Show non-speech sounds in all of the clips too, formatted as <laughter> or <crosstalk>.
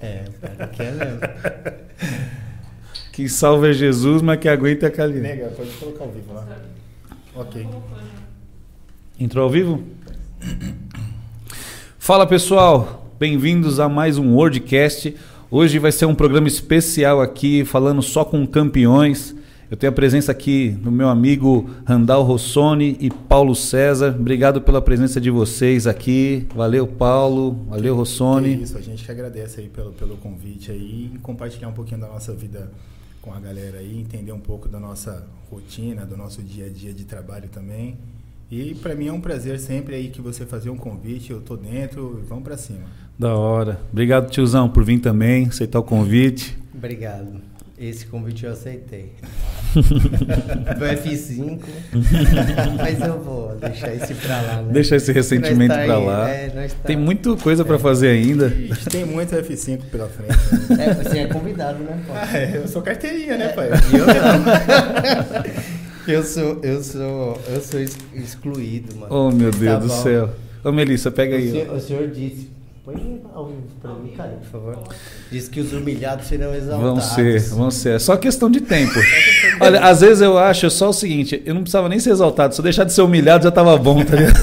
é, para que é mesmo. Que salve é Jesus, mas que aguenta a Kaline. Nega, pode colocar ao vivo lá. Ok. Entrou ao vivo? Fala pessoal, bem-vindos a mais um Wordcast. Hoje vai ser um programa especial aqui, falando só com campeões. Eu tenho a presença aqui do meu amigo Randall Rossoni e Paulo César. Obrigado pela presença de vocês aqui. Valeu, Paulo. Valeu, Rossoni. Que isso, a gente que agradece aí pelo, pelo convite aí e compartilhar um pouquinho da nossa vida com a galera aí, entender um pouco da nossa rotina, do nosso dia a dia de trabalho também. E para mim é um prazer sempre aí que você fazer um convite, eu tô dentro, vamos para cima. Da hora. Obrigado, tiozão, por vir também, aceitar o convite. Obrigado. Esse convite eu aceitei. <laughs> Do F5. <laughs> Mas eu vou deixar esse pra lá, né? Deixa esse ressentimento tá pra aí, lá. é, tá- Tem muita coisa pra fazer ainda. A gente tem muito F5 pela frente. Né? É, você é convidado, né, Paulo? Ah, é, eu sou carteirinha, né, pai? Eu não. <laughs> Eu sou, eu sou, eu sou ex- excluído, mano. Oh, meu Tá Deus do bom. céu. Ô, Melissa, pega O aí. senhor, o senhor disse. Põe ao vivo pra mim, cara, por favor. Disse que os humilhados serão exaltados. Vão ser, vão ser. É só questão de tempo. Olha, às vezes eu acho só o seguinte: eu não precisava nem ser exaltado, só deixar de ser humilhado já tava bom, tá ligado?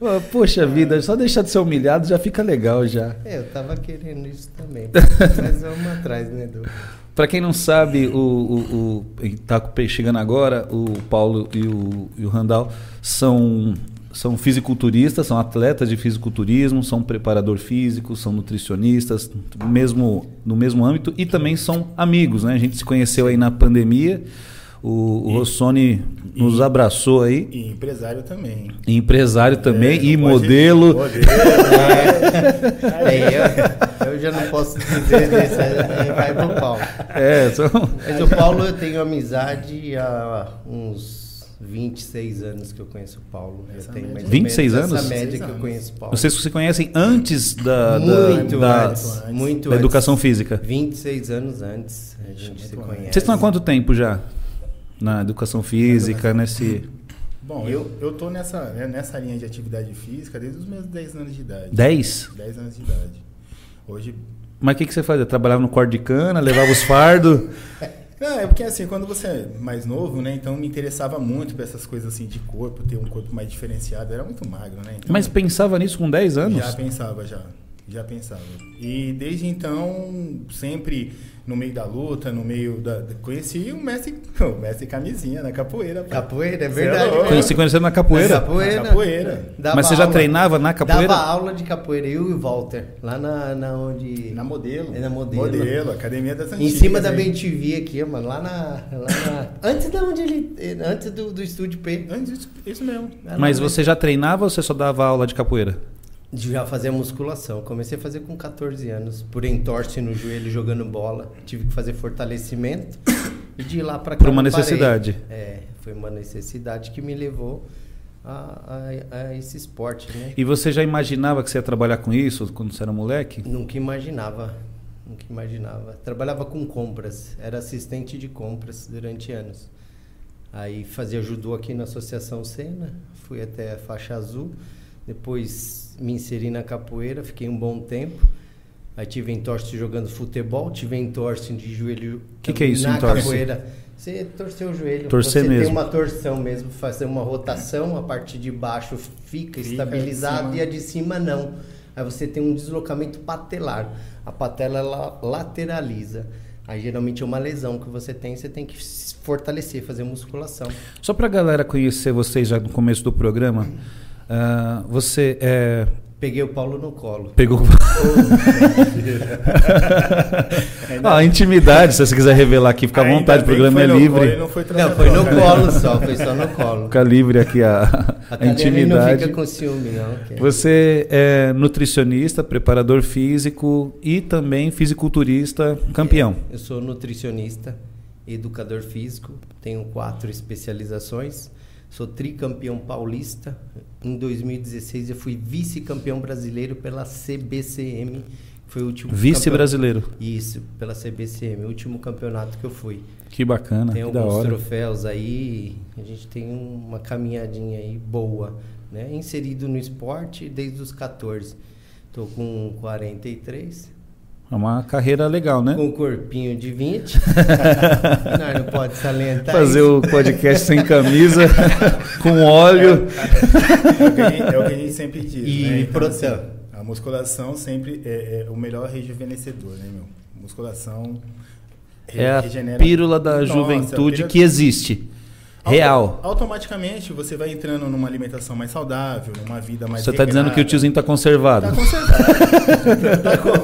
<laughs> Poxa vida, só deixar de ser humilhado já fica legal já. É, eu tava querendo isso também. <laughs> Mas vamos atrás, né, Edu? Pra quem não sabe, o, o, o tá chegando agora, o Paulo e o, e o Randall são, são fisiculturistas, são atletas de fisiculturismo, são preparador físico, são nutricionistas, mesmo, no mesmo âmbito, e também são amigos, né? A gente se conheceu aí na pandemia, o, o E- Rossoni nos e- abraçou aí, E empresário também. e empresário também, É, e modelo. Modelo. <laughs> É, eu, eu já não posso dizer aí vai pro Paulo. É, são... Mas o Paulo eu tenho amizade há uns 26 anos que eu conheço o Paulo. Já Essa tem média. mais ou 26 menos anos? Essa média 26 que eu anos. conheço o Paulo. Vocês se conhecem antes da, da, muito da- antes, muito da antes. educação física? 26 anos antes a gente se conhece. Vocês estão há quanto tempo já? Na educação física, nesse. Bom, eu, eu tô nessa, né, nessa linha de atividade física desde os meus 10 anos de idade. 10? 10 anos de idade. Hoje. Mas o que, que você fazia? Trabalhava no corte de cana, levava os fardos? <laughs> Não, é porque assim, quando você é mais novo, né? Então me interessava muito por essas coisas assim de corpo, ter um corpo mais diferenciado. Eu era muito magro, né? Então, Mas pensava nisso com 10 anos? Já pensava, já. Já pensava. E desde então, sempre no meio da luta, no meio da. Conheci o mestre, <laughs> o mestre camisinha na capoeira. pô. Capoeira, é Você é verdade. louco. Conheci conhecendo na capoeira? Na capoeira. Na capoeira. Dava Mas você já aula- treinava na capoeira? Dava aula de capoeira, eu e o Walter, lá na, na onde... Na modelo. É na modelo. Modelo, Academia das Em Antigas. cima da. BenTV aqui, mano, lá na, lá na- <laughs> Antes da onde ele. Antes do, do estúdio P. Antes disso, isso mesmo. Lá Mas você já treinava ou você só dava aula de capoeira? Já fazia musculação. Comecei a fazer com 14 anos. Por entorse no joelho jogando bola. Tive que fazer fortalecimento. <coughs> E de lá pra cá. Por uma necessidade. É, foi uma necessidade que me levou a, a- a esse esporte, né? E você já imaginava que você ia trabalhar com isso quando você era moleque? Nunca imaginava. Nunca imaginava. Trabalhava com compras. Era assistente de compras durante anos. Aí fazia judô aqui na Associação Sena. Fui até a faixa azul. Depois me inseri na capoeira. Fiquei um bom tempo. Aí tive entorse jogando futebol. Tive entorse de joelho Que que é isso, na entorse? capoeira. Você torceu o joelho. Torcer Você mesmo. tem uma torção mesmo. Fazer uma rotação. A parte de baixo fica, Fica estabilizada e a de cima não. Aí você tem um deslocamento patelar. A patela ela lateraliza. Aí geralmente é uma lesão que você tem, você tem que se fortalecer, fazer musculação. Só pra galera conhecer vocês já no começo do programa, ah, você é, Peguei o Paulo no colo. pegou. <laughs> ah, a intimidade, se você quiser revelar aqui, fica à Ainda vontade, o programa é livre. colo Não, foi, Não, foi no colo só, foi só no colo. Fica livre aqui a, A a Tatiana não intimidade. fica com ciúme, não. que- Você é nutricionista, preparador físico e também fisiculturista campeão. Eu sou nutricionista, educador físico, tenho quatro especializações. Sou tricampeão paulista. Em 2016 eu fui vice-campeão brasileiro pela CBCM. Foi o último Vice campeão- brasileiro. Isso, pela CBCM, o último campeonato que eu fui. Que bacana, tem que alguns troféus aí, a gente tem uma caminhadinha aí boa, né? Inserido no esporte desde os 14. Tô com 43. É uma carreira legal, né? Com um corpinho de 20. <laughs> não, não pode salientar Fazer isso. o podcast sem camisa, <laughs> com óleo. É o que a gente, é o que a gente sempre diz. E né? Então, proteção. assim, a musculação sempre é, é o melhor rejuvenescedor, né, meu? Musculação re- É a regenera- pílula da Nossa, juventude pílula- que existe. Real. Automaticamente você vai entrando numa alimentação mais saudável, numa vida mais Você tá dizendo que o tiozinho tá conservado. Tá conservado. tá como?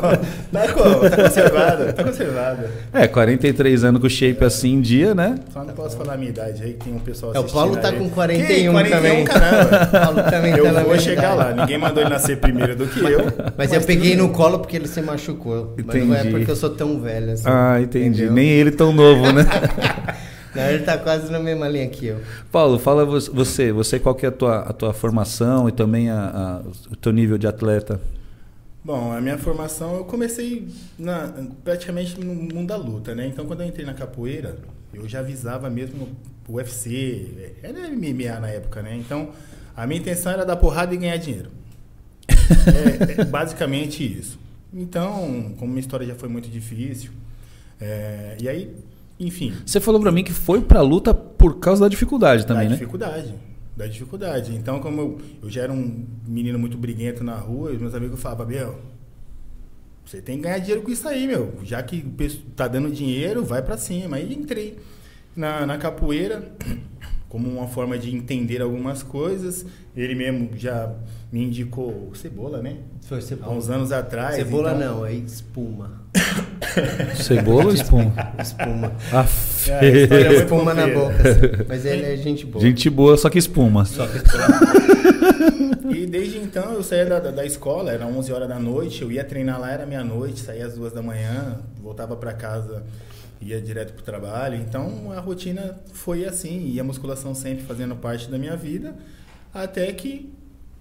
Tá como? Tá conservado. Tá conservado. É, 43 anos com shape assim em dia, né? Só não posso falar a minha idade aí, que tem um pessoal É, o assistindo Paulo tá aí. com Que? 41 41 também. caramba. <laughs> Paulo também tá Eu na vou chegar idade. lá. Ninguém mandou ele nascer primeiro do que eu. Mas, eu peguei no colo porque ele se machucou. Mas não é Entendi. porque eu sou tão velho assim. Ah, entendi. entendeu? Nem ele tão novo, né? <laughs> Não, ele tá quase na mesma linha que eu. Paulo, fala vo- você, você qual que é a tua, a tua formação e também a- a- o teu nível de atleta? Bom, a minha formação, eu comecei na- praticamente no mundo da luta, né? Então, quando eu entrei na capoeira, eu já visava mesmo o UFC, era MMA na época, né? Então, a minha intenção era dar porrada e ganhar dinheiro. <laughs> É, é basicamente isso. Então, como minha história já foi muito difícil, é, e aí, enfim, Você falou pra mim que foi pra luta por causa da dificuldade também, da né? dificuldade. Da dificuldade. Então, como eu, eu já era um menino muito briguento na rua, os meus amigos falavam, meu, você tem que ganhar dinheiro com isso aí, meu. Já que tá dando dinheiro, vai pra cima. Aí entrei na, na capoeira como uma forma de entender algumas coisas. Ele mesmo já me indicou cebola, né? Foi Há cebola. uns anos atrás. Cebola então- não, é espuma. <coughs> Cebola ou espuma? <laughs> Espuma. É, a é <laughs> espuma na boca. assim. <laughs> Mas ele é gente boa. Gente boa, só que espuma. Só que espuma. E desde então eu saía da, da, da escola, era 11 horas da noite, eu ia treinar lá, era meia-noite, saía às duas da manhã, voltava para casa, ia direto pro trabalho. Então a rotina foi assim, e a musculação sempre fazendo parte da minha vida, até que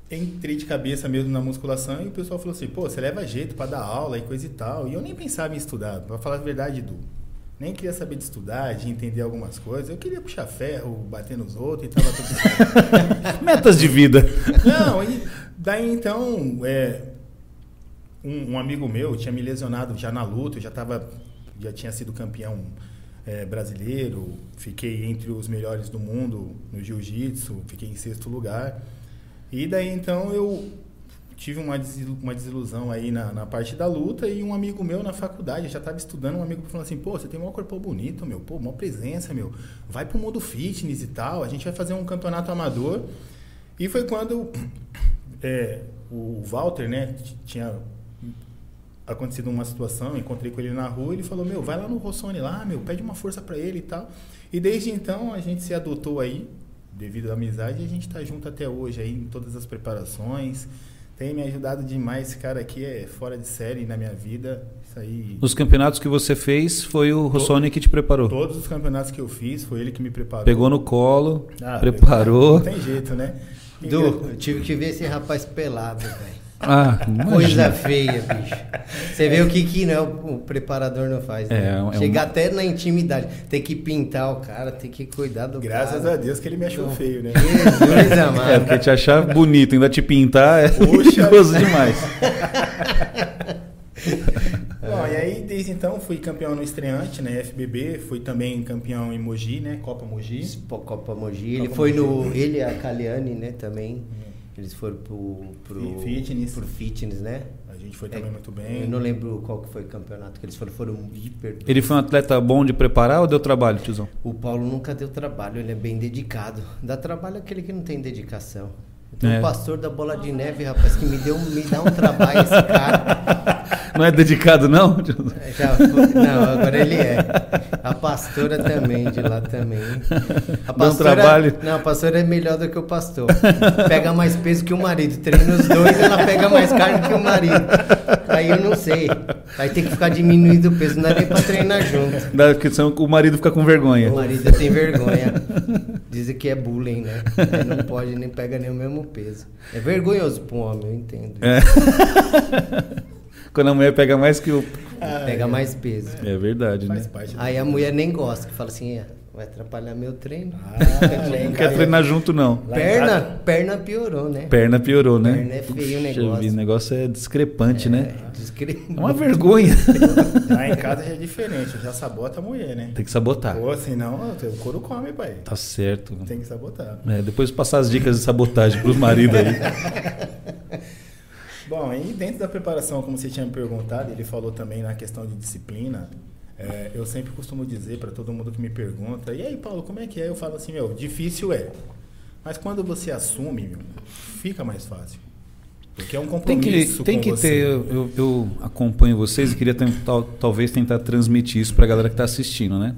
entrei de cabeça mesmo na musculação e o pessoal falou assim: pô, você leva jeito para dar aula e coisa e tal. E eu nem pensava em estudar, pra falar a verdade, Edu. Nem queria saber de estudar, de entender algumas coisas. Eu queria puxar ferro, bater nos outros e tava tudo. <laughs> Metas de vida. Não, e daí então, é, um, um amigo meu tinha me lesionado já na luta, eu já tava, já tinha sido campeão é, brasileiro, fiquei entre os melhores do mundo no jiu-jitsu, fiquei em sexto lugar. E daí então eu tive uma, uma desilusão aí na, na parte da luta e um amigo meu na faculdade, já estava estudando, um amigo falou assim, pô, você tem um corpo bonito, meu, pô, uma presença, meu, vai pro mundo fitness e tal, a gente vai fazer um campeonato amador. E foi quando <clears throat> é, o Walter, né, tinha acontecido uma situação, encontrei com ele na rua, ele falou, meu, vai lá no Rossoni lá, meu, pede uma força para ele e tal. E desde então a gente se adotou aí, devido à amizade, e a gente tá junto até hoje aí em todas as preparações. Tem me ajudado demais, esse cara aqui é fora de série na minha vida. Isso aí. Nos campeonatos que você fez, foi o Rossoni que te preparou. Todos os campeonatos que eu fiz, foi ele que me preparou. Pegou no colo, Ah, preparou. Não tem jeito, né? Du, eu tive que ver esse rapaz pelado, velho. Ah, Coisa feia, bicho. Você vê o que, que né, o, preparador não faz, né? É, é um- Chega até na intimidade. Tem que pintar o cara, tem que cuidar do Graças cara. a Deus que ele me achou Não. feio, né? Jesus É, amado. porque te achar bonito, ainda te pintar é <laughs> perigoso demais. <laughs> Bom, e aí desde então fui campeão no estreante, né? FBB, fui também campeão em Mogi, né? Copa Mogi. Copa Mogi. Ele Copa foi Mogi. no. Ele e a Caliane, né, também. Eles foram pro. pro Fitness. Pro fitness, né? A gente foi também É, muito bem. Eu não lembro qual que foi o campeonato que eles foram. Foram hiper. Ele foi um atleta bom de preparar ou deu trabalho, tiozão? O Paulo nunca deu trabalho, ele é bem dedicado. Dá trabalho aquele que não tem dedicação. Então, É. o pastor da bola de neve, rapaz, que me deu me dá um trabalho esse cara. <laughs> Não é dedicado, não? tiozão? Já foi- não, agora ele é. A pastora também, de lá também. A Dá um trabalho. Não, a pastora é melhor do que o pastor. Pega mais peso que o marido. Treina os dois, ela pega mais carne que o marido. Aí eu não sei. Aí tem que ficar diminuindo o peso, não dá nem pra treinar junto. Dá, porque senão o marido fica com vergonha. O marido tem vergonha. Dizem que é bullying, né? Aí não pode nem pega nem o mesmo peso. É vergonhoso pra um homem, eu entendo. É. Quando a mulher pega mais que o. Ah, Pega é. mais peso. É verdade, né? Faz Aí a mulher nem gosta, que fala assim, é, Vai atrapalhar meu treino. Ah, <laughs> Não quer treinar junto, não. Perna, perna piorou, né? Perna piorou, né? Perna é feio o negócio. O negócio é discrepante, né? Descre- É uma vergonha. <laughs> Lá em casa já é diferente, já sabota a mulher, né? Tem que sabotar. Pô, senão ó, o couro come, pai. Tá certo. Tem que sabotar. É, depois passar as dicas de sabotagem pros maridos aí. <laughs> Bom, e dentro da preparação, como você tinha me perguntado, ele falou também na questão de disciplina. é, eu sempre costumo dizer para todo mundo que me pergunta: e aí, Paulo, como é que é? Eu falo assim: meu, difícil é. Mas quando você assume, meu, fica mais fácil. Porque é um Tem que, compromisso tem que ter, eu, eu- eu acompanho vocês e queria tentar- talvez tentar transmitir isso para a galera que está assistindo, né?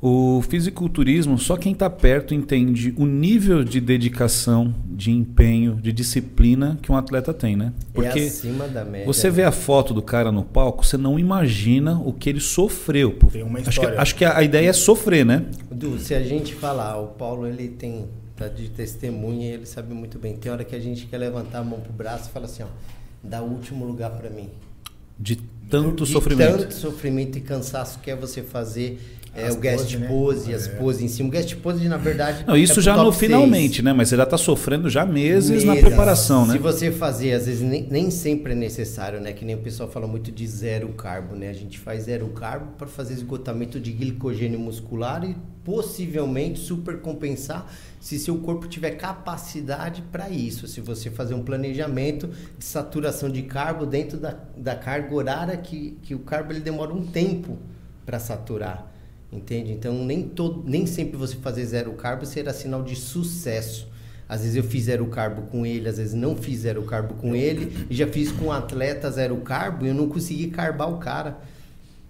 O fisiculturismo, só quem está perto entende o nível de dedicação, de empenho, de disciplina que um atleta tem, né? Porque é acima da média. você né? vê a foto do cara no palco, você não imagina o que ele sofreu. Tem uma acho, que, história. acho que a, a ideia é sofrer, né? Du, se a gente falar, o Paulo ele tem tá de testemunha, ele sabe muito bem. Tem hora que a gente quer levantar a mão pro braço e fala assim, ó, dá o último lugar para mim. De tanto de sofrimento. Tanto sofrimento e cansaço que é você fazer é, As o guest pose, né? pose, as É. poses em cima. O guest pose, na verdade. Não, isso é já no top seis. finalmente, né? Mas você já está sofrendo já meses, na Meses. preparação, né? Se você fazer, às vezes nem, nem sempre é necessário, né? Que nem o pessoal fala muito de zero carbo, né? A gente faz zero carbo para fazer esgotamento de glicogênio muscular e possivelmente supercompensar se seu corpo tiver capacidade para isso. Se você fazer um planejamento de saturação de carbo dentro da, da carga horária que, que o carbo ele demora um tempo para saturar. Entende? Então nem, nem sempre você fazer zero carbo será sinal de sucesso. Às vezes eu fiz zero carbo com ele, às vezes não fiz zero carbo com ele, e já fiz com um atleta zero carbo e eu não consegui carbar o cara.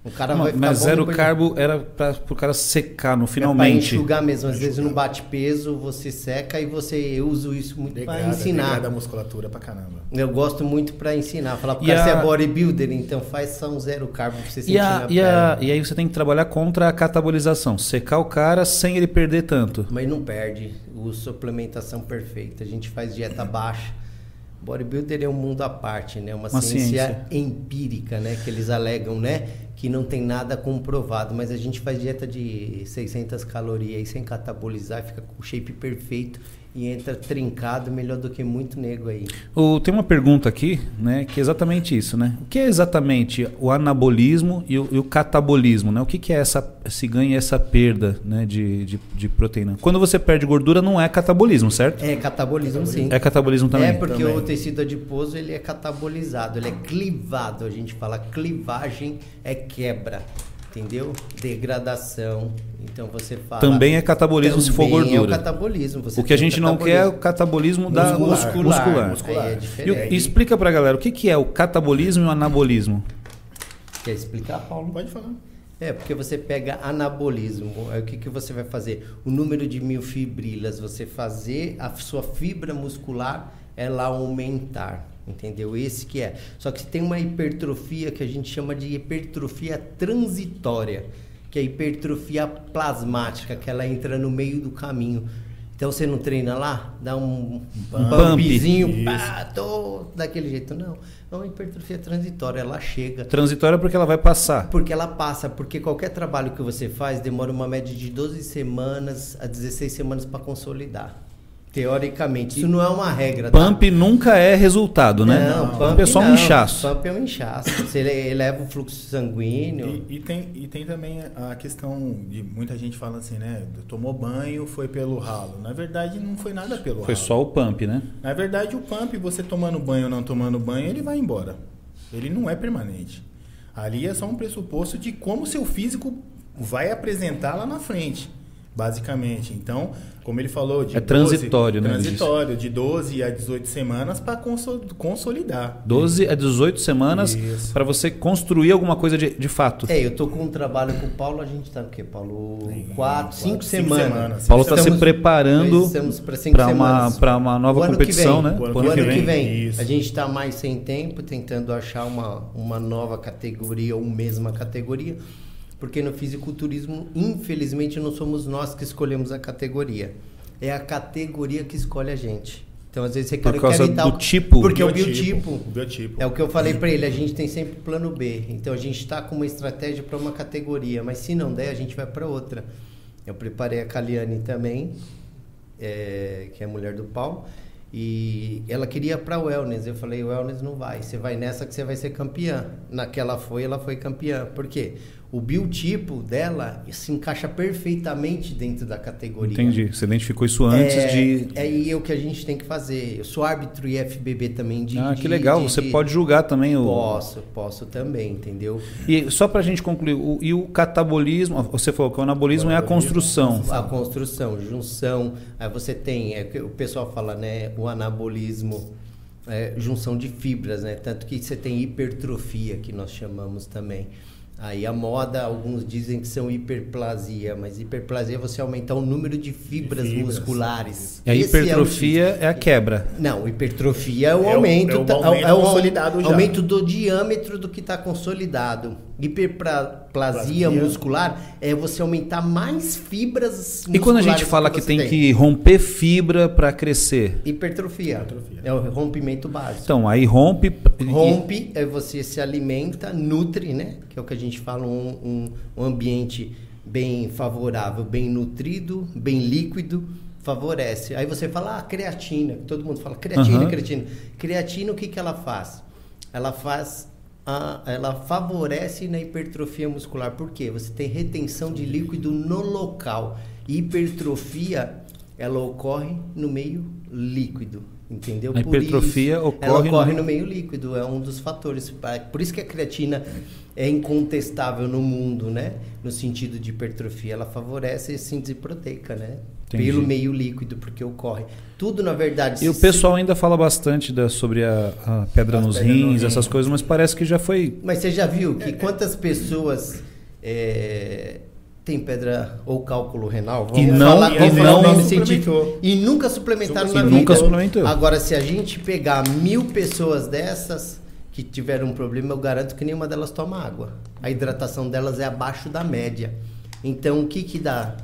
O cara vai Mas, zero depois de- carbo era para o cara secar no É finalmente. enxugar mesmo. Às vezes no bate peso você seca e você eu uso isso muito para ensinar. degrada a musculatura pra caramba. Eu gosto muito para ensinar. Falar pro E cara, a- você é bodybuilder, então faz só um zero carbo pra você sentir E, a- na e, a- perna. e aí você tem que trabalhar contra a catabolização. Secar o cara sem ele perder tanto. Mas não perde. O suplementação perfeita. A gente faz dieta baixa. Bodybuilder é um mundo à parte, né? Uma, Uma ciência, ciência. empírica, né? Que eles alegam, né? Que não tem nada comprovado. Mas a gente faz dieta de 600 calorias aí sem catabolizar, fica com o shape perfeito e entra trincado melhor do que muito nego aí. O- tem uma pergunta aqui, né, que é exatamente isso, né? O que é exatamente o anabolismo e o, e o catabolismo, né? O que, que é essa esse ganho e essa perda, né, de, de, de proteína? Quando você perde gordura, não é catabolismo, certo? É catabolismo, sim. É catabolismo também. É porque Também. o tecido adiposo ele é catabolizado, ele é clivado. A gente fala clivagem é quebra, entendeu? Degradação. Então você fala. Também é catabolismo se for Também É o gordura. catabolismo. Você o que a gente não quer é o catabolismo da Muscular. muscular. Muscular. É E, e explica pra galera o que, que é o catabolismo e o anabolismo. Quer explicar, Paulo? Pode falar. É, porque você pega anabolismo. Aí o que, que você vai fazer? O número de mil fibrilas, você fazer a sua fibra muscular ela aumentar. Entendeu? Esse que é. Só que tem uma hipertrofia que a gente chama de hipertrofia transitória, que é a hipertrofia plasmática, que ela entra no meio do caminho. Então você não treina lá, dá um, um Bump. bumpzinho, pá, tô daquele jeito. Não, é uma hipertrofia transitória, ela chega. Transitória porque ela vai passar. Porque ela passa, porque qualquer trabalho que você faz demora uma média de 12 semanas a 16 semanas para consolidar. Teoricamente. Isso não é uma regra, tá? Pump nunca é resultado, né? Não, o pump pessoal é um não. inchaço. Pump é um inchaço. Você ele- eleva o fluxo sanguíneo. E, e tem, e tem também a questão de muita gente fala assim, né? Tomou banho, foi pelo ralo. Na verdade, não foi nada pelo Foi ralo. só o pump, né? Na verdade, o pump, você tomando banho ou não tomando banho, ele vai embora. Ele não é permanente. Ali é só um pressuposto de como seu físico vai apresentar lá na frente, basicamente. Então, como ele falou, de É transitório, né, Transitório, de 12 a 18 semanas para consolidar. 12 a 18 semanas para você construir alguma coisa de, de fato. É, eu tô com um trabalho com o Paulo, a gente tá o quê, Paulo? Quatro, quatro, cinco cinco semanas. semanas. Paulo está se preparando para cinco para uma, uma nova competição, que vem. né? O ano O ano que vem. Isso. A gente está mais sem tempo, tentando achar uma, uma nova categoria ou mesma categoria, porque no fisiculturismo, infelizmente, não somos nós que escolhemos a categoria. É a categoria que escolhe a gente. Então, às vezes, você Por quer, causa quer evitar do tipo. Porque o Biotipo, biotipo. o biotipo. É o que eu falei para ele, a gente tem sempre plano B. Então, a gente está com uma estratégia para uma categoria, mas se não der, a gente vai para outra. Eu preparei a Caliane também, é, que é a mulher do Paulo. E ela queria para o wellness. Eu falei, o wellness não vai. Você vai nessa que você vai ser campeã. Naquela foi, ela foi campeã. Por quê? O biotipo dela se encaixa perfeitamente dentro da categoria. Entendi. Você identificou isso antes é, de. É aí o que a gente tem que fazer. Eu sou árbitro e FBB também de. Ah, de, que legal. De, você de... pode julgar também o. Posso, posso também, entendeu? E só para a gente concluir, o, e o catabolismo, você falou que o anabolismo, o anabolismo é a construção. A construção, junção. Aí você tem, é, o pessoal fala, né? O anabolismo. É, junção de fibras, né? Tanto que você tem hipertrofia, que nós chamamos também. Aí a moda, alguns dizem que são hiperplasia, mas hiperplasia é você aumentar o número de fibras, de fibras. musculares. E a Esse hipertrofia é, o... é, a quebra. Não, hipertrofia é o aumento, é o, é o aumento, é o consolidado já. aumento do diâmetro do que está consolidado. Hiperplasia muscular é você aumentar mais fibras E quando a gente fala que, que tem, tem, que romper fibra para crescer? Hipertrofia. Hipertrofia. É o rompimento básico. Então, aí rompe. Rompe, é você se alimenta, nutre, né? Que é o que a gente fala, um, um, um ambiente bem favorável, bem nutrido, bem líquido favorece. Aí você fala, ah, creatina. Todo mundo fala creatina, uhum. creatina. Creatina, o que, que ela faz? Ela faz a, ela favorece na hipertrofia muscular. Por quê? Você tem retenção de líquido no local. Hipertrofia, ela ocorre no meio líquido. Entendeu? A hipertrofia isso, ocorre, ela ocorre no... no... meio líquido, é um dos fatores. Por isso que a creatina é incontestável no mundo, né? No sentido de hipertrofia, ela favorece a síntese proteica, né? Entendi. Pelo meio líquido, porque ocorre. Tudo, na verdade. E o pessoal ainda fala bastante da, sobre a, a pedra nos rins, essas coisas, mas parece que já foi. Mas você já viu que quantas pessoas é, tem pedra ou cálculo renal? Vamos e não, falar, e não científico. E nunca suplementaram na vida. Nunca suplementou. Agora, se a gente pegar mil pessoas dessas que tiveram um problema, eu garanto que nenhuma delas toma água. A hidratação delas é abaixo da média. Então, o que que dá?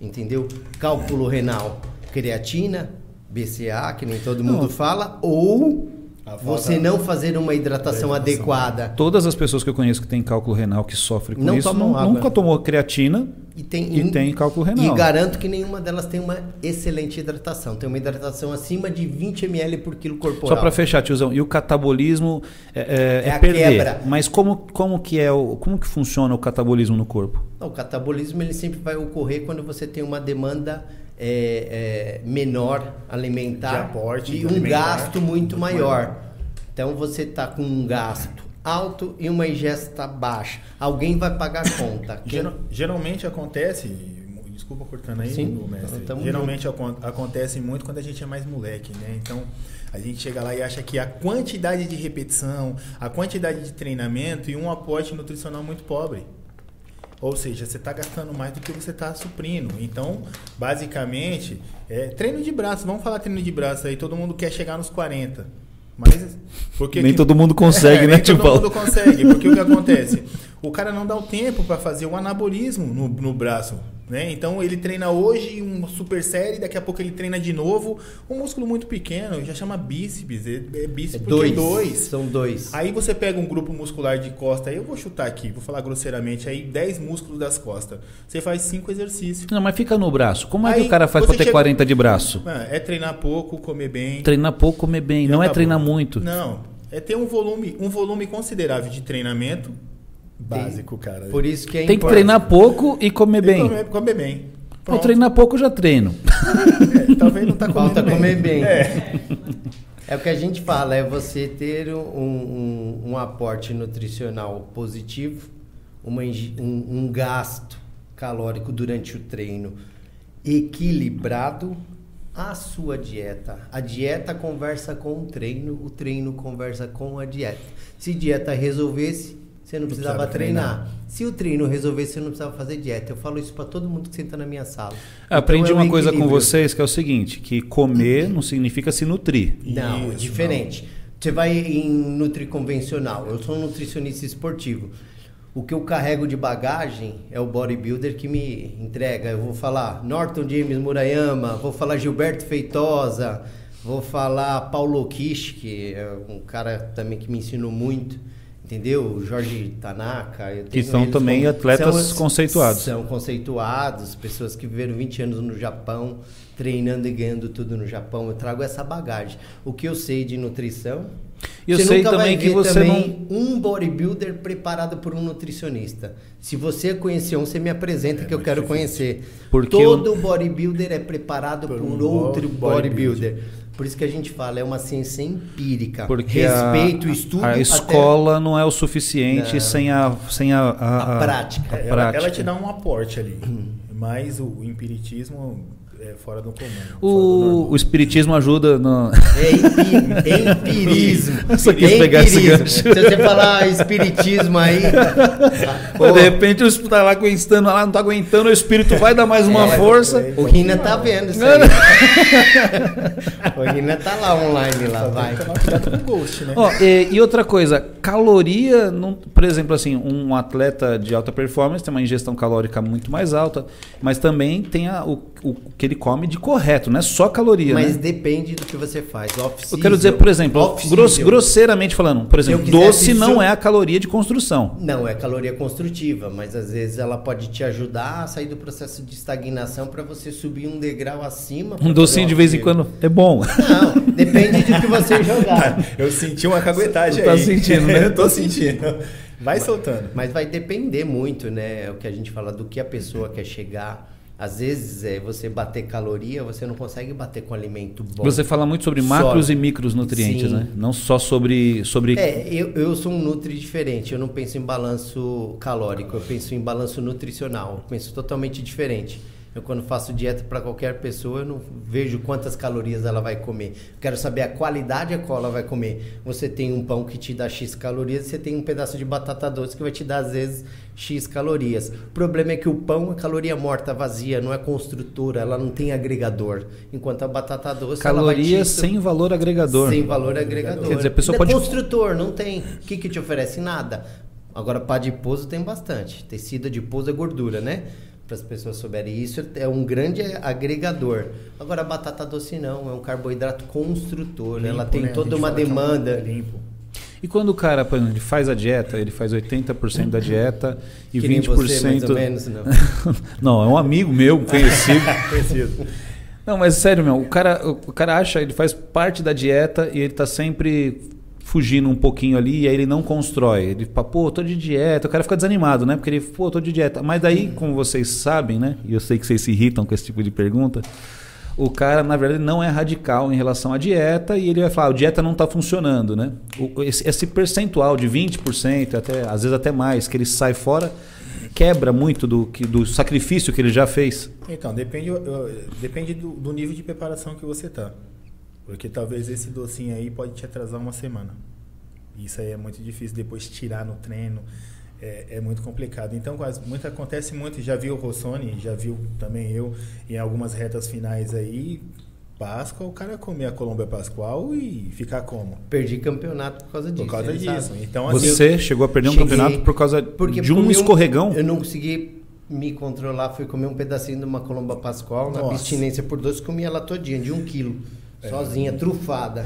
Entendeu? Cálculo renal, creatina, BCA, que nem todo mundo não. fala, ou você não fazer uma hidratação adequada. Todas as pessoas que eu conheço que têm cálculo renal, que sofrem com não isso, não, nunca tomou creatina e tem, e tem cálculo renal. E garanto que nenhuma delas tem uma excelente hidratação. Tem uma hidratação acima de 20 ml por quilo corporal. Só para fechar, tiozão, e o catabolismo é, é, é, é perder. Quebra. Mas como, como, que é o, como que funciona o catabolismo no corpo? Não, o catabolismo ele sempre vai ocorrer quando você tem uma demanda é, é, menor alimentar aporte, e um alimentar, gasto muito maior. maior. Então você está com um gasto alto e uma ingesta baixa. Alguém vai pagar a conta. <coughs> Quem... Geralmente acontece, desculpa cortando aí, Sim, mestre. Geralmente acontece muito quando a gente é mais moleque, né? Então a gente chega lá e acha que a quantidade de repetição, a quantidade de treinamento e um aporte nutricional muito pobre. Ou seja, você está gastando mais do que você está suprindo. Então, basicamente, é treino de braço. Vamos falar treino de braço aí. Todo mundo quer chegar nos 40. Mas porque nem que, todo mundo consegue, é, né, Tio Todo mundo consegue, porque o que acontece? O cara não dá o tempo para fazer o anabolismo no, no braço. Né? Então ele treina hoje uma super série, daqui a pouco ele treina de novo. Um músculo muito pequeno, já chama bíceps. É, é bíceps é dois, dois. São dois. Aí você pega um grupo muscular de costa, aí eu vou chutar aqui, vou falar grosseiramente, aí 10 músculos das costas. Você faz cinco exercícios. Não, mas fica no braço. Como é aí que o cara faz para ter chega... 40 de braço? É treinar pouco, comer bem. Treinar pouco, comer bem. Não é treinar muito. Não. É ter um volume, um volume considerável de treinamento Básico, cara. Por isso que é Tem que treinar pouco e comer bem. Comer, comer bem. Pronto. treinar pouco eu já treino. É, talvez não tá comendo Falta bem. comer bem. É. é o que a gente fala, é você ter um, um, um aporte nutricional positivo, uma, um, um gasto calórico durante o treino equilibrado a sua dieta. A dieta conversa com o treino, o treino conversa com a dieta. Se dieta resolvesse, você não precisava, precisava treinar. treinar. Se o treino resolvesse, você não precisava fazer dieta. Eu falo isso para todo mundo que senta na minha sala. Eu aprendi então, é uma coisa com vocês que é o seguinte, que comer não significa se nutrir. Não, isso, diferente. Não. Você vai em nutri convencional. Eu sou um nutricionista esportivo. O que eu carrego de bagagem é o bodybuilder que me entrega. Eu vou falar Norton James Murayama, vou falar Gilberto Feitosa, vou falar Paulo Kish, que é um cara também que me ensinou muito Entendeu? O Jorge Tanaka. eu Que são também como- atletas conceituados. São conceituados, pessoas que viveram 20 anos no Japão, treinando e ganhando tudo no Japão. Eu trago essa bagagem. O que eu sei de nutrição. Eu você sei nunca também vai que ver você também um bodybuilder preparado por um nutricionista. Se você conhecer um, você me apresenta que eu quero difícil. conhecer. Porque Todo bodybuilder é preparado por, Por um outro bodybuilder. bodybuilder. Por isso que a gente fala, é uma ciência empírica. Porque Respeito, a, estudo. a até- escola não é o suficiente Não. sem a, sem a, a, A prática. a ela, ela prática. te dá um aporte ali, mas o, o empiritismo é fora do comum. fora do O, o espiritismo ajuda no. É empi- empirismo. Eu só quis É <laughs> pegar esse empirismo. gancho. Se você falar espiritismo aí. <laughs> De repente o espírito tá lá aguentando lá, não tá aguentando, o espírito vai dar mais uma É, força. o Rina tá vendo isso aí. <laughs> o Rina tá lá online lá, vai. O ghost, né? Ó, e, e outra coisa, caloria, não, por exemplo, assim, um atleta de alta performance tem uma ingestão calórica muito mais alta, mas também tem a- o, o que ele come de correto, não é só caloria, Mas né? depende do que você faz. Eu quero dizer, por exemplo, gross- grosseiramente falando, por exemplo, doce não é a caloria de construção. Não, é caloria construtiva, mas às vezes ela pode te ajudar a sair do processo de estagnação para você subir um degrau acima. Um docinho de vez em quando é bom. Não, depende do que você jogar. <laughs> Eu senti uma caguetagem tá aí. sentindo, né? <laughs> Eu tô sentindo. Vai soltando. Mas vai depender muito, né? É o que a gente fala do que a pessoa quer chegar. Às vezes, é, você bater caloria, você não consegue bater com alimento bom. Você fala muito sobre Só. macros e micros nutrientes, Sim. né? Não só sobre sobre É, eu, eu sou um nutri diferente. Eu não penso em balanço calórico, eu penso em balanço nutricional. Eu penso totalmente diferente. Eu, quando faço dieta para qualquer pessoa, eu não vejo quantas calorias ela vai comer. Eu quero saber a qualidade a qual ela vai comer. Você tem um pão que te dá X calorias, você tem um pedaço de batata doce que vai te dar, às vezes, X calorias. O problema é que o pão é caloria morta, vazia, não é construtora, ela não tem agregador. Enquanto a batata doce. vai te- calorias sem valor agregador. sem valor agregador. Quer dizer, a pessoa é pode- Construtor, não tem. O que, que te oferece? Nada. Agora, pá de pouso tem bastante. Tecido de pouso é gordura, né? Para as pessoas souberem isso, é um grande agregador. Agora, a batata doce não, é um carboidrato construtor. ela Limpo, tem né? Toda uma fala que é um demanda. Limpo. E quando o cara, por exemplo, ele faz a dieta, ele faz 80% da dieta <laughs> e Que nem 20%. você, mais ou menos, não. <laughs> não, é um amigo meu, <laughs> conhecido. Preciso. Não, mas sério, meu, o cara, o cara acha, ele faz parte da dieta e ele tá sempre fugindo um pouquinho ali e aí ele não constrói. Ele fala, pô, tô de dieta, o cara fica desanimado, né? Porque ele, pô, tô de dieta. Mas daí, como vocês sabem, né? E eu sei que vocês se irritam com esse tipo de pergunta. O cara, na verdade, não é radical em relação à dieta e ele vai falar, a dieta não está funcionando, né? Esse, esse percentual de 20%, até, às vezes até mais, que ele sai fora, quebra muito do, que, do sacrifício que ele já fez. Então, depende, depende do, do nível de preparação que você tá. Porque talvez esse docinho aí pode te atrasar uma semana. Isso aí é muito difícil depois tirar no treino. É, é muito complicado. Então, quase, muito, acontece muito. Já viu o Rossoni, já viu também eu, em algumas retas finais aí. Páscoa, o cara comer a Colômbia Pascual e ficar como? Perdi campeonato por causa disso. Por causa disso. sabe. Então, assim, Você chegou a perder um Cheguei, campeonato por causa Porque de um escorregão? Eu não consegui me controlar, fui comer um pedacinho de uma colomba pascual na Nossa. abstinência por doce, comi ela todinha, de um quilo. É. Sozinha, trufada.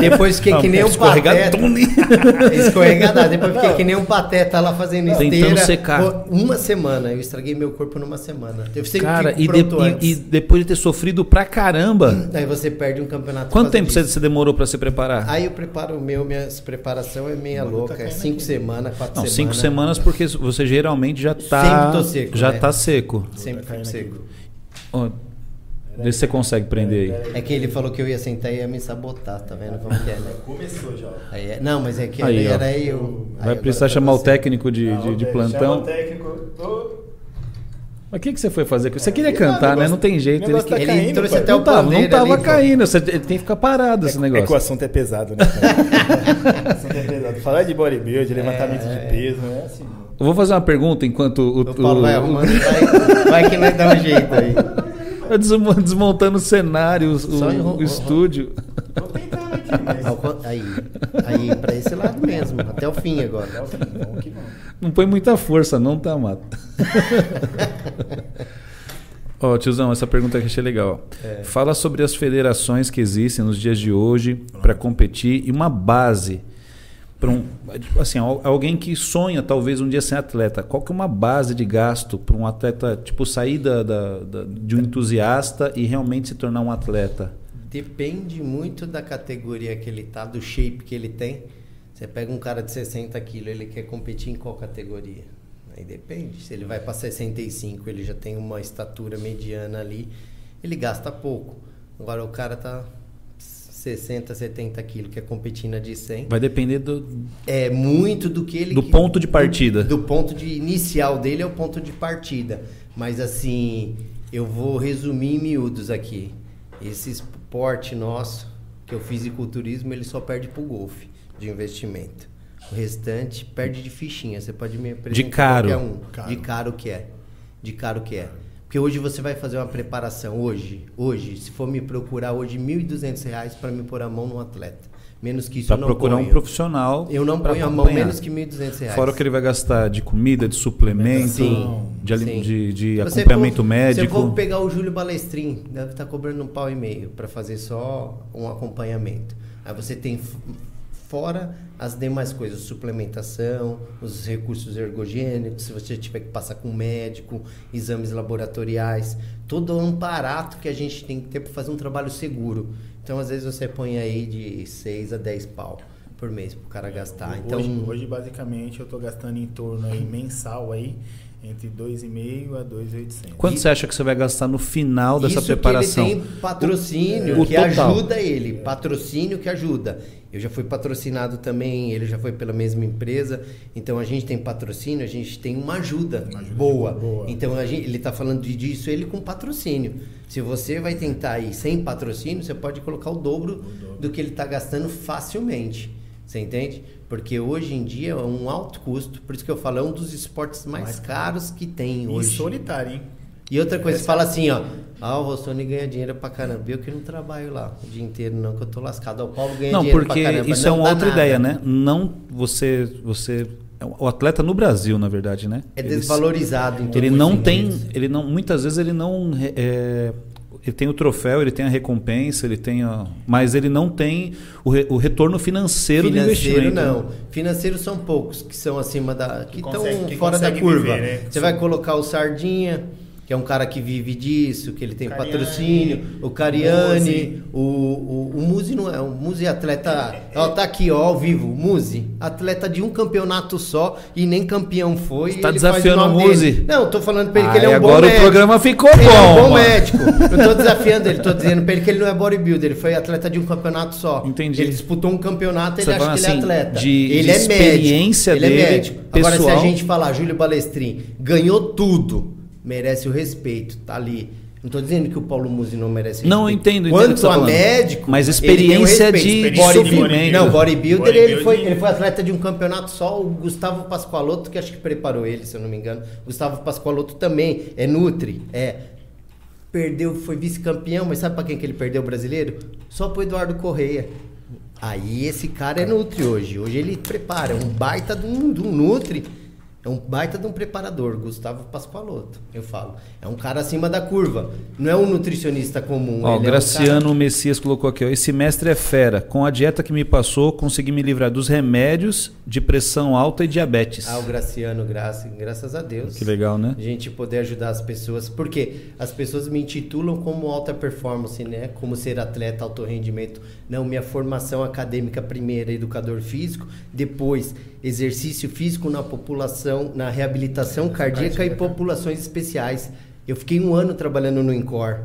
Depois fiquei que nem um pateta. <laughs> Escorregadão. Escorregada. Depois fiquei que nem um pateta lá fazendo Tentando esteira. secar. Uma semana. Eu estraguei meu corpo numa semana. Eu sempre Cara, e, de- e- e depois de ter sofrido pra caramba, Aí você perde um campeonato. quanto tempo você, disso. você demorou pra se preparar? Aí eu preparo o meu, minha preparação é meia Mano, louca. tá é cinco semanas, quatro Não, semanas. cinco semanas porque você geralmente já tá, Sempre tô seco, já né? tá seco. Sempre Tá fico aqui. Vê se você consegue prender aí. É que ele falou que eu ia sentar e ia me sabotar, tá vendo como que é, né? Começou já. Aí é- não, mas é que Aí, era eu. Aí Vai agora precisar tá chamar o técnico de, de- de plantão. técnico. Mas o que, que você foi fazer? Você queria cantar, né? Não tem jeito. Ele, negócio tá Ele caindo, trouxe pai. até o não tava, não tava ali, caindo. Você, ele tem que ficar parado esse É que o negócio. assunto é pesado, né? o <laughs> assunto é pesado. Falar de bodybuilding, levantamento de peso, não é assim. Eu vou fazer uma pergunta enquanto o, O Paulo vai o- arrumando e vai, vai que nós dá um jeito aí. Desmo- desmontando o cenário, o, o- o estúdio. Tô tentando aqui, <laughs> mas. Aí, aí pra esse lado mesmo, até o fim agora. É o fim, vamos que vamos. Não põe muita força, não, tá, Mato? Ó, tiozão, essa pergunta que achei legal. É. Fala sobre as federações que existem nos dias de hoje para competir e uma base para um assim alguém que sonha talvez um dia ser atleta qual que é uma base de gasto para um atleta tipo sair da, da, da, de um entusiasta e realmente se tornar um atleta? Depende muito da categoria que ele tá do shape que ele tem. Você pega um cara de 60 quilos ele quer competir em qual categoria? Aí depende. Se ele vai para 65 ele já tem uma estatura mediana ali ele gasta pouco. Agora o cara tá 60, 70 quilos, que é competir na de 100. Vai depender do... É muito do que ele... Do ponto de partida. Do, do ponto de inicial dele é o ponto de partida. Mas assim, eu vou resumir em miúdos aqui. Esse esporte nosso, que é o fisiculturismo, ele só perde pro golfe de investimento. O restante perde de fichinha. Você pode me apresentar de caro. qualquer um. Caro. De caro que é. De caro que é. Porque hoje você vai fazer uma preparação, hoje, hoje, se for me procurar hoje, R$ 1.200 para me pôr a mão no atleta. Menos que isso pra eu não procurar ponho. um profissional. Eu não ponho a mão menos que R$ 1.200. Fora o que ele vai gastar de comida, de suplemento, sim, de, sim. de, de acompanhamento for, médico. Se eu for pegar o Júlio Balestrin, deve estar cobrando um pau e meio para fazer só um acompanhamento. Aí você tem fora as demais coisas, suplementação, os recursos ergogênicos, se você tiver que passar com médico, exames laboratoriais, todo um aparato que a gente tem que ter para fazer um trabalho seguro. Então, às vezes, você põe aí de 6 a 10 pau por mês para o cara gastar. Então, hoje, hoje basicamente, eu estou gastando em torno aí, mensal aí, entre 2,5 a 2,800. Quanto e você acha que você vai gastar no final dessa preparação? Que ele tem patrocínio o, que ajuda ele, patrocínio que ajuda. Eu já fui patrocinado também, ele já foi pela mesma empresa. Então a gente tem patrocínio, a gente tem uma ajuda, uma ajuda boa. boa. Então gente, ele está falando disso ele com patrocínio. Se você vai tentar ir sem patrocínio, você pode colocar o dobro, o dobro. do que ele está gastando facilmente. Você entende? Porque hoje em dia é um alto custo, por isso que eu falo, é um dos esportes mais, mais caros que tem hoje. E solitário, hein? E outra coisa, você fala assim, ó. Ah, o Rossoni ganha dinheiro pra caramba. Eu que não trabalho lá o dia inteiro, não, que eu tô lascado. O Paulo ganha não, dinheiro pra caramba. Não, porque isso é uma outra nada. ideia, né? Não você. você o atleta no Brasil, na verdade, né? É desvalorizado. Ele, ele não tem, ele não, muitas vezes ele não é, ele tem o troféu, ele tem a recompensa, ele tem a, mas ele não tem o, re, o retorno financeiro, financeiro do investimento. não. Financeiros são poucos que são acima da que, estão fora da curva. Viver, né? Você vai colocar o sardinha que é um cara que vive disso, que ele tem Cariani, patrocínio, o Cariani, o, o, o Muzi não é, o Muzi é atleta, é, é, ó, tá aqui ó, ao vivo, o Muzi, atleta de um campeonato só e nem campeão foi. Você tá desafiando o, o Muzi? Dele. Não, tô falando pra ele que ele é um agora bom médico. o programa ficou ele bom. é um bom mano. médico. Eu tô <laughs> desafiando ele, tô dizendo pra ele que ele não é bodybuilder, ele foi atleta de um campeonato só. Entendi. Ele disputou um campeonato, ele acha que assim, ele é atleta. De, ele de é experiência médico. dele, ele é médico. Pessoal. Agora se a gente falar Júlio Balestrin ganhou tudo merece o respeito, tá ali. Não estou dizendo que o Paulo Musi não merece respeito. Não, eu entendo. Quanto entendo a médico, mas experiência de bodybuilder. Não, bodybuilder, bodybuilder, ele foi, ele foi atleta de um campeonato só. O Gustavo Pascoaloto, que acho que preparou ele, se eu não me engano. Gustavo Pascoaloto também é Nutri, é perdeu, foi vice-campeão, mas sabe para quem que ele perdeu o brasileiro? Só pro Eduardo Correia. Aí esse cara é Nutri hoje. Hoje ele prepara, é um baita de um, de um Nutri é um baita de um preparador, Gustavo Pascoaloto, eu falo. É um cara acima da curva. Não é um nutricionista comum. Ó, o Graciano é um. Messias colocou aqui, ó, esse mestre é fera. Com a dieta que me passou, consegui me livrar dos remédios de pressão alta e diabetes. Ah, o Graciano, graça, graças a Deus. Que legal, né? A gente poder ajudar as pessoas. Porque as pessoas me intitulam como alta performance, né? Como ser atleta, alto rendimento. Não, minha formação acadêmica primeira, educador físico. Depois, exercício físico na população, na reabilitação cardíaca e populações especiais. Eu fiquei um ano trabalhando no INCOR.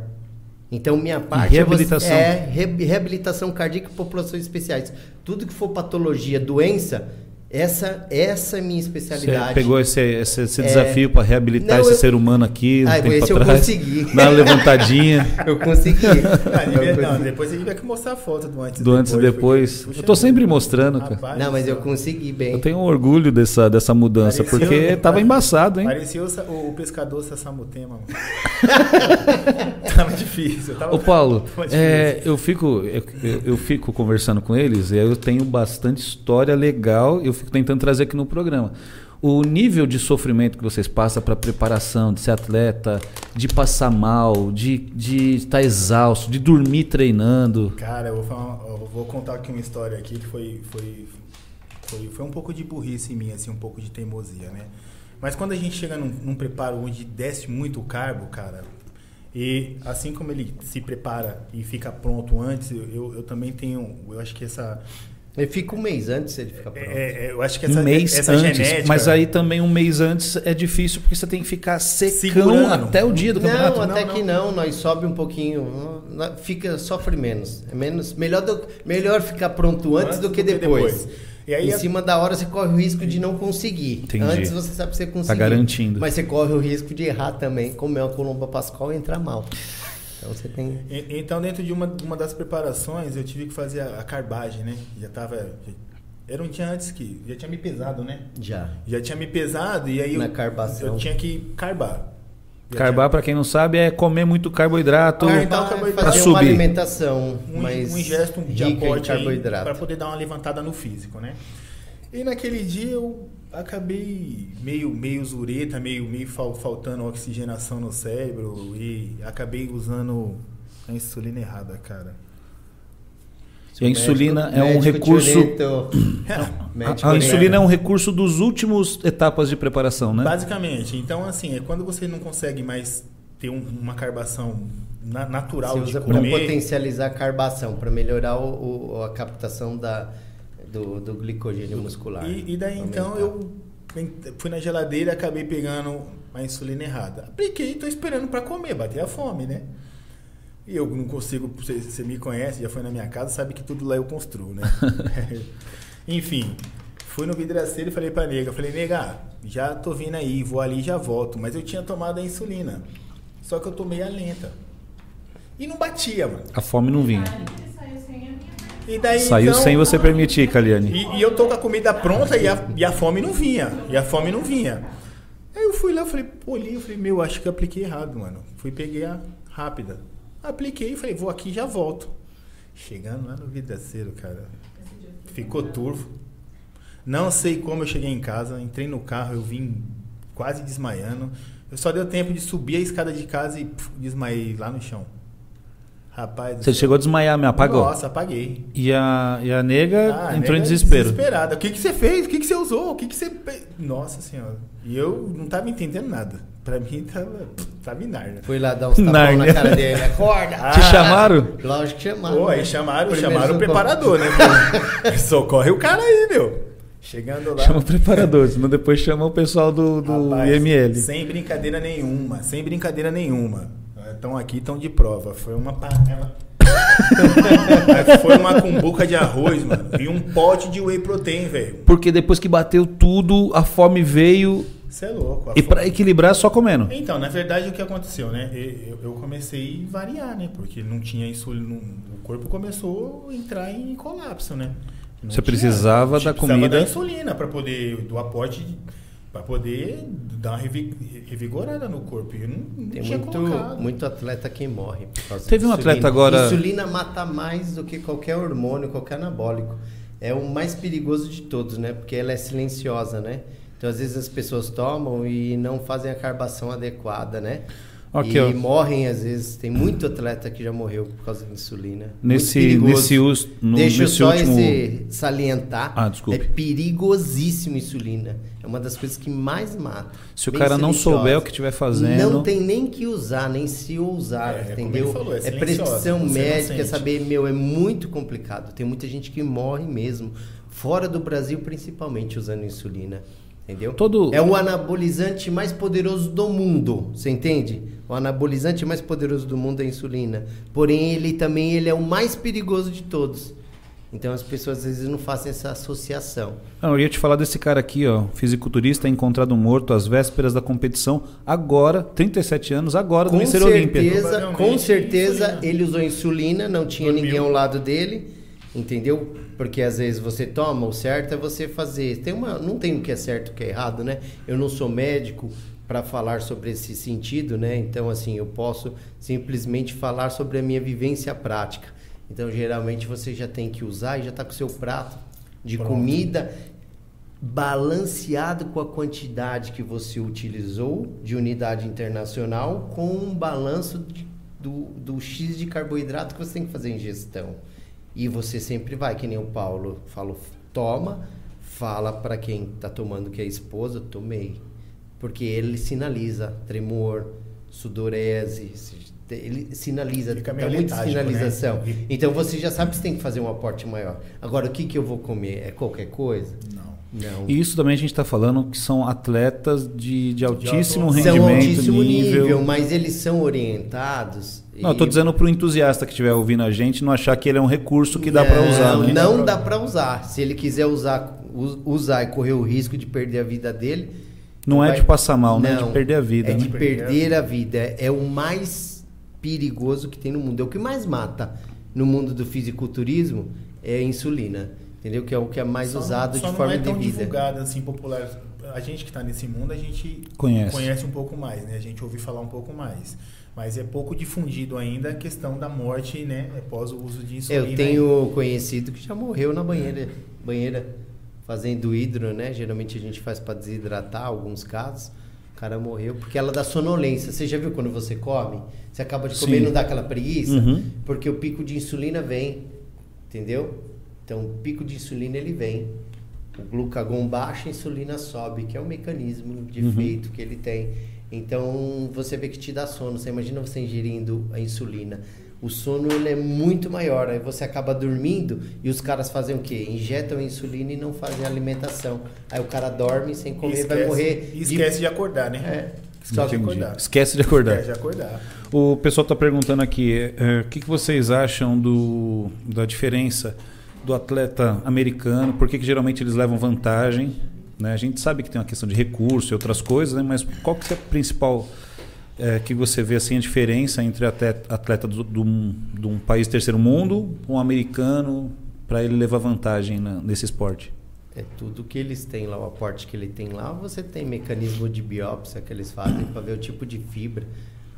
Então, minha parte e reabilitação. é, é reabilitação cardíaca e populações especiais. Tudo que for patologia, doença, essa, essa é minha especialidade. Você pegou esse, esse, esse é... desafio para reabilitar não, esse eu... ser humano aqui? Ah, tempo esse atrás, <laughs> <laughs> eu consegui. Dar uma levantadinha. eu consegui. Ah, não, depois a gente vai que mostrar a foto do antes do antes e depois. Porque, eu tô sempre mostrando, cara. Rapaz, não, mas eu consegui bem. Eu tenho orgulho dessa, dessa mudança, parecia, porque tava embaçado, hein? Parecia o, o pescador Sassamutema. <laughs> tava difícil. Tava, Ô, Paulo, é, eu, fico, eu, eu, fico conversando com eles e eu tenho bastante história legal. Eu fico tentando trazer aqui no programa. O nível de sofrimento que vocês passam para preparação, de ser atleta, de passar mal, de, de estar exausto, de dormir treinando. Cara, eu vou, falar, eu vou contar aqui uma história aqui que foi, foi, Foi, foi um pouco de burrice em mim, assim, um pouco de teimosia, né? Mas quando a gente chega num, num preparo onde desce muito o carbo, cara, e assim como ele se prepara e fica pronto antes, eu, eu também tenho, eu acho que essa ele fica um mês antes, ele fica pronto. É, é, eu acho que essa, um mês essa antes, genética... mas aí também um mês antes é difícil porque você tem que ficar secão Segurando. até o dia do campeonato. Não, até Não, que não, nós sobe um pouquinho, fica sofre menos. É menos melhor, do, melhor ficar pronto antes, do que depois. E aí em a- cima da hora você corre o risco de não conseguir. Entendi. Antes você sabe que você conseguir. Tá garantindo. Mas você corre o risco de errar também, comer uma colomba pascal e entrar mal. Então você tem. E- Então, dentro de uma, uma das preparações, eu tive que fazer a, a carbagem, né? Já tava. já- era um dia antes que. Já tinha me pesado, né? Já. Já tinha me pesado e aí Na eu, carbação. eu tinha que carbar. Carbar, pra quem não sabe, é comer muito carboidrato. Ah, então, fazer Pra uma subir. alimentação um, mais um gesto de aporte carboidrato. para poder dar uma levantada no físico, né? E naquele dia eu acabei meio meio zureta, meio meio fal- faltando oxigenação no cérebro e acabei usando a insulina errada, cara. E a insulina é um Médico recurso. A, <coughs> Médico a insulina é um recurso dos últimos etapas de preparação, né? Basicamente, então assim, é quando você não consegue mais ter um- uma carbação na- natural Você de usa para potencializar a carbação, para melhorar o, o- a captação da, do, do glicogênio muscular. E, e daí então Aumentar. eu ent- fui na geladeira e acabei pegando a insulina errada. Apliquei e tô esperando para comer, bater a fome, né? E eu não consigo, você, você me conhece, já foi na minha casa, sabe que tudo lá eu construo, né? <laughs> <laughs> Enfim, fui no vidraceiro e falei pra nega, falei, nega, já tô vindo aí, vou ali e já volto. Mas eu tinha tomado a insulina. Só que eu tomei a lenta. E não batia, mano. A fome não vinha. Saiu sem a minha E daí, Saiu então, sem você permitir, Caliane. E, e eu tô com a comida pronta e a, e a fome não vinha. E a fome não vinha. Aí eu fui lá, eu falei, olhei, eu falei, meu, acho que eu apliquei errado, mano. Fui, peguei a rápida. Apliquei e falei, vou aqui e já volto. Chegando lá no vidraceiro, cara, ficou turvo. Não sei como eu cheguei em casa, entrei no carro, eu vim quase desmaiando. Eu só deu tempo de subir a escada de casa e puf, desmaiei lá no chão. Rapaz. Você chegou a desmaiar, me apagou. Nossa, apaguei. E a, e a nega Ah, entrou em nega desespero. Desesperada. O que, que você fez? O que, que você usou? O que, que você. Nossa senhora. E eu não tava entendendo nada. Pra mim tava. Tava em Nárnia. Fui lá dar uns tapão na cara dele. Acorda! <laughs> Te chamaram? Lógico que chamaram. Pô, aí né? chamaram, Primeiro chamaram o preparador, né? <laughs> Socorre o cara aí, meu. Chegando lá. Chama o preparador, senão depois chama o pessoal do, do rapaz, IML. Sem brincadeira nenhuma. Sem brincadeira nenhuma. Estão aqui, estão de prova. Foi uma panela. Foi uma cumbuca de arroz, mano. E um pote de whey protein, velho. Porque depois que bateu tudo, a fome veio. Você é louco. E pra equilibrar, só comendo. Então, na verdade, o que aconteceu, né? Eu, eu comecei a variar, né? Porque não tinha insulina. O corpo começou a entrar em colapso, né? Não Você precisava da precisava comida. da insulina para poder do aporte para poder dar uma revi- revigorada no corpo. E eu não, não Tem tinha muito, colocado. muito atleta que morre. por causa Teve um atleta agora- Insulina mata mais do que qualquer hormônio, qualquer anabólico. É o mais perigoso de todos, né? Porque ela é silenciosa, né? Então, às vezes as pessoas tomam e não fazem a carbação adequada, né? Aqui, e ó. morrem, às vezes. Tem muito atleta que já morreu por causa da insulina. Nesse, perigoso. nesse, us- no, Deixa eu nesse só último. esse salientar. Ah, desculpe. É perigosíssimo insulina. É uma das coisas que mais mata. Se o cara não souber o que estiver fazendo. Não tem nem que usar, nem se ousar, É, entendeu? falou, é é prescrição médica, saber, meu, é muito complicado. Tem muita gente que morre mesmo, fora do Brasil principalmente, usando insulina. Entendeu? Todo- É o anabolizante mais poderoso do mundo, você entende? O anabolizante mais poderoso do mundo é a insulina. Porém, ele também ele é o mais perigoso de todos. Então as pessoas às vezes não fazem essa associação. Não, eu ia te falar desse cara aqui, ó. Fisiculturista encontrado morto às vésperas da competição. Agora, 37 anos, agora do Com Mister Olímpia. certeza, Provavelmente com certeza ele usou insulina, não tinha Dormiu. ninguém ao lado dele, entendeu? Porque às vezes você toma, o certo é você fazer. Tem uma, não tem o que é certo e o que é errado, né? Eu não sou médico para falar sobre esse sentido, né? Então assim, eu posso simplesmente falar sobre a minha vivência prática. Então geralmente você já tem que usar e já está com o seu prato de Pronto. comida balanceado com a quantidade que você utilizou de unidade internacional com um balanço do, do X de carboidrato que você tem que fazer ingestão. E você sempre vai, que nem o Paulo falou, toma, fala para quem está tomando que é a esposa, tomei. Porque ele sinaliza tremor, sudorese, ele sinaliza, Fica meio muita letárgico, sinalização. né? Então você já sabe que você tem que fazer um aporte maior. Agora, o que, que eu vou comer? É qualquer coisa? Não. Não. E isso também a gente está falando que são atletas de, de altíssimo são rendimento, altíssimo nível. nível. mas eles são orientados. Não, eu tô dizendo para o entusiasta que estiver ouvindo a gente não achar que ele é um recurso que dá para usar. Não, né? não dá para usar. Se ele quiser usar, usar e correr o risco de perder a vida dele. Não é vai- de passar mal, né? É Não, de perder a vida. É né? de perder a vida. É o mais perigoso que tem no mundo. É o que mais mata no mundo do fisiculturismo é a insulina. Entendeu? Que é o que é mais Só não- usado só de não forma é tão devida. divulgado assim popular. A gente que está nesse mundo, a gente Conhece. um pouco mais, né? A gente ouve falar um pouco mais. Mas é pouco difundido ainda a questão da morte, né? Após o uso de insulina. Eu tenho conhecido que já morreu na banheira, banheira fazendo hidro, né? Geralmente a gente faz para desidratar alguns casos. O cara morreu porque ela dá sonolência. Você já viu quando você come? Você acaba de comer e não dá aquela preguiça? Uhum. Porque o pico de insulina vem, entendeu? Então o pico de insulina ele vem. O glucagon baixa, a insulina sobe, que é o mecanismo de Uhum. efeito que ele tem. Então você vê que te dá sono. Você imagina você ingerindo a insulina. O sono ele é muito maior. Aí você acaba dormindo e os caras fazem o quê? Injetam insulina e não fazem alimentação. Aí o cara dorme sem comer, vai esquece- morrer. E de- esquece de acordar, né? É. Esquece de acordar. Esquece de acordar. Esquece de acordar. O pessoal está perguntando aqui, é, o que, que vocês acham do, da diferença do atleta americano? Por que, que geralmente eles levam vantagem? Né? A gente sabe que tem uma questão de recurso e outras coisas, né? mas qual que é a principal é, que você vê assim a diferença entre atleta, atleta do- do- de um país terceiro mundo, um americano, para ele levar vantagem na- nesse esporte? É tudo que eles têm lá, o aporte que ele tem lá, você tem mecanismo de biópsia que eles fazem para ver o tipo de fibra.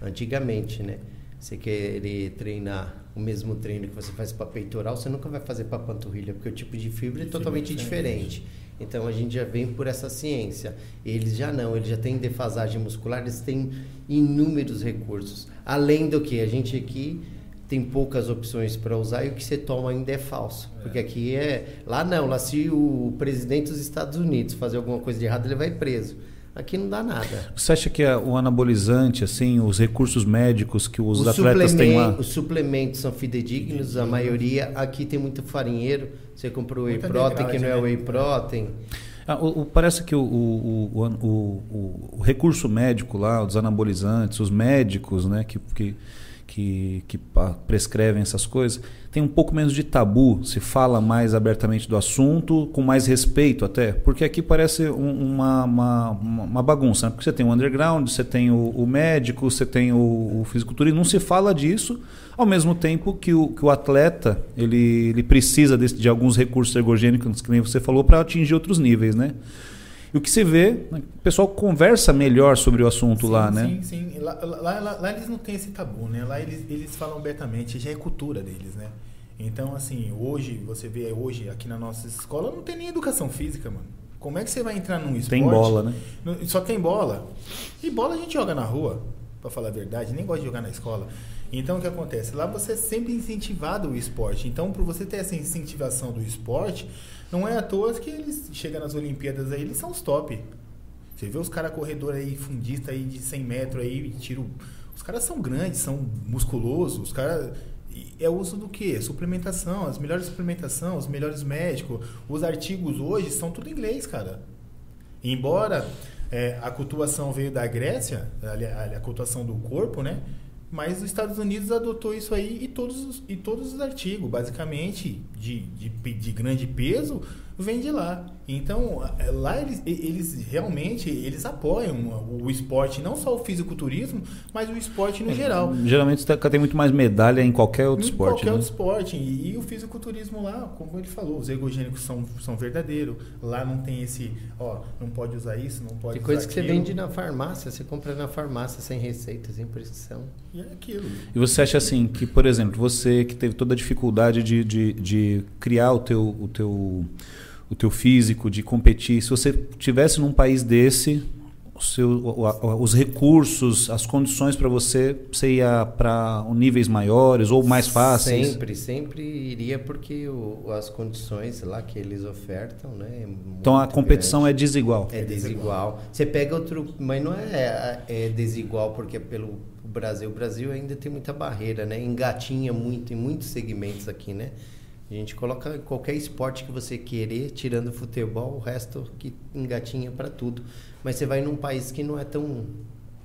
Antigamente, né? Você querer treinar o mesmo treino que você faz para peitoral, você nunca vai fazer para panturrilha, porque o tipo de fibra é totalmente diferente. Então a gente já vem por essa ciência. Eles já não, eles já têm defasagem muscular, eles têm inúmeros recursos. Além do que a gente aqui tem poucas opções para usar e o que você toma ainda é falso. Porque aqui é. Lá não, lá se o presidente dos Estados Unidos fazer alguma coisa de errado, ele vai preso. Aqui não dá nada. Você acha que a- o anabolizante, assim, os recursos médicos que os Os atletas têm lá... Os suplementos são fidedignos, a maioria. Aqui tem muito farinheiro. Você comprou whey Muita protein, que não é degradê, whey né? protein. Ah, o- o- parece que o, o- o- o- o- o recurso médico lá, os anabolizantes, os médicos né, que, que, que, que prescrevem essas coisas, tem um pouco menos de tabu, se fala mais abertamente do assunto, com mais respeito até, porque aqui parece um- uma, uma, uma bagunça, né? porque você tem o underground, você tem o, o médico, você tem o, o fisiculturismo, não se fala disso, ao mesmo tempo que o, que o atleta ele, ele precisa desse- de alguns recursos ergogênicos, que nem você falou, para atingir outros níveis, né? E o que se vê, o pessoal conversa melhor sobre o assunto Sim, lá, né? Sim, sim. Lá, lá, lá- lá eles não têm esse tabu, né? Lá eles, eles falam abertamente, já é cultura deles, né? Então, assim, hoje, você vê hoje aqui na nossa escola, não tem nem educação física, mano. Como é que você vai entrar num esporte? Tem bola, né? Só tem bola. E bola a gente joga na rua, pra falar a verdade, nem gosta de jogar na escola. Então o que acontece? Lá você é sempre incentivado o esporte. Então, por você ter essa incentivação do esporte, não é à toa que eles chegam nas Olimpíadas aí, eles são os top. Você vê os caras corredor aí, fundista aí de 100 metros aí, tiro. Os caras são grandes, são musculosos, os caras. É uso do que? Suplementação, as melhores suplementação, os melhores médicos. Os artigos hoje são tudo em inglês, cara. Embora é, a cultuação veio da Grécia, a, a, a cultuação do corpo, né? Mas os Estados Unidos adotou isso aí e todos, os- e todos os artigos, basicamente, de, de, de grande peso, vem de lá. Então, a- lá eles, eles realmente eles apoiam o, esporte, não só o fisiculturismo, mas o esporte no geral. Geralmente você tem muito mais medalha em qualquer outro Em esporte. qualquer né? outro esporte. E, e o fisiculturismo lá, como ele falou, os ergogênicos são, são verdadeiros. Lá não tem esse, ó, não pode usar isso, não pode Tem coisa usar que você vende na farmácia, você compra na farmácia sem receita, sem prescrição. E é aquilo. E você acha assim que, por exemplo, você que teve toda a dificuldade de, de, de criar o teu, o, teu, o teu físico, de competir, se você tivesse num país desse, seu, os recursos, as condições para você, você ia para níveis maiores ou mais fáceis? Sempre, sempre iria porque o, as condições lá que eles ofertam, né? É então a competição grande. é desigual. É desigual. Você pega outro, mas não é, é desigual porque é pelo Brasil. O Brasil ainda tem muita barreira, né? Engatinha muito em muitos segmentos aqui, né? A gente coloca qualquer esporte que você querer, tirando futebol, o resto que engatinha para tudo. Mas você vai num país que não é tão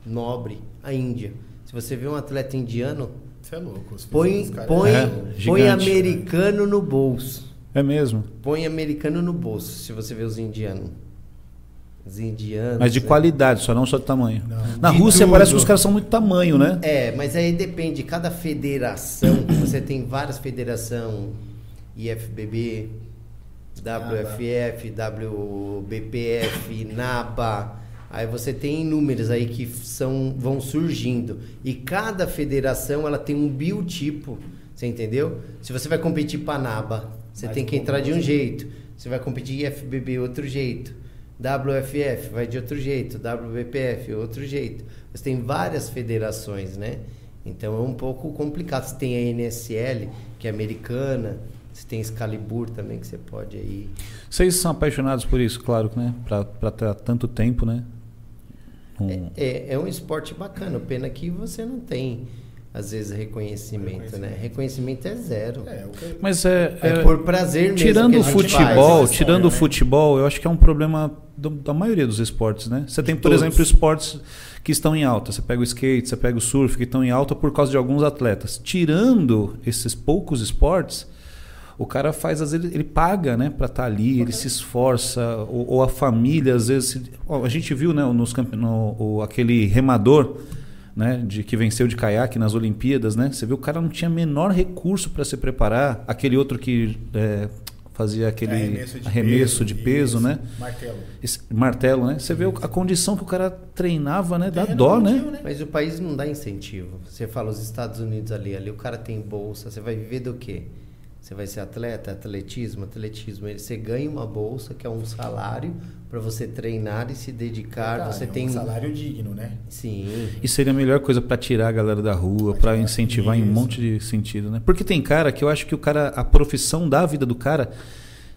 nobre, a Índia. Se você vê um atleta indiano, você é louco. Põe, põe, é, põe americano no bolso. É mesmo? Põe americano no bolso, se você vê os indianos. Os indianos. Mas de é. qualidade, só não só de tamanho. Não. Na de Rússia tudo. parece que os caras são muito tamanho, né? É, mas aí depende. Cada federação, você tem várias federações IFBB, WFF, WBPF, NABA. Aí você tem inúmeros aí que são, vão surgindo. E cada federação ela tem um biotipo. Você entendeu? Se você vai competir para NABA, você Mas tem que entrar de um jeito. Você vai competir IFBB outro jeito. WFF vai de outro jeito. WBPF outro jeito. Você tem várias federações, né? Então é um pouco complicado. Você tem a NSL, que é americana. Você tem Excalibur também que você pode aí. Vocês são apaixonados por isso, claro, né? Para ter tanto tempo, né? Um... É, é, é, um esporte bacana. Pena que você não tem às vezes reconhecimento, reconhecimento. né? Reconhecimento é zero. É, que... Mas é, é, é, por prazer mesmo. Tirando o futebol, faz. tirando o né? futebol, eu acho que é um problema do, da maioria dos esportes, né? Você tem, por Todos. exemplo, esportes que estão em alta. Você pega o skate, você pega o surf, que estão em alta por causa de alguns atletas. Tirando esses poucos esportes, o cara faz, às vezes, ele paga né, para estar tá ali, ele se esforça, ou, ou, a família, às vezes. Se, ó, a gente viu né, nos, no, o, aquele remador né, de, que venceu de caiaque nas Olimpíadas, né? Você viu o cara não tinha menor recurso para se preparar, aquele outro que. É, fazia aquele arremesso de arremesso peso, de peso né? Martelo. Esse, martelo, né? Você vê a condição que o cara treinava, né? Dá dó, né? né? Mas o país não dá incentivo. Você fala os Estados Unidos ali, ali o cara tem bolsa, você vai viver do quê? Você vai ser atleta, atletismo, atletismo. Você ganha uma bolsa que é um salário para você treinar e se dedicar. Verdade, você é tem um salário digno, né? Sim. E seria a melhor coisa para tirar a galera da rua, para incentivar isso. em um monte de sentido, né? Porque tem cara que eu acho que o cara, a profissão da vida do cara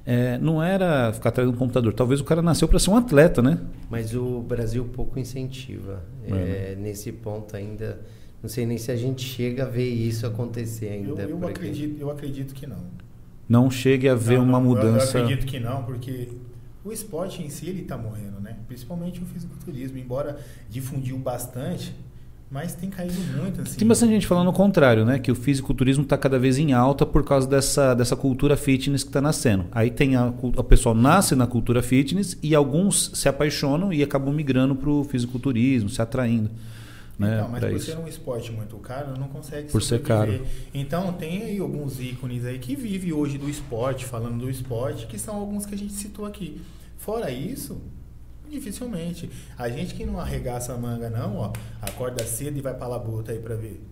é, não era ficar atrás de um computador. Talvez o cara nasceu para ser um atleta, né? Mas o Brasil pouco incentiva. É, é, nesse ponto ainda não sei nem se a gente chega a ver isso acontecer ainda. Eu, eu acredito, eu acredito que não. Não chegue a ver não, uma mudança. Eu, eu acredito que não, porque o esporte em si ele está morrendo, né? Principalmente o fisiculturismo, embora difundiu bastante, mas tem caído muito. Assim. Tem bastante gente falando o contrário, né? Que o fisiculturismo está cada vez em alta por causa dessa, dessa cultura fitness que está nascendo. Aí tem a, o pessoal nasce na cultura fitness e alguns se apaixonam e acabam migrando para o fisiculturismo, se atraindo. Né, então, mas por isso. ser um esporte muito caro, não consegue Por ser caro. Então, tem aí alguns ícones aí que vivem hoje do esporte, falando do esporte, que são alguns que a gente citou aqui. Fora isso, dificilmente. A gente que não arregaça a manga, não, ó, acorda cedo e vai pra labuta aí pra ver.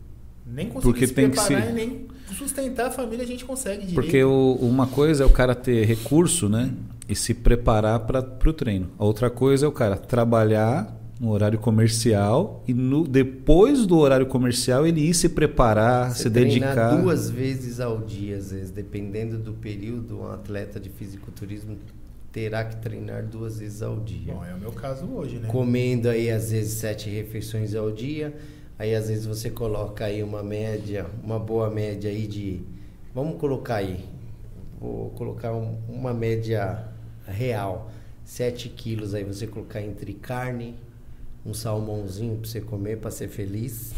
Nem conseguir Porque se tem preparar que se... nem sustentar a família a gente consegue direito. Porque o, uma coisa é o cara ter recurso, né? E se preparar para o treino. A outra coisa é o cara trabalhar no horário comercial e no, depois do horário comercial ele ir se preparar, Você se dedicar. duas vezes ao dia, às vezes, dependendo do período, um atleta de fisiculturismo terá que treinar duas vezes ao dia. Bom, é o meu caso hoje, né? Comendo aí às vezes sete refeições ao dia, aí às vezes você coloca aí uma média, uma boa média aí de, vamos colocar aí, vou colocar um, uma média real, 7 quilos aí você colocar entre carne, um salmãozinho para você comer, para ser feliz.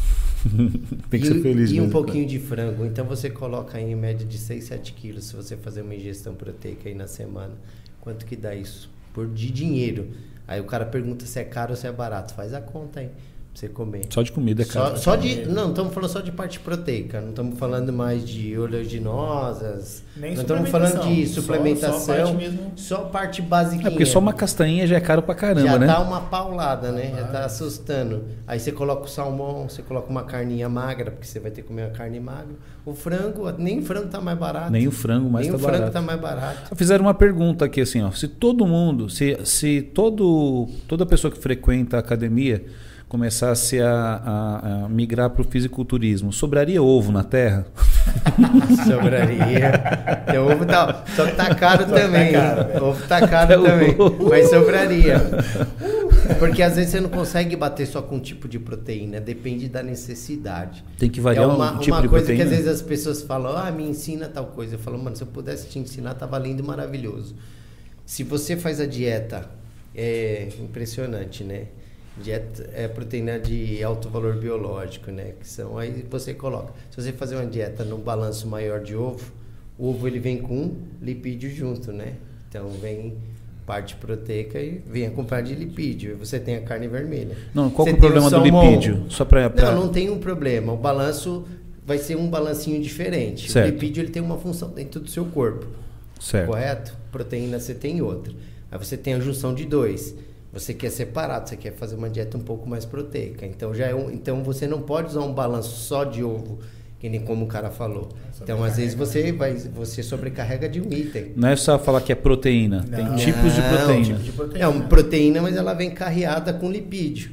<laughs> Tem que e, ser feliz. E mesmo, um pouquinho de frango. Então você coloca aí em média de 6, 7 quilos se você fazer uma ingestão proteica aí na semana. Quanto que dá isso? Por de dinheiro. Aí o cara pergunta se é caro ou se é barato. Faz a conta aí. Você comer. Só de comida, cara. Só, só de, não, estamos falando só de parte proteica, não estamos falando mais de oleaginosas, Nem não estamos falando de suplementação, só- só parte mesmo. só parte basiquinha. É porque só uma castanha já é caro pra caramba, já né? dá uma paulada, né? Já tá assustando. Aí você coloca o salmão, você coloca uma carninha magra, porque você vai ter que comer uma carne magra. O frango, nem o frango tá mais barato. Nem o frango mais Nem tá o frango barato. tá mais barato. Fizeram uma pergunta aqui assim, ó. Se todo mundo, se, se todo, toda pessoa que frequenta a academia começasse a, a- a migrar para o fisiculturismo, sobraria ovo na Terra? <laughs> Sobraria. E o ovo tá, só que tá caro Só tá também. caro, hein? velho. o ovo tá caro É o também. Mas sobraria. <laughs> Porque às vezes você não consegue bater só com um tipo de proteína, depende da necessidade. Tem que variar é uma, um tipo uma de coisa proteína? que às vezes as pessoas falam, ah, me ensina tal coisa. Eu falo, mano, se eu pudesse te ensinar, tava lindo e maravilhoso. Se você faz a dieta, é impressionante, né? Dieta é proteína de alto valor biológico, né? Que são aí você coloca. Se você fazer uma dieta no balanço maior de ovo, o ovo ele vem com lipídio junto, né? Então vem parte proteica e vem acompanhado de lipídio. E você tem a carne vermelha. Não, qual é o problema do salmão. lipídio? Só pra, pra- Não, não tem um problema. O balanço vai ser um balancinho diferente. Certo. O lipídio ele tem uma função dentro do seu corpo. Certo. Correto? Proteína você tem outra. Aí você tem a junção de dois. Você quer separado, você quer fazer uma dieta um pouco mais proteica. Então já é um, então você não pode usar um balanço só de ovo, que nem como o cara falou. Então às vezes você vai você sobrecarrega de um item. Não é só falar que é proteína. Tem Não. tipos de Não, proteína. tipo de proteína. É uma proteína, mas ela vem carreada com lipídio.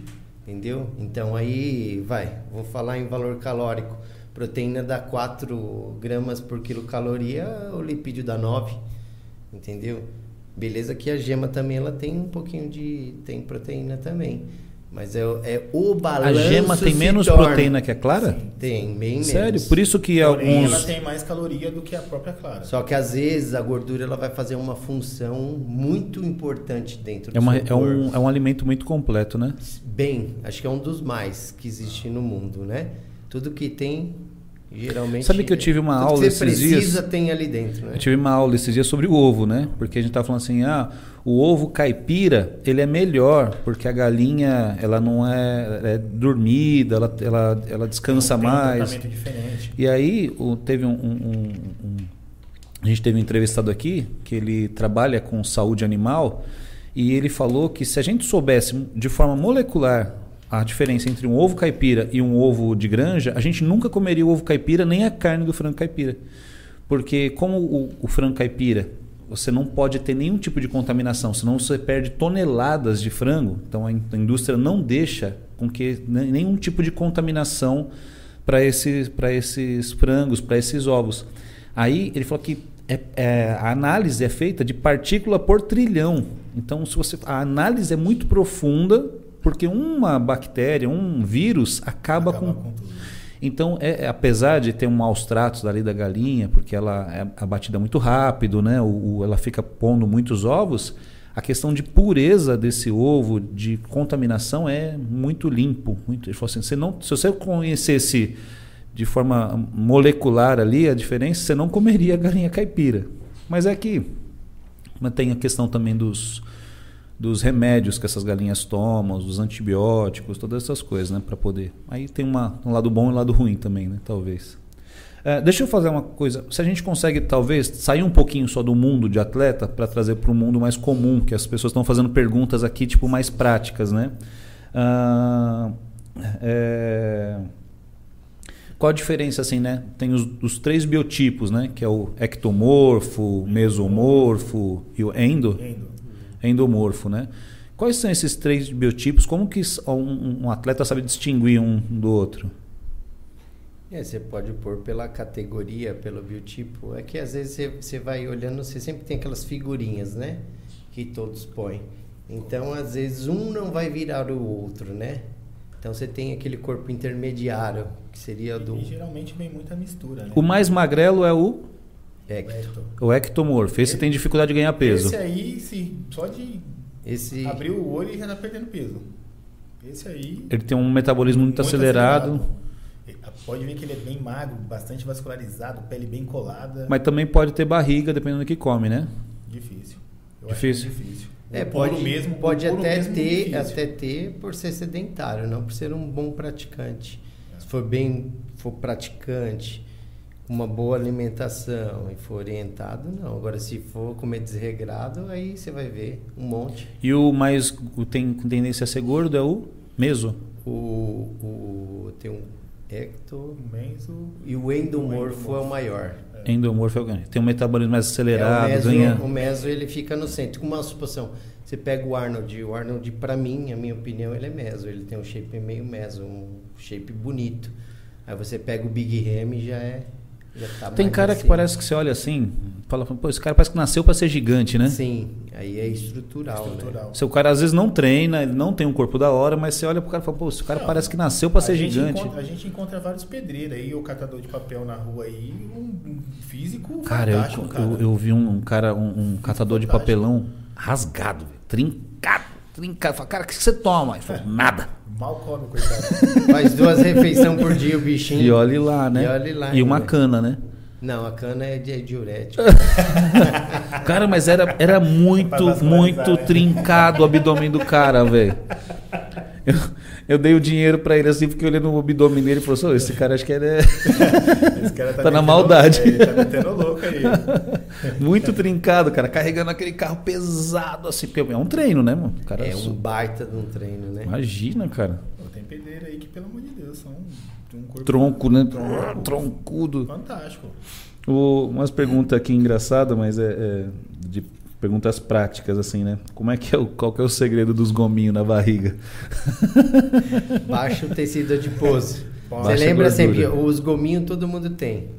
Entendeu? Então aí vai, vou falar em valor calórico. Proteína dá 4 gramas por quilocaloria, o lipídio dá 9. Entendeu? Beleza que a gema também ela tem um pouquinho de. tem proteína também. Mas é, o- é o A balanço. gema tem menos torna. proteína que a clara? Sim. Tem, bem Sério? menos. Por isso que Porém, alguns. ela tem mais caloria do que a própria clara. Só que às vezes a gordura ela vai fazer uma função muito importante dentro do É, uma- seu é corpo. um, é um alimento muito completo, né? Bem, acho que é um dos mais que existe no mundo, né? Tudo que tem, geralmente. Sabe que eu tive uma aula que você esses precisa dias? tem ali dentro, né? Eu tive uma aula esses dias sobre o ovo, né? Porque a gente tava falando assim, ah, o ovo caipira, ele é melhor, porque a galinha, ela não é, é dormida, ela, ela, ela descansa Tem um mais. tratamento diferente. E aí o- teve um, um- um- um- A gente teve um entrevistado aqui que ele trabalha com saúde animal e ele falou que se a gente soubesse de forma molecular a diferença entre um ovo caipira e um ovo de granja, a gente nunca comeria o ovo caipira nem a carne do frango caipira. Porque como o, o frango caipira, você não pode ter nenhum tipo de contaminação, senão você perde toneladas de frango. Então a in- a indústria não deixa com que ne- nenhum tipo de contaminação para esses, esses frangos, para esses ovos. Aí ele falou que é- é, a análise é feita de partícula por trilhão. Então, se você a análise é muito profunda, porque uma bactéria, um vírus acaba, Acaba com, com então, é, é, apesar de ter um maus tratos ali da galinha, porque ela é abatida muito rápido, né? O, o- ela fica pondo muitos ovos, a questão de pureza desse ovo, de contaminação, é muito limpo. Muito, ele assim, você não, se você conhecesse de forma molecular ali a diferença, você não comeria a galinha caipira. Mas é que mas tem a questão também dos, dos remédios que essas galinhas tomam, dos antibióticos, todas essas coisas, né, para poder. Aí tem uma, um lado bom e um lado ruim também, né, talvez. É, deixa eu fazer uma coisa. Se a gente consegue, talvez, sair um pouquinho só do mundo de atleta para trazer para um mundo mais comum, que as pessoas estão fazendo perguntas aqui, tipo, mais práticas, né? Ah, é, qual a diferença, assim, né? Tem os, os três biotipos, né? Que é o ectomorfo, mesomorfo e o endo Endo. Endomorfo, né? Quais são esses três biotipos? Como que um, um atleta sabe distinguir um do outro? É, você pode pôr pela categoria, pelo biotipo. É que às vezes você, você vai olhando, você sempre tem aquelas figurinhas, né? Que todos põem. Então, às vezes, um não vai virar o outro, né? Então, você tem aquele corpo intermediário, que seria do E geralmente vem muita mistura, né? O mais magrelo é o, ecto. O ectomorfo. Esse tem dificuldade de ganhar peso. Esse aí, se, só de Esse, abrir o olho, ele já tá perdendo peso. Esse aí... Ele tem um metabolismo muito, acelerado, Pode ver que ele é bem magro, bastante vascularizado, pele bem colada. mas também pode ter barriga, dependendo do que come, né? Difícil. Eu Difícil. É difícil. É, pode, mesmo, pode até mesmo é ter, difícil. até ter por ser sedentário, não por ser um bom praticante. Se for bem, for praticante, uma boa alimentação e for orientado, não. Agora, se for comer desregrado, aí você vai ver um monte. E o mais o tem com tendência a ser gordo é o meso. O, o tem um ecto O Menzo, e o endomorfo é o maior. Endomorfo é o ganho. Tem um metabolismo mais acelerado, É, o, meso, ganha. o meso ele fica no centro. Com uma suposição, você pega o Arnold, o Arnold para mim, a minha opinião, ele é meso. Ele tem um shape meio meso, um shape bonito. Aí você pega o Big Ham e já é tá Tem cara que assim. parece que você olha assim, fala, pô, esse cara parece que nasceu pra ser gigante, né? Sim, aí é estrutural, né? estrutural. Seu cara às vezes não treina, ele não tem um corpo da hora, mas você olha pro cara e fala, pô, esse cara Não, parece que nasceu pra a ser gigante. Encontra, a gente encontra vários pedreiros aí, o catador de papel na rua aí, um, um físico Cara, eu, cara. eu, eu vi um, um cara, um, um catador de fantástico. papelão rasgado, trincado, trincado. Fala, cara, o que você toma? Ele falou, nada. Mal come, coitado. <laughs> Faz duas refeições por dia o bichinho. E olhe lá, né? E olhe lá E uma ainda. cana, né? Não, a cana é de é diurético. <laughs> Cara, mas era, era muito, muito né? trincado o abdômen do cara, velho. Eu, eu dei o dinheiro pra ele assim, porque eu olhei no abdômen dele e falou assim, "Ô, esse cara acho que ele é <laughs> Esse cara <laughs> Tá na metendo- maldade. é, ele tá metendo louco aí. <laughs> muito trincado, cara, carregando aquele carro pesado assim, porque é um treino, né, mano? O Cara, É um baita de um treino, né? Imagina, cara. Tem pedreiro aí que, pelo amor de Deus, são um corpo Tronco, né? Tronco. Troncudo. fantástico. O, umas perguntas aqui engraçadas, mas é, é de perguntas práticas, assim, né? Como é que é o, qual que é o segredo dos gominhos na barriga? <laughs> Baixa o tecido adiposo. Você lembra sempre, os gominhos todo mundo tem.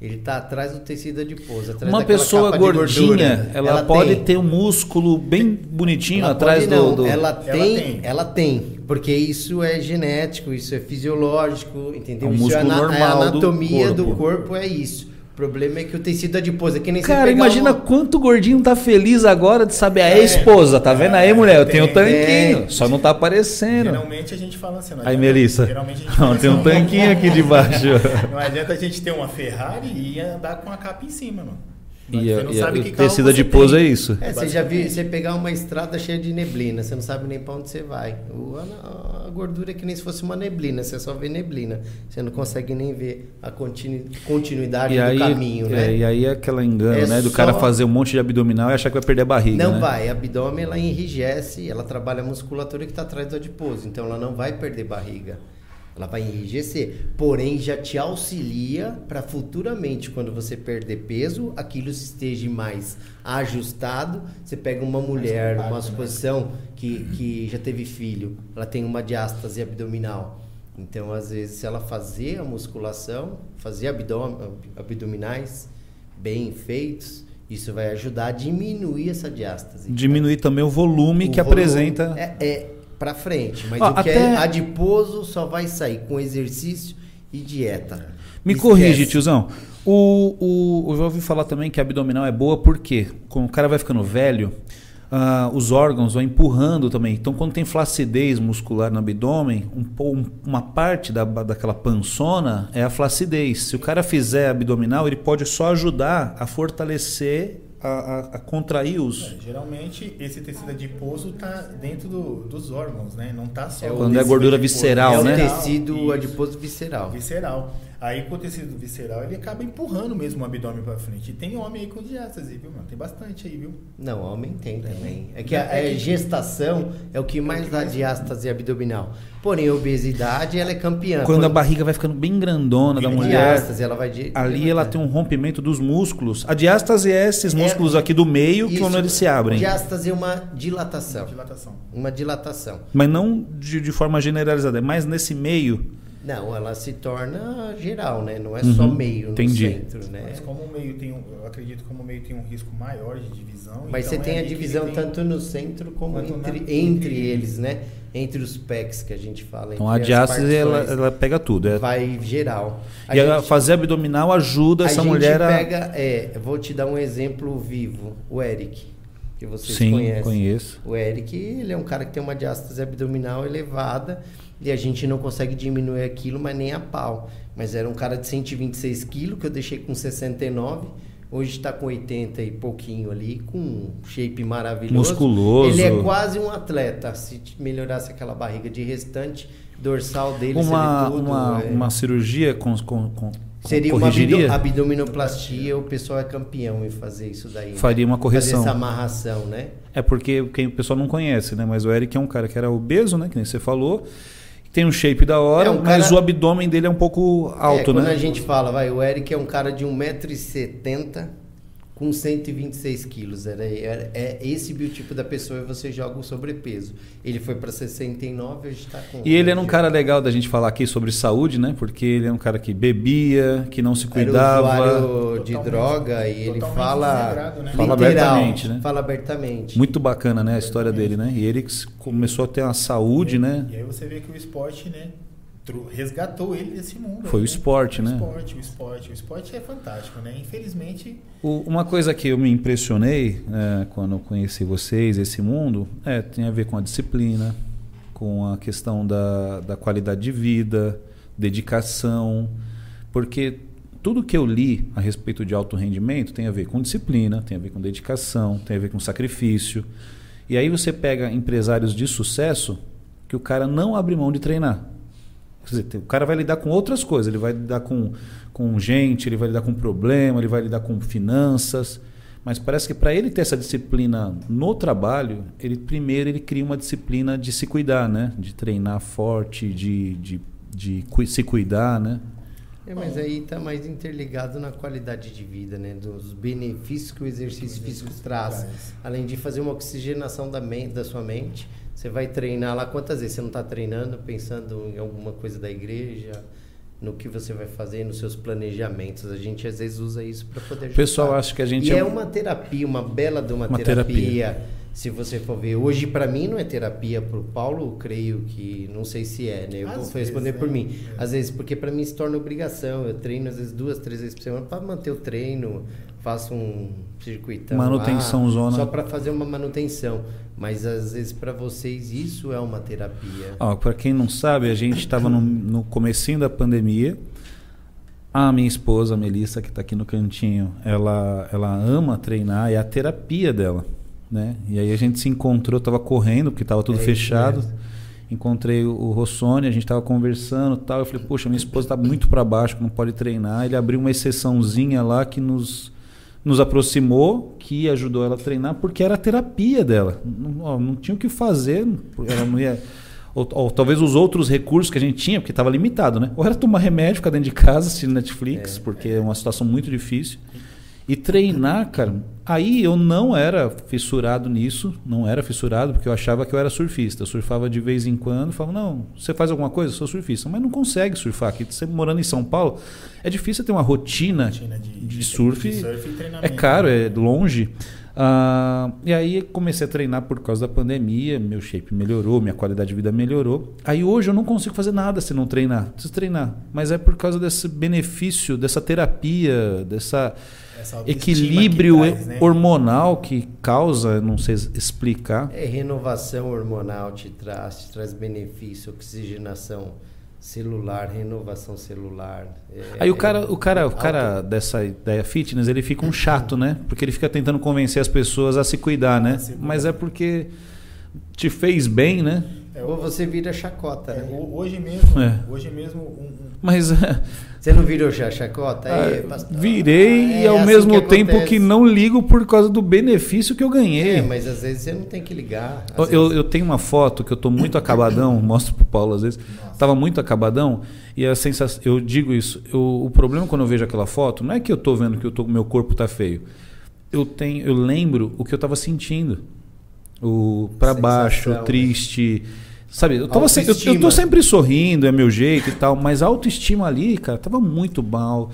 Ele tá atrás do tecido adiposo. Atrás Uma pessoa capa de gordinha, gordura. ela, pode tem. ter um músculo bem bonitinho Ela atrás pode do, do- Ela, Ela tem, tem. ela tem, porque isso é genético, isso é fisiológico, entendeu? É um isso é, músculo é normal a do anatomia do corpo. corpo. é isso. O problema é que o tecido adiposo é que nem Cara, imagina uma- quanto gordinho tá feliz agora de saber a É, esposa, tá vendo aí, é, mulher? Eu tem, tenho um tanquinho, tem. só não tá aparecendo. Geralmente a gente fala assim. não Aí, adianta- Melissa. Geralmente a gente <laughs> Não, fala tem um assim, tanquinho aqui debaixo. <laughs> Não adianta a gente ter uma Ferrari e andar com a capa em cima, mano. E, Você a- não e a- sabe o que carro tecido você adiposo é isso. É, você já viu, você pegar uma estrada cheia de neblina, você não sabe nem pra onde você vai. O- a, a gordura é que nem se fosse uma neblina, você só vê neblina. Você não consegue nem ver a continu- continuidade E do aí, caminho, é, né? e aí é aquela engano, É né? Do só- cara fazer um monte de abdominal e achar que vai perder a barriga. Não né? vai, a abdômen ela enrijece, ela trabalha a musculatura que está atrás do adiposo, então ela não vai perder barriga. Ela vai enrijecer, porém já te auxilia para futuramente, quando você perder peso, aquilo esteja mais ajustado. Você pega uma mulher, uma né? suposição que, que já teve filho, ela tem uma diástase abdominal. Então, às vezes, se ela fazer a musculação, fazer abdom- abdominais bem feitos, isso vai ajudar a diminuir essa diástase. Diminuir também o volume O que volume apresenta. É, é para frente, mas Ó, o que até- é adiposo só vai sair com exercício e dieta. Me Esquece. corrige, tiozão. O, o, eu já ouvi falar também que a abdominal é boa porque quando o cara vai ficando velho, ah, os órgãos vão empurrando também. Então, quando tem flacidez muscular no abdômen, um- uma parte da, daquela pançona é a flacidez. Se o cara fizer abdominal, ele pode só ajudar a fortalecer, a, a- a contrair os. É, geralmente esse tecido adiposo tá dentro do- dos órgãos, né? Não tá só É Quando é gordura adiposo. visceral, é o né? tecido Isso. adiposo visceral. Visceral. Aí com o tecido visceral ele acaba empurrando mesmo o abdômen pra frente. E tem homem aí com diástase, viu, mano? Tem bastante aí, viu? Não, homem tem também. É que É a, a que- gestação é o que mais dá diástase abdominal. Porém, a obesidade ela é campeã. Quando a barriga vai ficando bem grandona da mulher. diástase, ela vai di- Ali ela tem um rompimento dos músculos. A diástase é esses É- músculos aqui do meio que Isso, quando eles se abrem. Diástase é uma dilatação. Dilatação. Uma dilatação. Mas não de, de forma generalizada, é mais nesse meio. Não, ela se torna geral, né? Não é só Uhum, meio no entendi. centro, né? Mas como o meio tem um, eu acredito que como o meio tem um risco maior de divisão. Mas então você tem é a divisão tem- tanto no centro como Quanto na- entre, entre entre eles. né? Entre os pecs que a gente fala. Então entre a as diástase ela, ela pega tudo. É. vai geral. A E gente- fazer abdominal ajuda essa mulher a. pega, é, vou te dar um exemplo vivo, o Eric, que vocês Sim, conhecem. conheço. O Eric, ele é um cara que tem uma diástase abdominal elevada e a gente não consegue diminuir aquilo, mas nem a pau. Mas era um cara de 126 quilos que eu deixei com 69. Hoje está com 80 e pouquinho ali, com um shape maravilhoso. Musculoso. Ele é quase um atleta. Se melhorasse aquela barriga de restante, dorsal dele Uma, seria tudo, uma, é. uma cirurgia com, com, com Seria uma corrigiria? abdo- abdominoplastia, o pessoal é campeão em fazer isso daí. né? Faria uma correção. Fazer essa amarração, né? É porque quem o pessoal não conhece, né? Mas o Eric é um cara que era obeso, né? Que nem você falou. Tem um shape da hora, É um mas cara- o abdômen dele é um pouco é, alto, quando né? a gente fala, vai, o Eric é um cara de 1,70m com 126 quilos. Era, era- é esse biotipo da pessoa e você joga o sobrepeso. Ele foi para 69, hoje está com. E ele era um cara legal da gente falar aqui sobre saúde, né? Porque ele é um cara que bebia, que não se Era cuidava. usuário de Totalmente- droga e ele fala. né? Fala literal, abertamente, né? Fala abertamente. Muito bacana, né? A história dele, né? E ele começou a ter uma saúde, e, né? E aí você vê que o esporte, né? Resgatou ele desse mundo. Foi aí, o esporte, o né? esporte, o esporte. O esporte é fantástico, né? Infelizmente, O- uma coisa que eu me impressionei é, quando eu conheci vocês, esse mundo, é, tem a ver com a disciplina, com a questão da, da qualidade de vida, dedicação, porque tudo que eu li a respeito de alto rendimento tem a ver com disciplina, tem a ver com dedicação, tem a ver com sacrifício. E aí você pega empresários de sucesso que o cara não abre mão de treinar. Quer dizer, o cara vai lidar com outras coisas, ele vai lidar com, com gente, ele vai lidar com problema, ele vai lidar com finanças. Mas parece que para ele ter essa disciplina no trabalho, ele primeiro ele cria uma disciplina de se cuidar, né? De treinar forte, de, de, de cui- se cuidar, né? É, mas aí está mais interligado na qualidade de vida, né? Dos benefícios que o exercício físico traz. traz. Além de fazer uma oxigenação da, mente, da sua mente, você vai treinar lá. Quantas vezes você não está treinando, pensando em alguma coisa da igreja, no que você vai fazer, nos seus planejamentos? A gente às vezes usa isso para poder O pessoal acha que a gente E é é um- uma terapia, uma bela de uma, Uma terapia. Se você for ver, hoje para mim não é terapia, para o Paulo, creio que, não sei se é, né? Eu Às vou vezes, responder né? por mim. É. Às vezes, porque para mim se torna obrigação. Eu treino às vezes duas, três vezes por semana para manter o treino, faço um circuitão. Manutenção lá, zona. Só para fazer uma manutenção. Mas às vezes para vocês isso é uma terapia. para quem não sabe, a gente estava no, no comecinho da pandemia. A minha esposa, a Melissa, que está aqui no cantinho, ela, ela ama treinar, é a terapia dela. Né? E aí a gente se encontrou, estava correndo, porque estava tudo É fechado. Encontrei o, Rossoni, a gente estava conversando e tal. Eu falei, poxa, minha esposa está muito para baixo, não pode treinar. Ele abriu uma exceçãozinha lá que nos, nos aproximou, que ajudou ela a treinar, porque era a terapia dela. Não, não tinha o que fazer, ela não ia. Ou, ou talvez os outros recursos que a gente tinha, porque estava limitado, né? Ou era tomar remédio, ficar dentro de casa, assistir Netflix, É, porque é uma situação muito difícil. E treinar, cara, aí eu não era fissurado nisso, não era fissurado, porque eu achava que eu era surfista. Eu surfava de vez em quando, falava, não, você faz alguma coisa? Eu sou surfista. Mas não consegue surfar aqui. Você morando em São Paulo, é difícil ter uma rotina, rotina de, de surf. de surf é caro, é longe. Ah, e aí comecei a treinar por causa da pandemia, meu shape melhorou, minha qualidade de vida melhorou. Aí hoje eu não consigo fazer nada se não treinar. Preciso treinar. Mas é por causa desse benefício, dessa terapia, dessa equilíbrio que traz, né? hormonal que causa, não sei explicar. É renovação hormonal te traz, te traz benefício, oxigenação celular, renovação celular. É- Aí o cara, o cara, o Auto- cara dessa ideia fitness, ele fica um chato, né? Porque ele fica tentando convencer as pessoas a se cuidar, né? A se cuidar. Mas é porque te fez bem, né? É, Ou você vira chacota, é, né? hoje mesmo, É. hoje mesmo um, um- Mas <laughs> Você não virou já chacota? Aí, ah, pastor? virei Ah, e é ao assim mesmo que tempo acontece. que não ligo por causa do benefício que eu ganhei. É, mas às vezes você não tem que ligar. Eu, vezes- eu tenho uma foto que eu tô muito acabadão, <coughs> mostro pro Paulo às vezes. Tava muito acabadão e a sensação, eu digo isso, eu- o problema quando eu vejo aquela foto não é que eu tô vendo que eu tô, meu corpo tá feio. Eu tenho, eu lembro o que eu tava sentindo. O para baixo, né? Sabe, eu, tava eu, eu tô sempre sorrindo, é meu jeito e tal, mas a autoestima ali, cara, tava muito mal,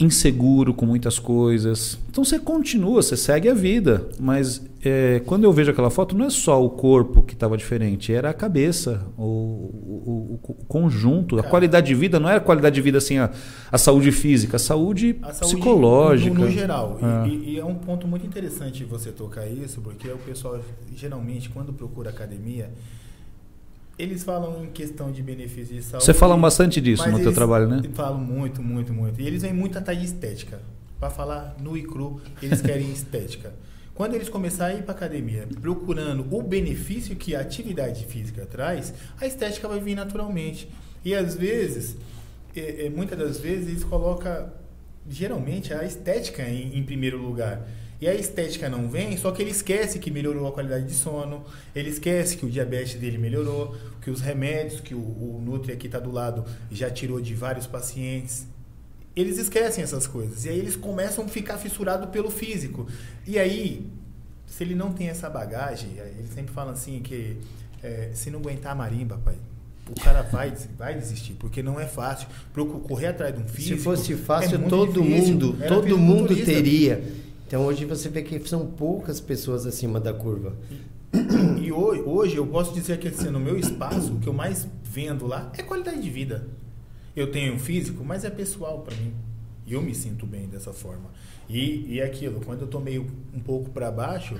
inseguro com muitas coisas. Então você continua, você segue a vida. Mas é, quando eu vejo aquela foto, não é só o corpo que estava diferente, era a cabeça, o, o- o- o conjunto. A Cara. qualidade de vida não era qualidade de vida assim, a, a saúde física, a saúde, a saúde psicológica. No, no geral. E- É. E, e é um ponto muito interessante você tocar isso, porque o pessoal, geralmente, quando procura academia, eles falam em questão de benefício de saúde. Você fala bastante disso no teu trabalho, né? Falam muito, muito, muito. E eles vêm muito atrás de estética. para falar nu e cru, eles querem <laughs> estética. Quando eles começarem a ir para academia procurando o benefício que a atividade física traz, a estética vai vir naturalmente. E às vezes, é, é, muitas das vezes, eles colocam geralmente a estética em, em primeiro lugar. E a estética não vem, só que ele esquece que melhorou a qualidade de sono, ele esquece que o diabetes dele melhorou, que os remédios que o, o Nutri aqui está do lado já tirou de vários pacientes. Eles esquecem essas coisas. E aí eles começam a ficar fissurados pelo físico. E aí, se ele não tem essa bagagem, ele sempre fala assim que é, se não aguentar a marimba, pai, o cara vai, vai desistir, porque não é fácil. Correr atrás de um físico. Se fosse fácil, é todo difícil. mundo, Era todo mundo teria. Então hoje você vê que são poucas pessoas acima da curva. E, hoje, hoje, eu posso dizer que assim, no meu espaço, o que eu mais vendo lá é qualidade de vida. Eu tenho um físico, mas é pessoal para mim. E eu me sinto bem dessa forma. E, e aquilo, quando eu tô meio um pouco para baixo,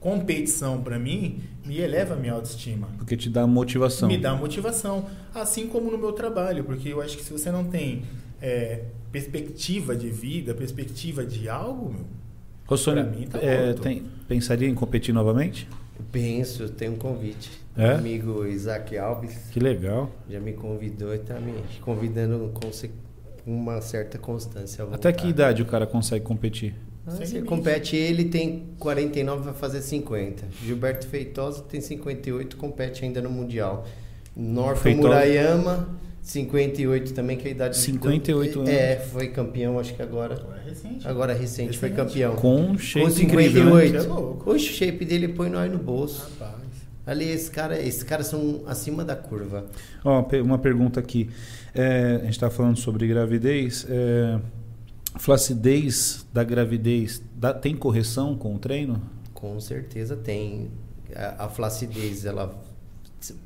competição para mim me eleva a minha autoestima. Porque te dá motivação. Me dá motivação. Assim como no meu trabalho, porque eu acho que se você não tem é, perspectiva de vida, perspectiva de algo, meu. Para mim tá é, tem, pensaria em competir novamente? Penso, tenho um convite. É? Meu amigo Isaac Alves. Que legal. Já me convidou e está me convidando com uma certa constância. Até que idade o cara consegue competir? Ah, você compete, ele tem 49, vai fazer 50. Gilberto Feitosa tem 58, compete ainda no Mundial. Norton Murayama, 58 também, que é a idade 58 do, anos. É, foi campeão, acho que agora. Agora é recente. Agora é recente, recente. foi campeão. Com shape Com 58. Né? É o shape dele põe nós no bolso. Rapaz. Ali, esse cara, esses caras são acima da curva. Ó, uma pergunta aqui. É, a gente está falando sobre gravidez. É, flacidez da gravidez dá, tem correção com o treino? Com certeza tem. A, a flacidez ela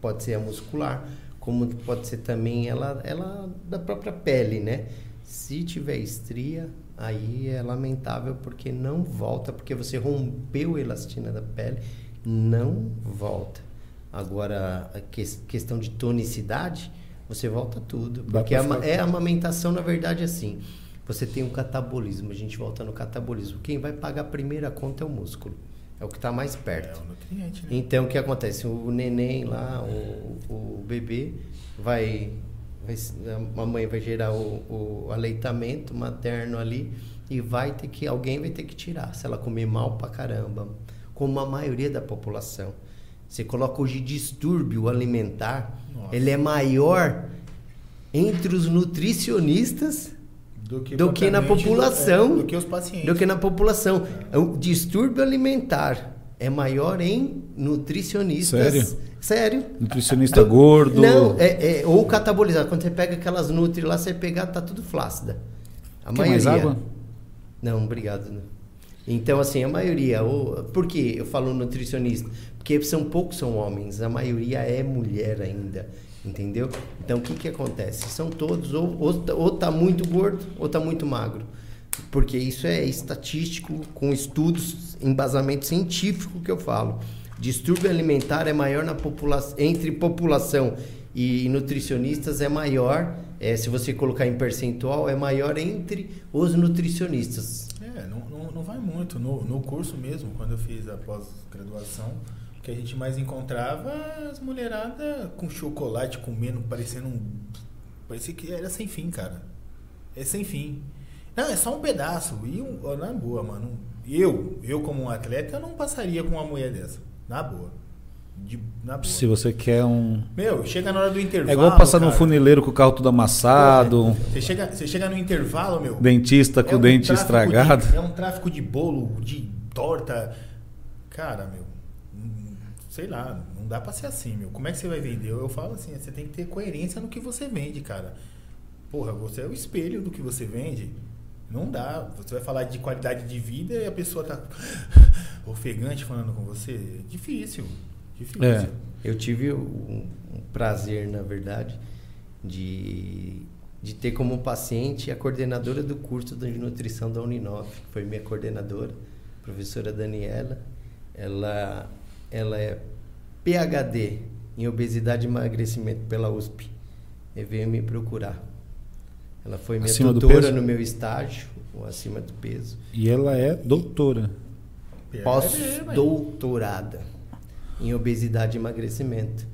pode ser a muscular, como pode ser também ela, ela da própria pele, né? Se tiver estria, aí é lamentável porque não volta, porque você rompeu a elastina da pele, não volta. Agora, a que, questão de tonicidade, você volta tudo. Porque a, é a amamentação, na verdade, assim. Você tem um catabolismo, a gente volta no catabolismo. Quem vai pagar a primeira conta é o músculo. É o que está mais perto. É o né? Então, o que acontece? O neném lá, o, o bebê, vai, vai. A mãe vai gerar o, o aleitamento materno ali e vai ter que. Alguém vai ter que tirar. Se ela comer mal pra caramba. Como a maioria da população. Você coloca hoje distúrbio alimentar, Nossa. ele é maior entre os nutricionistas do que, do que na população. Do, é, do, que os pacientes. Do que na população. É. O distúrbio alimentar é maior em nutricionistas. Sério? Sério. Nutricionista gordo. Não, é, é, ou catabolizado. Quando você pega aquelas nutri lá, você pegar, tá tudo flácida. A Quer maioria. mais água? Não, obrigado. Então, assim, a maioria. Ou, por que eu falo nutricionista? Porque são poucos são homens, a maioria é mulher ainda. Entendeu? Então o que, que acontece? São todos, ou, ou, ou tá muito gordo, ou tá muito magro. Porque isso é estatístico, com estudos, embasamento científico que eu falo. Distúrbio alimentar é maior na população, entre população e nutricionistas é maior, é, se você colocar em percentual, é maior entre os nutricionistas. É, não, não, não vai muito. No, no curso mesmo, quando eu fiz a pós-graduação, que a gente mais encontrava as mulheradas com chocolate comendo, parecendo um. Parecia que era sem fim, cara. É sem fim. Não, é só um pedaço. E um, na boa, mano. Eu, eu como um atleta, eu não passaria com uma mulher dessa. Na boa. De. Se você quer um. Meu, chega na hora do intervalo. É igual passar cara. no funileiro com o carro todo amassado. você, chega, você chega no intervalo, meu. Dentista com é o dente estragado. De, é um tráfico de bolo, de torta. Cara, meu sei lá, não dá pra ser assim, meu. Como é que você vai vender? Eu, eu falo assim, você tem que ter coerência no que você vende, cara. Porra, você é o espelho do que você vende. Não dá. Você vai falar de qualidade de vida e a pessoa tá <laughs> ofegante falando com você. Difícil. Difícil. É. Eu tive um, um prazer, na verdade, de, de ter como paciente a coordenadora do curso de nutrição da Uninove, que foi minha coordenadora, professora Daniela. Ela ela é PhD em obesidade e emagrecimento pela USP. E veio me procurar. Ela foi minha Acima tutora no meu estágio. ou acima do peso. E ela é doutora. Pós-doutorada em obesidade e emagrecimento.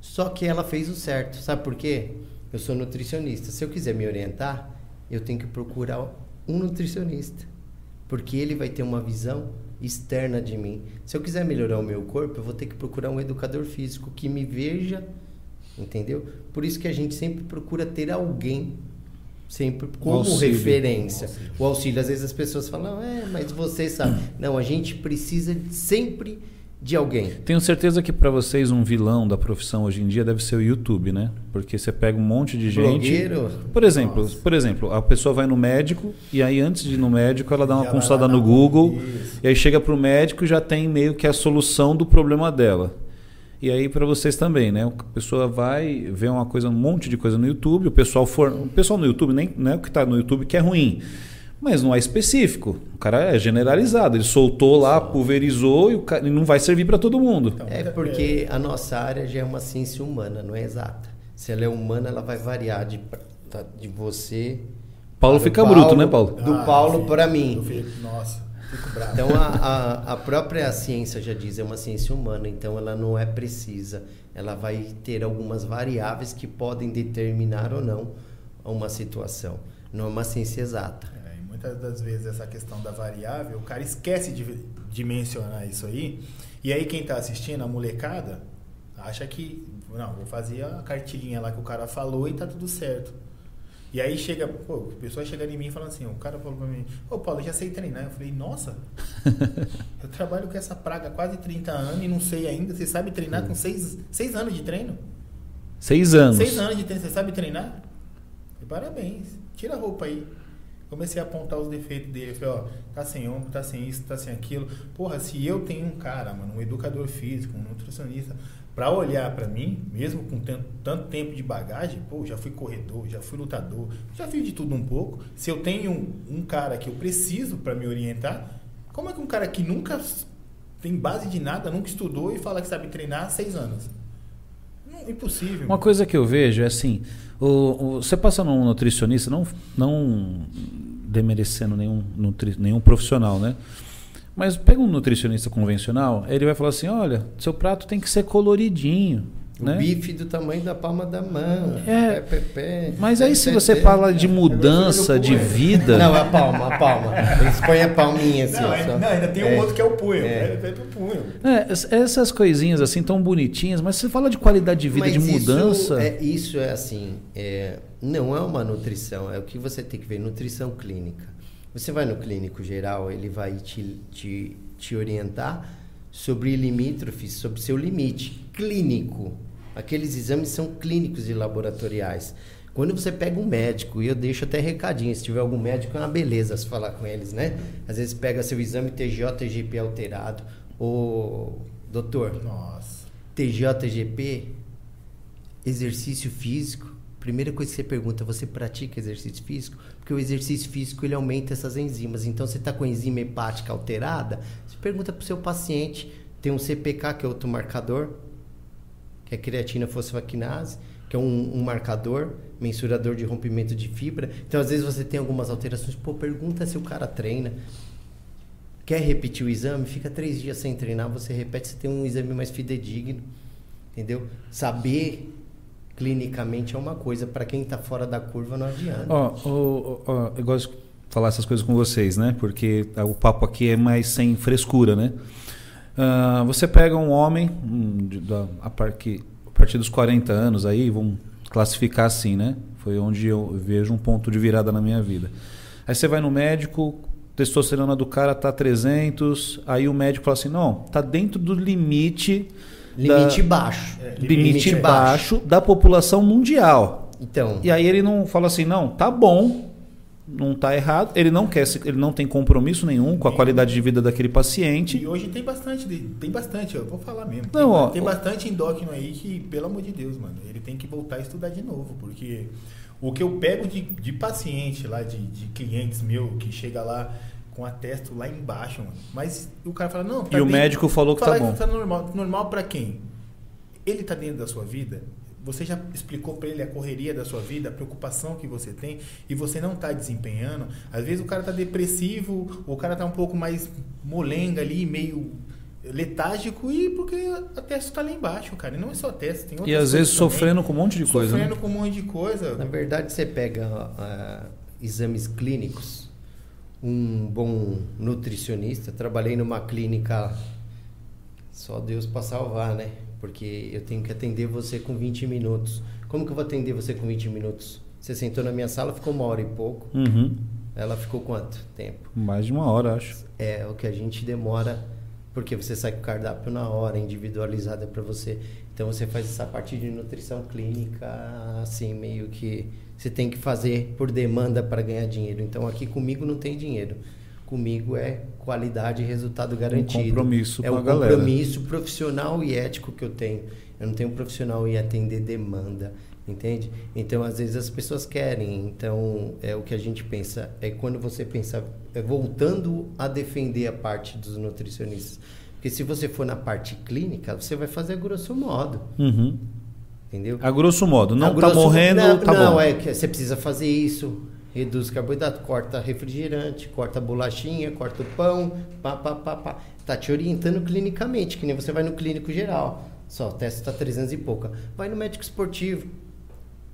Só que ela fez o certo. Sabe por quê? Eu sou nutricionista. Se eu quiser me orientar, eu tenho que procurar um nutricionista. Porque ele vai ter uma visão externa de mim. Se eu quiser melhorar o meu corpo, eu vou ter que procurar um educador físico que me veja, entendeu? Por isso que a gente sempre procura ter alguém sempre como auxílio. referência. O auxílio. O auxílio, às vezes as pessoas falam, é, mas você sabe. Não, a gente precisa sempre de alguém. Tenho certeza que para vocês um vilão da profissão hoje em dia deve ser o YouTube, né? Porque você pega um monte de gente. Blogueiro. Por exemplo, Nossa. por exemplo, a pessoa vai no médico e aí antes de ir no médico ela dá uma consultada no Google Isso. e aí chega pro médico e já tem meio que a solução do problema dela. E aí para vocês também, né? A pessoa vai ver uma coisa, um monte de coisa no YouTube, o pessoal for, o pessoal no YouTube nem não é o que está no YouTube que é ruim, mas não é específico. O cara é generalizado, ele soltou lá, pulverizou e, o cara, não vai servir para todo mundo. Então, É porque a nossa área já é uma ciência humana, não é exata. Se ela é humana, ela vai variar de, tá- de você. Paulo fica bruto, né, Paulo? Do Ah, Paulo para mim. Nossa, fico bravo. Então a, a, a própria ciência já diz, é uma ciência humana, então ela não é precisa. Ela vai ter algumas variáveis que podem determinar ou não uma situação. Não é uma ciência exata. Muitas das vezes essa questão da variável, o cara esquece de, de mencionar isso aí. E aí quem tá assistindo, a molecada, acha que, não, vou fazer a cartilhinha lá que o cara falou e tá tudo certo. E aí chega, pô, a pessoa chega em mim falando assim, o cara falou pra mim, ô Paulo, eu já sei treinar. Eu falei, nossa, <laughs> eu trabalho com essa praga há quase 30 anos e não sei ainda. Você sabe treinar com 6 seis anos de treino? Seis anos. Seis anos de treino, você sabe treinar? E parabéns, tira a roupa aí. Comecei a apontar os defeitos dele. Falei, ó, tá sem ombro, tá sem isso, tá sem aquilo. Porra, se eu tenho um cara, mano, um educador físico, um nutricionista, pra olhar pra mim, mesmo com tanto, tanto tempo de bagagem, pô, já fui corredor, já fui lutador, já fiz de tudo um pouco. Se eu tenho um, um cara que eu preciso pra me orientar, como é que um cara que nunca tem base de nada, nunca estudou e fala que sabe treinar há seis anos? Não, impossível. Uma coisa que eu vejo é assim, o, o- você passa num nutricionista, não, não demerecendo nenhum, nutri, nenhum profissional, né? Mas pega um nutricionista convencional, ele vai falar assim, olha, seu prato tem que ser coloridinho, O né? bife do tamanho da palma da mão. É. Pé, pé, pé. Mas aí Pé, se você pé. fala de mudança de vida, Não, a palma, a palma. Eles põem a palminha assim. Não, só. não, ainda tem É. um outro que é o punho. É. É, punho. é, es- essas coisinhas assim tão bonitinhas, mas você fala de qualidade de vida, Mas de mudança, Isso é, isso é assim, é, não é uma nutrição, é o que você tem que ver, nutrição clínica. Você vai no clínico geral, ele vai te, te, te orientar sobre limítrofes, sobre seu limite clínico. Aqueles exames são clínicos e laboratoriais. Quando você pega um médico, e eu deixo até recadinho, se tiver algum médico é uma beleza se falar com eles, né? Às vezes pega seu exame TJ, TGP alterado. Ô, doutor, Nossa. TJGP, exercício físico. Primeira coisa que você pergunta, você pratica exercício físico? Porque o exercício físico ele aumenta essas enzimas. Então, você está com a enzima hepática alterada, você pergunta para o seu paciente. Tem um CPK, que é outro marcador, que é creatina fosfaquinase, que é um, um marcador, mensurador de rompimento de fibra. Então, às vezes, você tem algumas alterações. Pô, pergunta se o cara treina. Quer repetir o exame? Fica três dias sem treinar, você repete, você tem um exame mais fidedigno. Entendeu? Saber clinicamente é uma coisa, para quem está fora da curva não adianta. Ó, ó, ó, eu gosto de falar essas coisas com vocês, né? Porque o papo aqui é mais sem frescura, né? Ah, você pega um homem um, de- da- a, par- que- a partir dos 40 anos aí, vamos classificar assim, né? Foi onde eu vejo um ponto de virada na minha vida. Aí você vai no médico, testosterona do cara tá 300, aí o médico fala assim: "Não, tá dentro do limite Limite da- baixo. É, limite baixo da população mundial". Então, E aí ele não fala assim, não, tá bom, não tá errado. Ele não quer, ele não tem compromisso nenhum com a qualidade de vida daquele E paciente. hoje tem bastante, tem bastante, eu vou falar mesmo. Não, tem, ó, tem bastante endócrino aí que, pelo amor de Deus, mano, ele tem que voltar a estudar de novo, porque o que eu pego de, de paciente lá, de, de clientes meu, que chega lá com a testo lá embaixo, mano, mas o cara fala, não, tá E o bem. médico falou que tá bom. tá normal. Normal pra quem? Ele tá dentro da sua vida? Você já explicou para ele a correria da sua vida, a preocupação que você tem e você não está desempenhando. Às vezes o cara está depressivo, o cara está um pouco mais molenga ali, meio letárgico e porque a testa está lá embaixo, cara. E não é só a testa, tem E às vezes também. sofrendo com um monte de coisa. Sofrendo Né? com um monte de coisa. Na verdade, você pega uh, exames clínicos, um bom nutricionista. Trabalhei numa clínica, só Deus para salvar, né? Porque eu tenho que atender você com 20 minutos. Como que eu vou atender você com 20 minutos? Você sentou na minha sala, ficou uma hora e pouco. Uhum. Ela ficou quanto tempo? Mais de uma hora, acho. É o que a gente demora, porque você sai com o cardápio na hora, individualizada para você. Então você faz essa parte de nutrição clínica, assim, meio que você tem que fazer por demanda para ganhar dinheiro. Então aqui comigo não tem dinheiro. Comigo é qualidade e resultado garantido. Um compromisso é com um a galera. compromisso profissional e ético que eu tenho. Eu não tenho um profissional em atender demanda, entende? Então às vezes as pessoas querem. Então é o que a gente pensa é quando você pensa é voltando a defender a parte dos nutricionistas. Porque se você for na parte clínica, você vai fazer a grosso modo. Uhum. Entendeu? A grosso modo, não tá grosso- morrendo, não, tá não, bom. é que você precisa fazer isso. Reduz carboidrato, corta refrigerante, corta bolachinha, corta o pão, pá, pá, pá, pá. Tá te orientando clinicamente, que nem você vai no clínico geral. Só, o teste tá 300 e pouca. Vai no médico esportivo.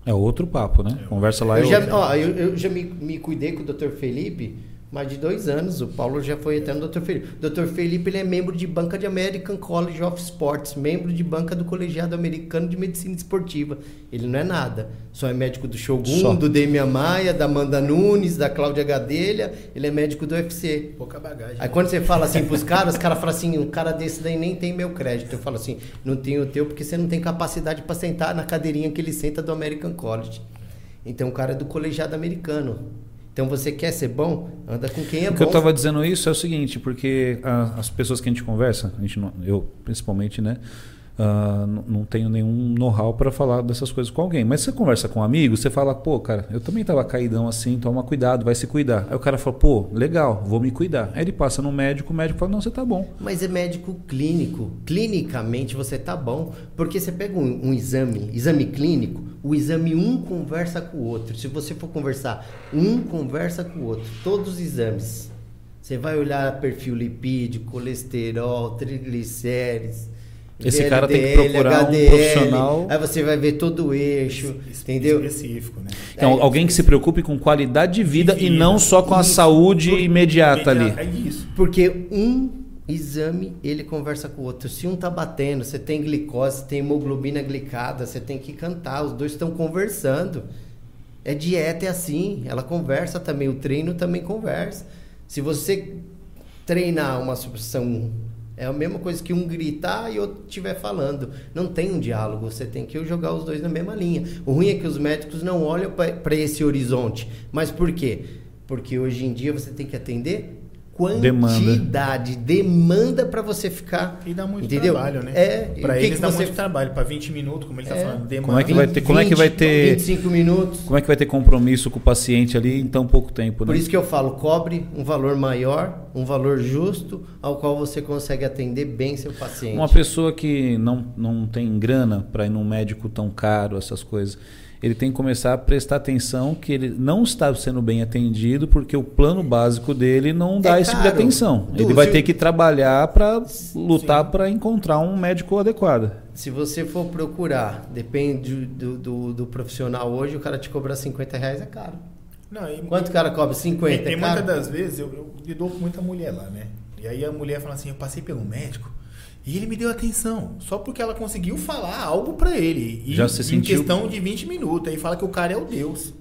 É outro papo, né? Conversa lá eu, é já, ó, eu, eu já me, me cuidei com o Dr. Felipe mais de dois anos. O Paulo já foi até no Dr. Felipe. O Dr. Felipe ele é membro de banca de American College of Sports, membro de banca do Colegiado Americano de Medicina Esportiva. Ele não é nada. Só é médico do Shogun, Só. do Demian Maia, da Amanda Nunes, da Cláudia Gadelha. Ele é médico do UFC. Pouca bagagem. Aí quando você fala assim pros caras, os caras falam assim, um cara desse daí nem tem meu crédito. Eu falo assim, não tem o teu porque você não tem capacidade para sentar na cadeirinha que ele senta do American College. Então o cara é do colegiado americano. Então você quer ser bom, anda com quem é O bom. que eu estava dizendo isso é o seguinte, porque a- as pessoas que a gente conversa, a gente não- eu principalmente, né, ah, n- não tenho nenhum know-how para falar dessas coisas com alguém. Mas você conversa com um amigo, você fala, pô, cara, eu também tava caidão assim, toma cuidado, vai se cuidar. Aí o cara fala, pô, legal, vou me cuidar. Aí ele passa no médico, o médico fala, não, você tá bom. Mas é médico clínico. Clinicamente você tá bom. Porque você pega um, um exame, exame clínico, o exame um conversa com o outro. Se você for conversar, um conversa com o outro. Todos os exames. Você vai olhar perfil lipídico, colesterol, triglicérides. Esse cara tem que procurar um HDL, profissional- Aí você vai ver todo o eixo, Es- entendeu? Específico, né? Então, É, alguém que se preocupe com qualidade de vida De e vida. não só com a saúde Por- imediata ali. É isso. Porque um exame ele conversa com o outro. Se um tá batendo, você tem glicose, tem hemoglobina glicada, você tem que cantar. Os dois estão conversando. É dieta, é assim. Ela conversa também. O treino também conversa. Se você treinar uma supressão, é a mesma coisa que um gritar e outro estiver falando. Não tem um diálogo. Você tem que jogar os dois na mesma linha. O ruim é que os médicos não olham para esse horizonte. Mas por quê? Porque hoje em dia você tem que atender. Quantidade, demanda para você ficar. E dá muito entendeu? trabalho, né? É, que eles que dá você muito trabalho. Pra 20 minutos, como ele tá É. falando. Demanda. Como é que vai ter- como é que vai ter- 25 minutos. Como é que vai ter compromisso com o paciente ali em tão pouco tempo, né? Por isso que eu falo, cobre um valor maior, um valor justo, ao qual você consegue atender bem seu paciente. Uma pessoa que não, não tem grana para ir num médico tão caro, essas coisas, ele tem que começar a prestar atenção que ele não está sendo bem atendido porque o plano básico dele não dá É esse tipo de atenção. Du, ele vai ter que trabalhar para lutar para encontrar um médico adequado. Se você for procurar, depende do, do, do profissional hoje, o cara te cobrar 50 reais é caro. Não, e- Quanto o cara cobra? 50 Tem, tem é caro? muitas das vezes, eu, eu lido com muita mulher lá, né? E aí a mulher fala assim, eu passei pelo médico e ele me deu atenção, só porque ela conseguiu falar algo pra ele. E Já se em sentiu- questão de 20 minutos. Aí fala que o cara é o Deus.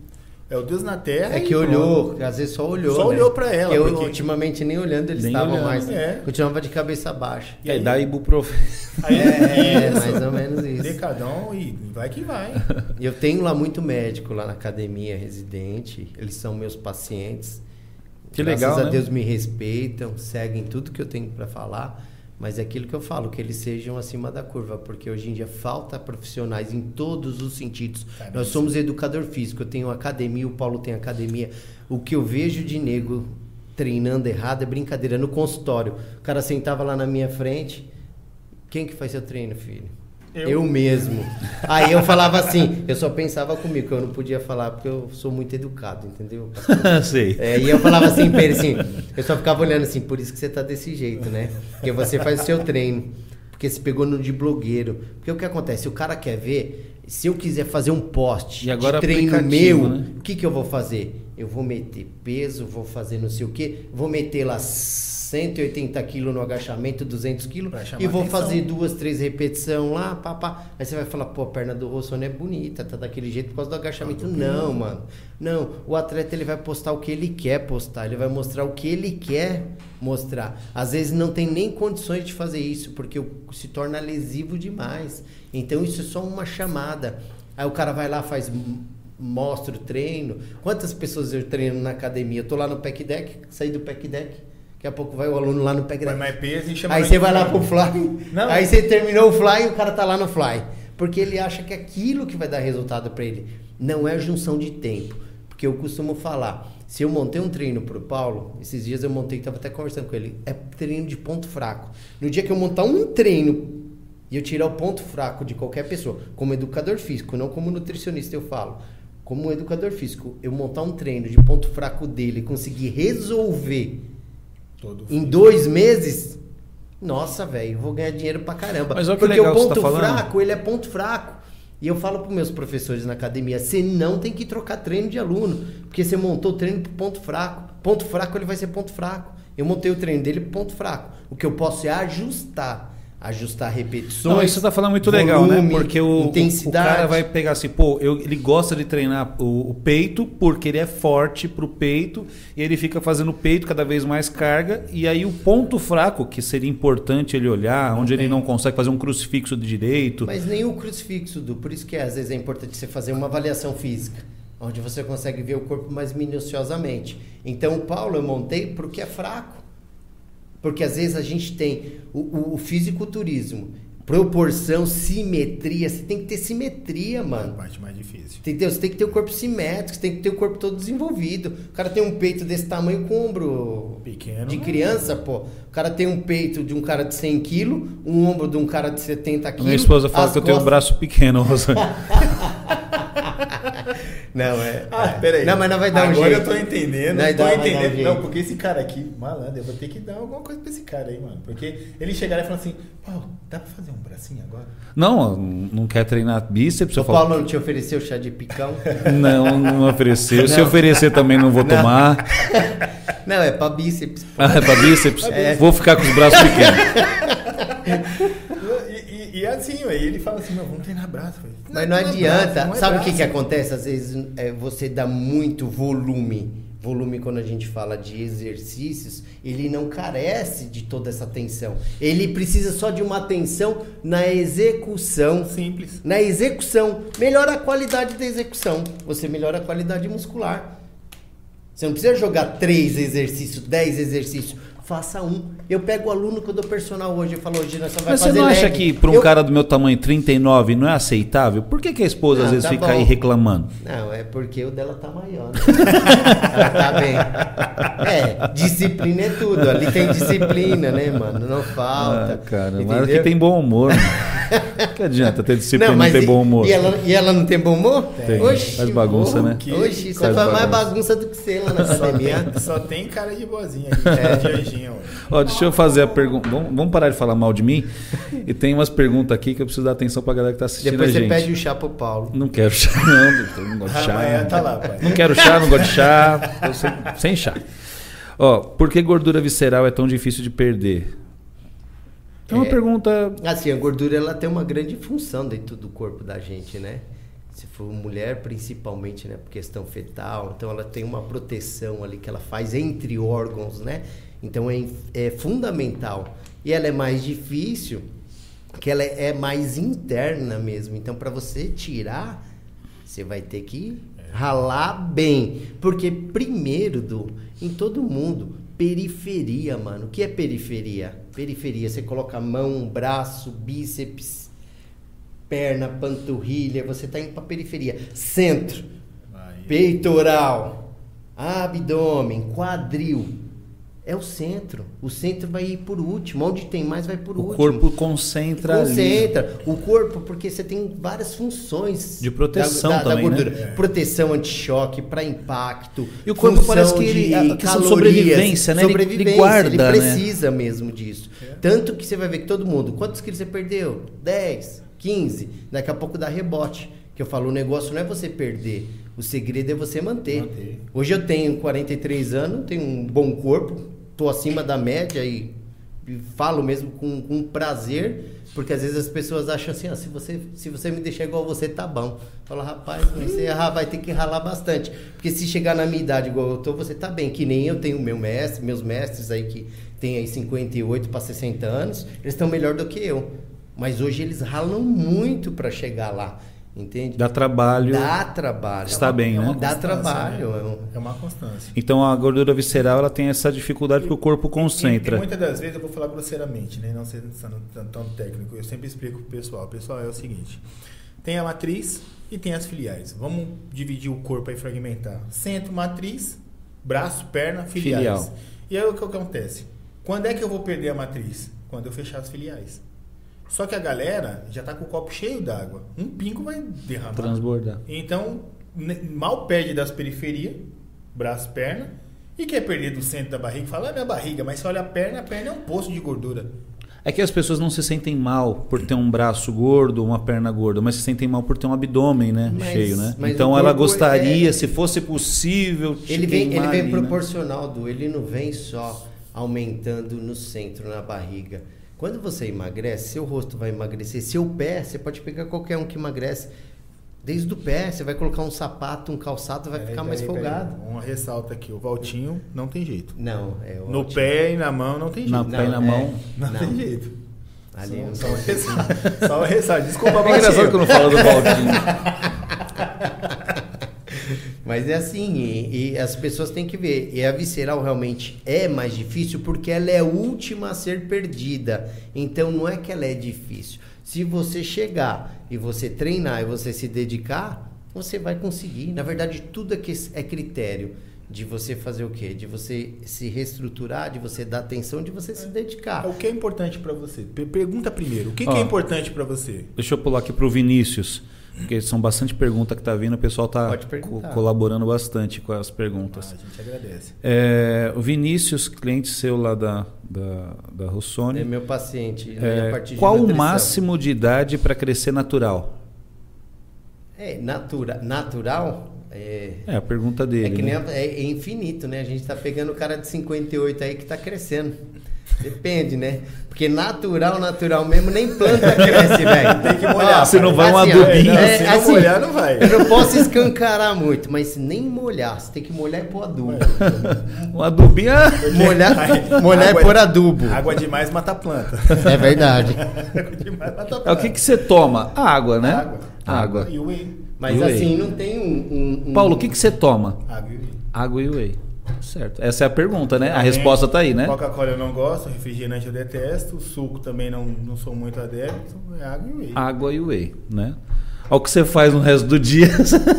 É o Deus na terra. É que olhou, que às vezes só olhou. Só né? olhou pra ela, eu, porque- ultimamente nem olhando eles Nem estavam olhando, mais. é. Continuava de cabeça baixa. E aí dá ibuprofeno. Aí, <laughs> É, isso. mais ou menos isso. Decadão e vai que vai. E <laughs> Eu tenho lá muito médico lá na academia residente, eles são meus pacientes. Que Graças legal, a né? Deus me respeitam, seguem tudo que eu tenho para falar, mas é aquilo que eu falo, que eles sejam acima da curva, porque hoje em dia falta profissionais em todos os sentidos. Caramba. Nós somos educador físico, eu tenho academia, o Paulo tem academia. O que eu vejo de nego treinando errado é brincadeira no consultório. O cara sentava lá na minha frente, quem que faz seu treino, filho? Eu. eu. mesmo. Aí eu falava assim, eu só pensava comigo, que eu não podia falar porque eu sou muito educado, entendeu? <laughs> Sei. É, e eu falava assim pra ele assim, eu só ficava olhando assim, por isso que você tá desse jeito, né? Porque você faz o seu treino. Porque você pegou no de blogueiro. Porque o que acontece? O cara quer ver, se eu quiser fazer um post de treino meu, né? o que, que eu vou fazer? Eu vou meter peso, vou fazer não sei o quê, vou meter lá 180 quilos no agachamento, 200 quilos, e vou atenção. fazer duas, três repetições lá, pá, pá. Aí você vai falar, pô, a perna do Rossoni é bonita, tá daquele jeito por causa do agachamento. Não, mano. Não, o atleta ele vai postar o que ele quer postar, ele vai mostrar o que ele quer mostrar. Às vezes não tem nem condições de fazer isso, porque se torna lesivo demais. Então isso é só uma chamada. Aí o cara vai lá, faz mostra o treino. Quantas pessoas eu treino na academia? Eu tô lá no pack deck, saí do pack deck Daqui a pouco vai o aluno lá no pé Vai mais peso e chama Aí você vai lá pro fly. Não. Aí você terminou o fly e o cara tá lá no fly. Porque ele acha que é aquilo que vai dar resultado para ele. Não é junção de tempo. Porque eu costumo falar, se eu montei um treino pro Paulo, esses dias eu montei, tava até conversando com ele, é treino de ponto fraco. No dia que eu montar um treino e eu tirar o ponto fraco de qualquer pessoa, como educador físico, não como nutricionista eu falo, como educador físico, eu montar um treino de ponto fraco dele, conseguir resolver Todo em dois meses, nossa, velho, vou ganhar dinheiro pra caramba. Mas olha que Porque legal o ponto tá fraco, ele é ponto fraco. E eu falo para meus professores na academia, você não tem que trocar treino de aluno, porque você montou o treino pro ponto fraco. Ponto fraco ele vai ser ponto fraco. Eu montei o treino dele pro ponto fraco. O que eu posso é ajustar ajustar repetições. Não, isso tá falando muito volume, legal, né? Porque o, o, cara vai pegar assim, pô, eu, ele gosta de treinar o, o, peito porque ele é forte pro peito e ele fica fazendo o peito cada vez mais carga e aí o ponto fraco que seria importante ele olhar, onde ele não consegue fazer um crucifixo de direito. Mas nem o crucifixo, do, por isso que às vezes é importante você fazer uma avaliação física, onde você consegue ver o corpo mais minuciosamente. Então o Paulo eu montei porque é fraco. Porque às vezes a gente tem o, o, o fisiculturismo, proporção, simetria. Você tem que ter simetria, mano. É a parte mais difícil. Entendeu? Você tem que ter o corpo simétrico, você tem que ter o corpo todo desenvolvido. O cara tem um peito desse tamanho com ombro pequeno de criança, pô. O cara tem um peito de um cara de 100 quilos, um ombro de um cara de 70 quilos. Minha esposa fala que eu tenho um braço pequeno, Rosane. <laughs> Não, é. Ah, é. peraí. Não, mas não vai dar Agora um jeito. Agora eu tô entendendo. Não, tô entendendo. Um não, porque esse cara aqui, malandro, eu vou ter que dar alguma coisa pra esse cara aí, mano. Porque ele chegaria e falar assim: Paulo, dá pra fazer um bracinho agora? Não, não quer treinar bíceps. O Paulo não te ofereceu chá de picão? <laughs> Não, não ofereceu. Não. Se oferecer também não vou não. tomar. <laughs> Não, é pra bíceps. Ah, é pra bíceps? É. Vou ficar com os braços pequenos. <laughs> Assim, aí ele fala assim, não, vamos treinar braço. Véio. Mas não, não adianta. Braço, não é Sabe o que, que acontece? Às vezes é, você dá muito volume. Volume, quando a gente fala de exercícios, ele não carece de toda essa atenção. Ele precisa só de uma atenção na execução. Simples. Na execução. Melhora a qualidade da execução. Você melhora a qualidade muscular. Você não precisa jogar três exercícios, dez exercícios faça um. Eu pego o aluno que eu dou personal hoje e falo, hoje nós só vai Mas fazer você não leg. acha que para um eu... cara do meu tamanho 39 não é aceitável? Por que, que a esposa não, às vezes tá fica bom. aí reclamando? Não, é porque o dela tá maior. Né? <laughs> Ela tá bem. É, disciplina é tudo. Ali tem disciplina, né, mano? Não falta. Ah, cara, entendeu? mas aqui tem bom humor. que adianta ter disciplina não, e não ter bom humor? E ela, e ela não tem bom humor? Tem. Oxi, faz bagunça, né? Que... Oxi, você faz mais bagunça do que você lá na academia. Só tem cara de boazinha aqui. É. Ó, deixa eu fazer a pergunta. Vamos, vamos, parar de falar mal de mim? E tem umas perguntas aqui que eu preciso dar atenção pra galera que tá assistindo Depois a gente. Depois você pede o chá pro Paulo. Não quero chá, não. Não gosto de <laughs> chá. Amanhã tá lá, pai. Não quero chá, não gosto de chá. Sem, sem chá. Ó, por que gordura visceral é tão difícil de perder? É uma é, pergunta. Assim, a gordura ela tem uma grande função dentro do corpo da gente, né? se for mulher principalmente, né, por questão fetal, então ela tem uma proteção ali que ela faz entre órgãos, né? Então é, é fundamental. E ela é mais difícil, que ela é, é mais interna mesmo. Então para você tirar, você vai ter que ralar bem, porque primeiro do em todo mundo periferia, mano. O que é periferia? Periferia, você coloca mão, braço, bíceps, perna, panturrilha, você está indo para periferia. Centro, peitoral, abdômen, quadril. É o centro. O centro vai ir por último. Onde tem mais, vai por o último. corpo concentra, concentra. O corpo, porque você tem várias funções de proteção da, da, também, da né? Proteção anti-choque, para impacto. E o corpo parece que ele a questão de sobrevivência, né? Sobrevivência, ele, guarda, ele né? precisa né? mesmo disso. É. Tanto que você vai ver que todo mundo, quantos quilos você perdeu? 10, 15, daqui a pouco dá rebote. Que eu falo, o negócio não é você perder, o segredo é você manter. manter. Hoje eu tenho 43 anos, tenho um bom corpo, estou acima da média e, falo mesmo com, com, prazer, porque às vezes as pessoas acham assim, ah, se, você, se você me deixar igual você, tá bom. Fala, rapaz, você vai ter que ralar bastante. Porque se chegar na minha idade igual eu tô, você tá bem, que nem eu tenho meu mestre, meus mestres aí que tem aí 58 para 60 anos, eles estão melhor do que eu. Mas hoje eles ralam muito para chegar lá. Entende? Dá trabalho. Dá trabalho. Está é bem, é né? Dá trabalho. Né? É uma constância. Então a gordura visceral ela tem essa dificuldade e, que o corpo concentra. E, e, muitas das vezes eu vou falar grosseiramente, né? não sendo tão, tão técnico. Eu sempre explico para o pessoal. Pessoal, é o seguinte: tem a matriz e tem as filiais. Vamos dividir o corpo e fragmentar. Centro, matriz, braço, perna, filiais. Filial. E aí o que acontece? Quando é que eu vou perder a matriz? Quando eu fechar as filiais. Só que a galera já está com o copo cheio d'água. Um pingo vai derramar. Transbordar. Então, mal perde das periferias, braço, perna, e quer perder do centro da barriga. Fala, é minha barriga, mas se olha a perna, a perna é um poço de gordura. É que as pessoas não se sentem mal por ter um braço gordo, uma perna gorda, mas se sentem mal por ter um abdômen, né, mas, cheio, né? Então ela gostaria, é... se fosse possível, ele vem, ele vem ali, né? proporcional né? do, ele não vem só aumentando no centro, na barriga. Quando você emagrece, seu rosto vai emagrecer. Seu pé, você pode pegar qualquer um que emagrece. Desde o pé, você vai colocar um sapato, um calçado, vai ficar mais folgado. Uma ressalta aqui, o Valtinho não tem jeito. Não, é o No pé e na mão não tem jeito. No pé e na mão não, não, tem jeito. Ali só, só, ressalta, só ressalta. Desculpa, É engraçado que eu não falo do Valtinho. <laughs> Mas é assim, e, e, as pessoas têm que ver. E a visceral realmente é mais difícil porque ela é a última a ser perdida. Então não é que ela é difícil. Se você chegar e você treinar e você se dedicar, você vai conseguir. Na verdade, tudo aqui é critério de você fazer o quê? De você se reestruturar, de você dar atenção, de você se dedicar. É, o que é importante para você? Pergunta primeiro. O que, que é importante para você? Deixa eu pular aqui para o Vinícius. Porque são bastante perguntas que tá vindo, o pessoal está co colaborando bastante com as perguntas. Ah, a gente agradece. É, o Vinícius, cliente seu lá da, da, da Rossoni. É meu paciente. Né, é, qual o máximo de idade para crescer natural? É, natura, natural? É, é a pergunta dele. É que né? nem é, é infinito, né? A gente está pegando o cara de 58 aí que está crescendo. Depende, né? Porque natural, natural mesmo, nem planta cresce, <laughs> velho. Tem que molhar. Ah, se não vai assim, um adubinho. É, se assim, não molhar, não vai. Eu não posso escancarar muito, mas nem molhar. Você tem que molhar e pôr adubo. um adubinho. É molhar, molhar e pôr adubo. Água demais mata a planta. É verdade. <laughs> água demais mata a planta. É, o que, que você toma? Água, né? Água. Água. E whey. Mas e assim, não tem um, um, Paulo, o que, que você toma? Água e whey. Água e whey. Certo. Essa é a pergunta, né? A resposta está aí, né? Coca-Cola eu não gosto, refrigerante eu detesto, suco também não, não sou muito adepto, é água e whey. Água e whey, né? Olha o que você faz no resto do dia.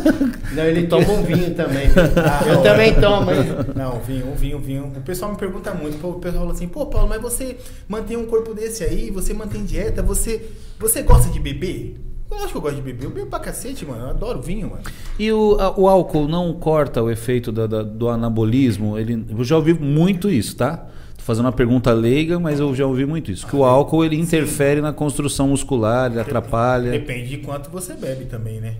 <laughs> Não, ele toma um vinho também. <laughs> Ah, eu também tomo. Hein? Não, vinho, vinho, vinho. O pessoal me pergunta muito, o pessoal fala assim, pô, Paulo, mas você mantém um corpo desse aí, você mantém dieta, você, você gosta de beber? Eu acho que eu gosto de beber. Eu bebo pra cacete, mano. Eu adoro vinho, mano. E o, a, o álcool não corta o efeito da, da, do anabolismo? Ele, eu já ouvi muito isso, tá? Tô fazendo uma pergunta leiga, mas eu já ouvi muito isso. Que o ah, álcool ele interfere Sim. na construção muscular, ele atrapalha. Depende de quanto você bebe também, né?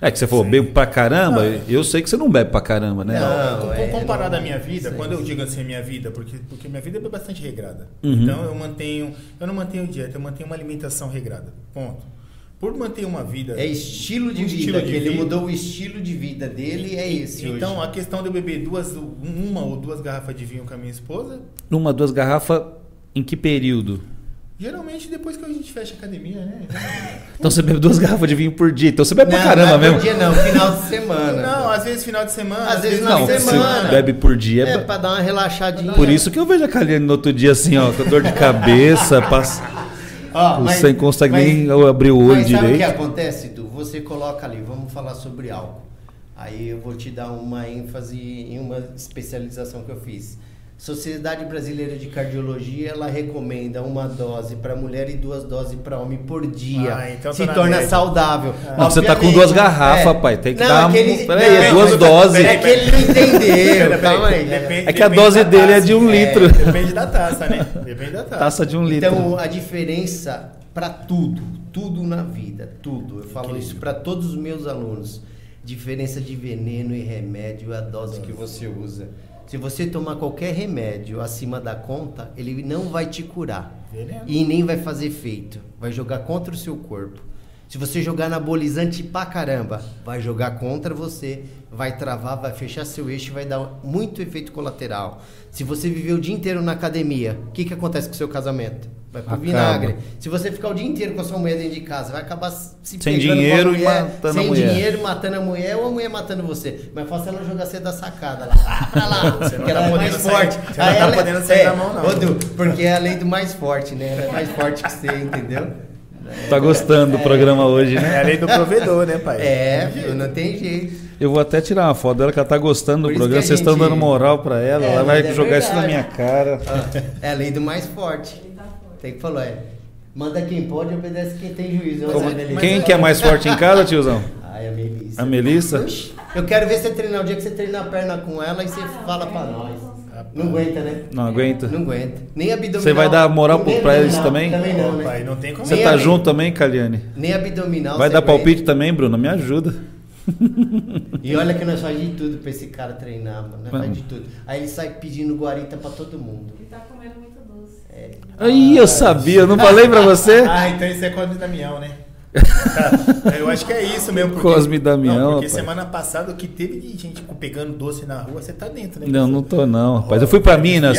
É que você falou, Sim. bebo pra caramba, não, eu sei que você não bebe pra caramba, né? Não, é, comparado à minha vida, quando eu digo assim minha vida, porque, porque minha vida é bastante regrada. Uhum. Então eu mantenho, eu não mantenho dieta, eu mantenho uma alimentação regrada. Ponto por manter uma vida. É estilo de um vida, estilo de que vida. ele mudou o estilo de vida dele, é esse. Então, hoje. a questão de eu beber duas, uma ou duas garrafas de vinho com a minha esposa. Uma, duas garrafas em que período? Geralmente depois que a gente fecha a academia, né? <laughs> Então você bebe duas garrafas de vinho por dia. Então você bebe não, pra caramba não é mesmo. Por dia não, final de semana. Não, às vezes final de semana. Às, às vezes não, semana. Você bebe por dia. É, pra dar uma relaxadinha. Por isso que eu vejo a Kaliane no outro dia assim, ó, com dor de cabeça, passa. Você não consegue mas, nem abrir o olho mas direito. Sabe o que acontece, Du? Você coloca ali, vamos falar sobre álcool. Aí eu vou te dar uma ênfase em uma especialização que eu fiz. Sociedade Brasileira de Cardiologia, ela recomenda uma dose para mulher e duas doses para homem por dia. Ah, então se tá na torna média. saudável. Não, você tá com duas garrafas, é. pai. Tem que Não, dar. é que ele- Peraí, não, é é duas doses. É que ele não entendeu. Calma aí. Depende- É que a dose da dele é taça. de um litro. Depende da taça, né? <laughs> Depende da taça. Taça de um litro. Então, a diferença para tudo, tudo na vida, tudo. Eu falo isso para todos os meus alunos. Diferença de veneno e remédio é a dose que você usa. Se você tomar qualquer remédio acima da conta, ele não vai te curar. Veneno. E nem vai fazer efeito. Vai jogar contra o seu corpo. Se você jogar anabolizante pra caramba, vai jogar contra você, vai travar, vai fechar seu eixo, vai dar muito efeito colateral. Se você viver o dia inteiro na academia, o que, que acontece com o seu casamento? Vai pro Acaba. vinagre. Se você ficar o dia inteiro com a sua mulher dentro de casa, vai acabar se Sem pegando dinheiro com a e mulher, matando a sem mulher. dinheiro, matando a mulher ou a mulher matando você. Mas faça ela jogar você da sacada lá. Pra lá. <laughs> Você não tá ela é mais sair- forte. você não tá ela- podendo sair é, na mão, não. ô, Du, porque é a lei do mais forte, né? Ela é mais forte que você, entendeu? Tá gostando do programa hoje, né? É a lei do provedor, né, pai? É, não tem jeito. Eu vou até tirar uma foto dela que ela tá gostando do programa. Vocês estão gente- dando moral pra ela. É, ela vai é jogar isso na verdade. minha cara. Ah, é a lei do mais forte. Tem que falar, é. Manda quem pode, obedece quem tem juízo. Como- ele- Quem que é mais forte em casa, tiozão? Ai, a Melissa. A Melissa? Eu quero ver você treinar o dia que você treinar a perna com ela e você fala pra nós. Não aguenta, né? Não aguenta? Não aguenta. Nem abdominal. Você vai dar moral nem pra eles também? Também não, né? pai, não tem como. Você tá junto também, Caliane? Nem abdominal. Vai dar aguenta. palpite também, Bruno? Me ajuda. E olha que nós faz de tudo pra esse cara treinar, mano. Nós faz de tudo. Aí ele sai pedindo guarita pra todo mundo. Ele tá comendo muito doce. É. Aí eu sabia, eu não falei pra você? Ah, então isso é Cosme e Damião, né? Tá. Eu acho que é isso mesmo. Porque, Cosme e Damião, Não, porque rapaz. semana passada o que teve de gente pegando doce na rua, você tá dentro, né? Não, não tô não, rapaz. Eu fui pra Ó, Minas.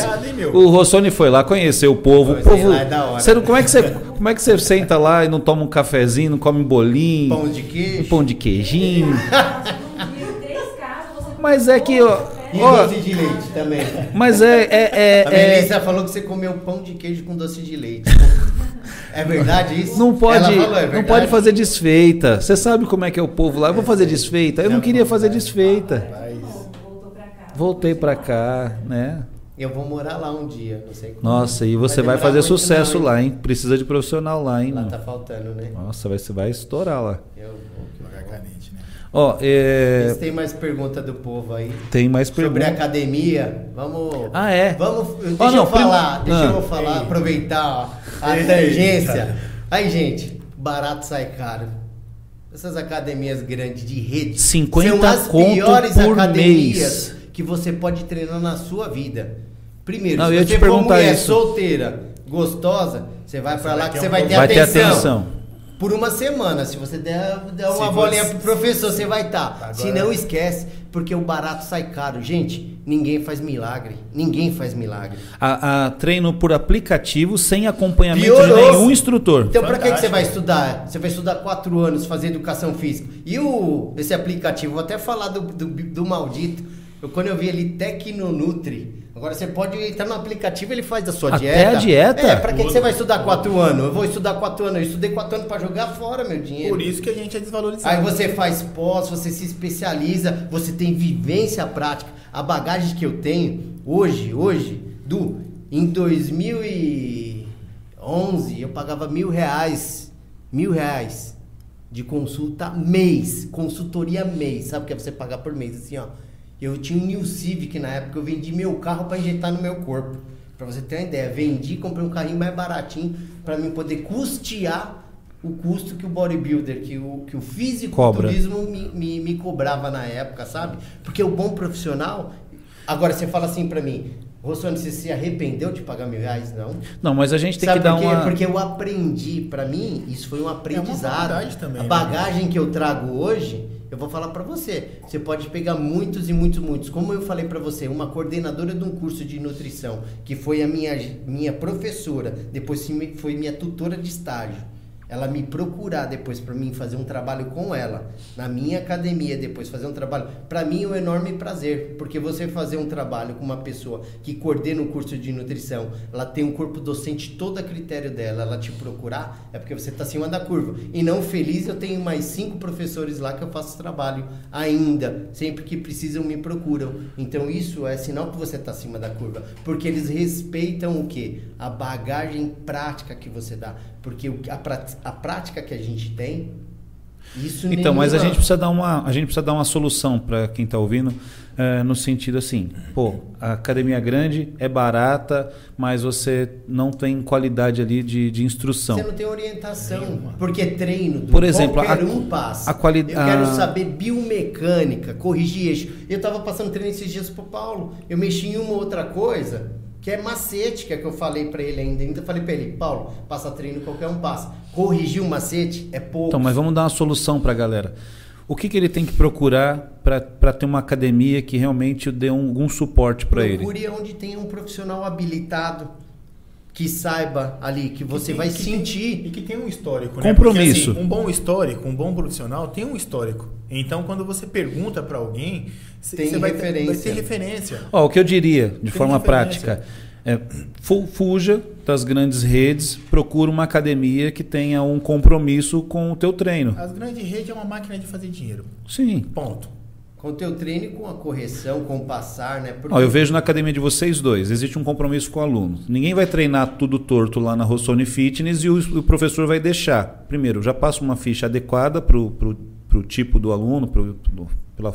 O Rossoni foi lá, conheceu o povo. O Pô, sei povo. lá, é da hora. Você não- como, é que você, como é que você senta lá e não toma um cafezinho, não come um bolinho, Pão de um queijo. pão de queijinho? Um Mas é que, ó, E ó, doce de leite também. mas é, é, A é, é- Melissa falou que você comeu pão de queijo com doce de leite. É verdade isso? não pode, Ela falou, é não pode fazer desfeita. Você sabe como é que é o povo lá? Eu vou fazer desfeita. Eu não queria fazer desfeita. Mas, voltou pra cá. Voltei pra cá, né? Eu vou morar lá um dia, não sei como. Nossa, e você vai demorar fazer sucesso não, lá, hein? Precisa de profissional lá, hein? Lá mano? tá faltando, né? Nossa, vai, você vai estourar lá. Eu vou. devagar canete, né? Ó, é, tem mais pergunta do povo aí. tem mais Sobre a perguntas. academia, vamos. Ah, é? Vamos. Deixa Ah, não, eu falar, prim- deixa Ah. eu falar, Ei. aproveitar a Eita. tangência. Aí, gente, barato sai caro. Essas academias grandes de rede 50 são as conto piores por academias mês. que você pode treinar na sua vida. Primeiro, Não, se você for mulher isso. solteira, gostosa, você vai pra Você lá vai que você vai ter Vai ter atenção. Por uma semana, se você der, der uma Se bolinha você- pro professor, você vai estar. Agora- Se não, esquece, porque o barato sai caro. Gente, ninguém faz milagre. Ninguém faz milagre. A, a treino por aplicativo sem acompanhamento de Piorou. nenhum instrutor. Então, pra que, que você vai estudar? Você vai estudar quatro anos fazer educação física. E o, esse aplicativo, vou até falar do, do, do maldito. Eu, quando eu vi ali Tecnonutri, agora você pode entrar no aplicativo ele faz a sua Até dieta. a dieta? É, pra que, que você vai estudar quatro anos? Eu vou estudar quatro anos. Eu estudei quatro anos pra jogar fora meu dinheiro. Por isso que a gente é desvalorizado. Aí você faz pós, você se especializa, você tem vivência prática. A bagagem que eu tenho hoje, hoje, do em 2011 eu pagava mil reais, mil reais de consulta mês, consultoria mês. Sabe o que é você pagar por mês? Assim, ó. Eu tinha um New Civic na época, eu vendi meu carro para injetar no meu corpo. Pra você ter uma ideia, vendi, comprei um carrinho mais baratinho para mim poder custear o custo que o bodybuilder, que o, que o fisiculturismo me, me, me cobrava na época, sabe? Porque o bom profissional. Agora você fala assim pra mim, Rossoni, você se arrependeu de pagar mil reais? Não. Não, mas a gente tem Sabe que dar uma. Porque eu aprendi, pra mim, isso foi um aprendizado. faculdade também, a né? bagagem que eu trago hoje, eu vou falar pra você. Você pode pegar muitos e muitos, muitos. Como eu falei pra você, uma coordenadora de um curso de nutrição, que foi a minha, minha professora, depois foi minha tutora de estágio. Ela me procurar depois para mim fazer um trabalho com ela, na minha academia, depois fazer um trabalho, para mim é um enorme prazer, porque você fazer um trabalho com uma pessoa que coordena o curso de nutrição, ela tem um corpo docente todo a critério dela, ela te procurar, é porque você está acima da curva. E não feliz, eu tenho mais cinco professores lá que eu faço trabalho ainda, sempre que precisam me procuram. Então isso é sinal que você está acima da curva, porque eles respeitam o que? A bagagem prática que você dá, porque a, a prática que a gente tem, isso Então, mas a nenhuma- gente precisa dar uma, a gente precisa dar uma solução para quem está ouvindo, eh, no sentido assim, pô, a academia é grande, é barata, mas você não tem qualidade ali de, de instrução. Você não tem orientação. Porque treino, Por exemplo, qualquer a- um passa. a quali- Eu quero a- saber biomecânica, corrigir eixo. Eu tava passando treino esses dias pro Paulo. Eu mexi em uma outra coisa, que é macete, que é que eu falei pra ele ainda. Ainda falei pra ele, Paulo, passa treino, qualquer um passa. Corrigir um macete é pouco. Então, mas vamos dar uma solução para a galera. O que, que ele tem que procurar para ter uma academia que realmente dê um- algum suporte para ele? Procure onde tem um profissional habilitado que saiba ali, que você tem- vai que tem- sentir. e que tem um histórico, né? Compromisso. Porque, assim, um bom histórico, um bom profissional tem um histórico. Então, quando você pergunta para alguém, Tem você vai ter, vai referência. ter referência. Ó, o que eu diria, de Tem forma referência. prática, é fu- fuja das grandes redes, procura uma academia que tenha um compromisso com o teu treino. As grandes redes é uma máquina de fazer dinheiro. Sim. Ponto. Com o teu treino e com a correção, com o passar, né? Porque Ó, eu vejo na academia de vocês dois, existe um compromisso com o aluno. Ninguém vai treinar tudo torto lá na Rossoni Fitness e o, o professor vai deixar. Primeiro, já passa uma ficha adequada para o tipo do aluno, pro, do- pela,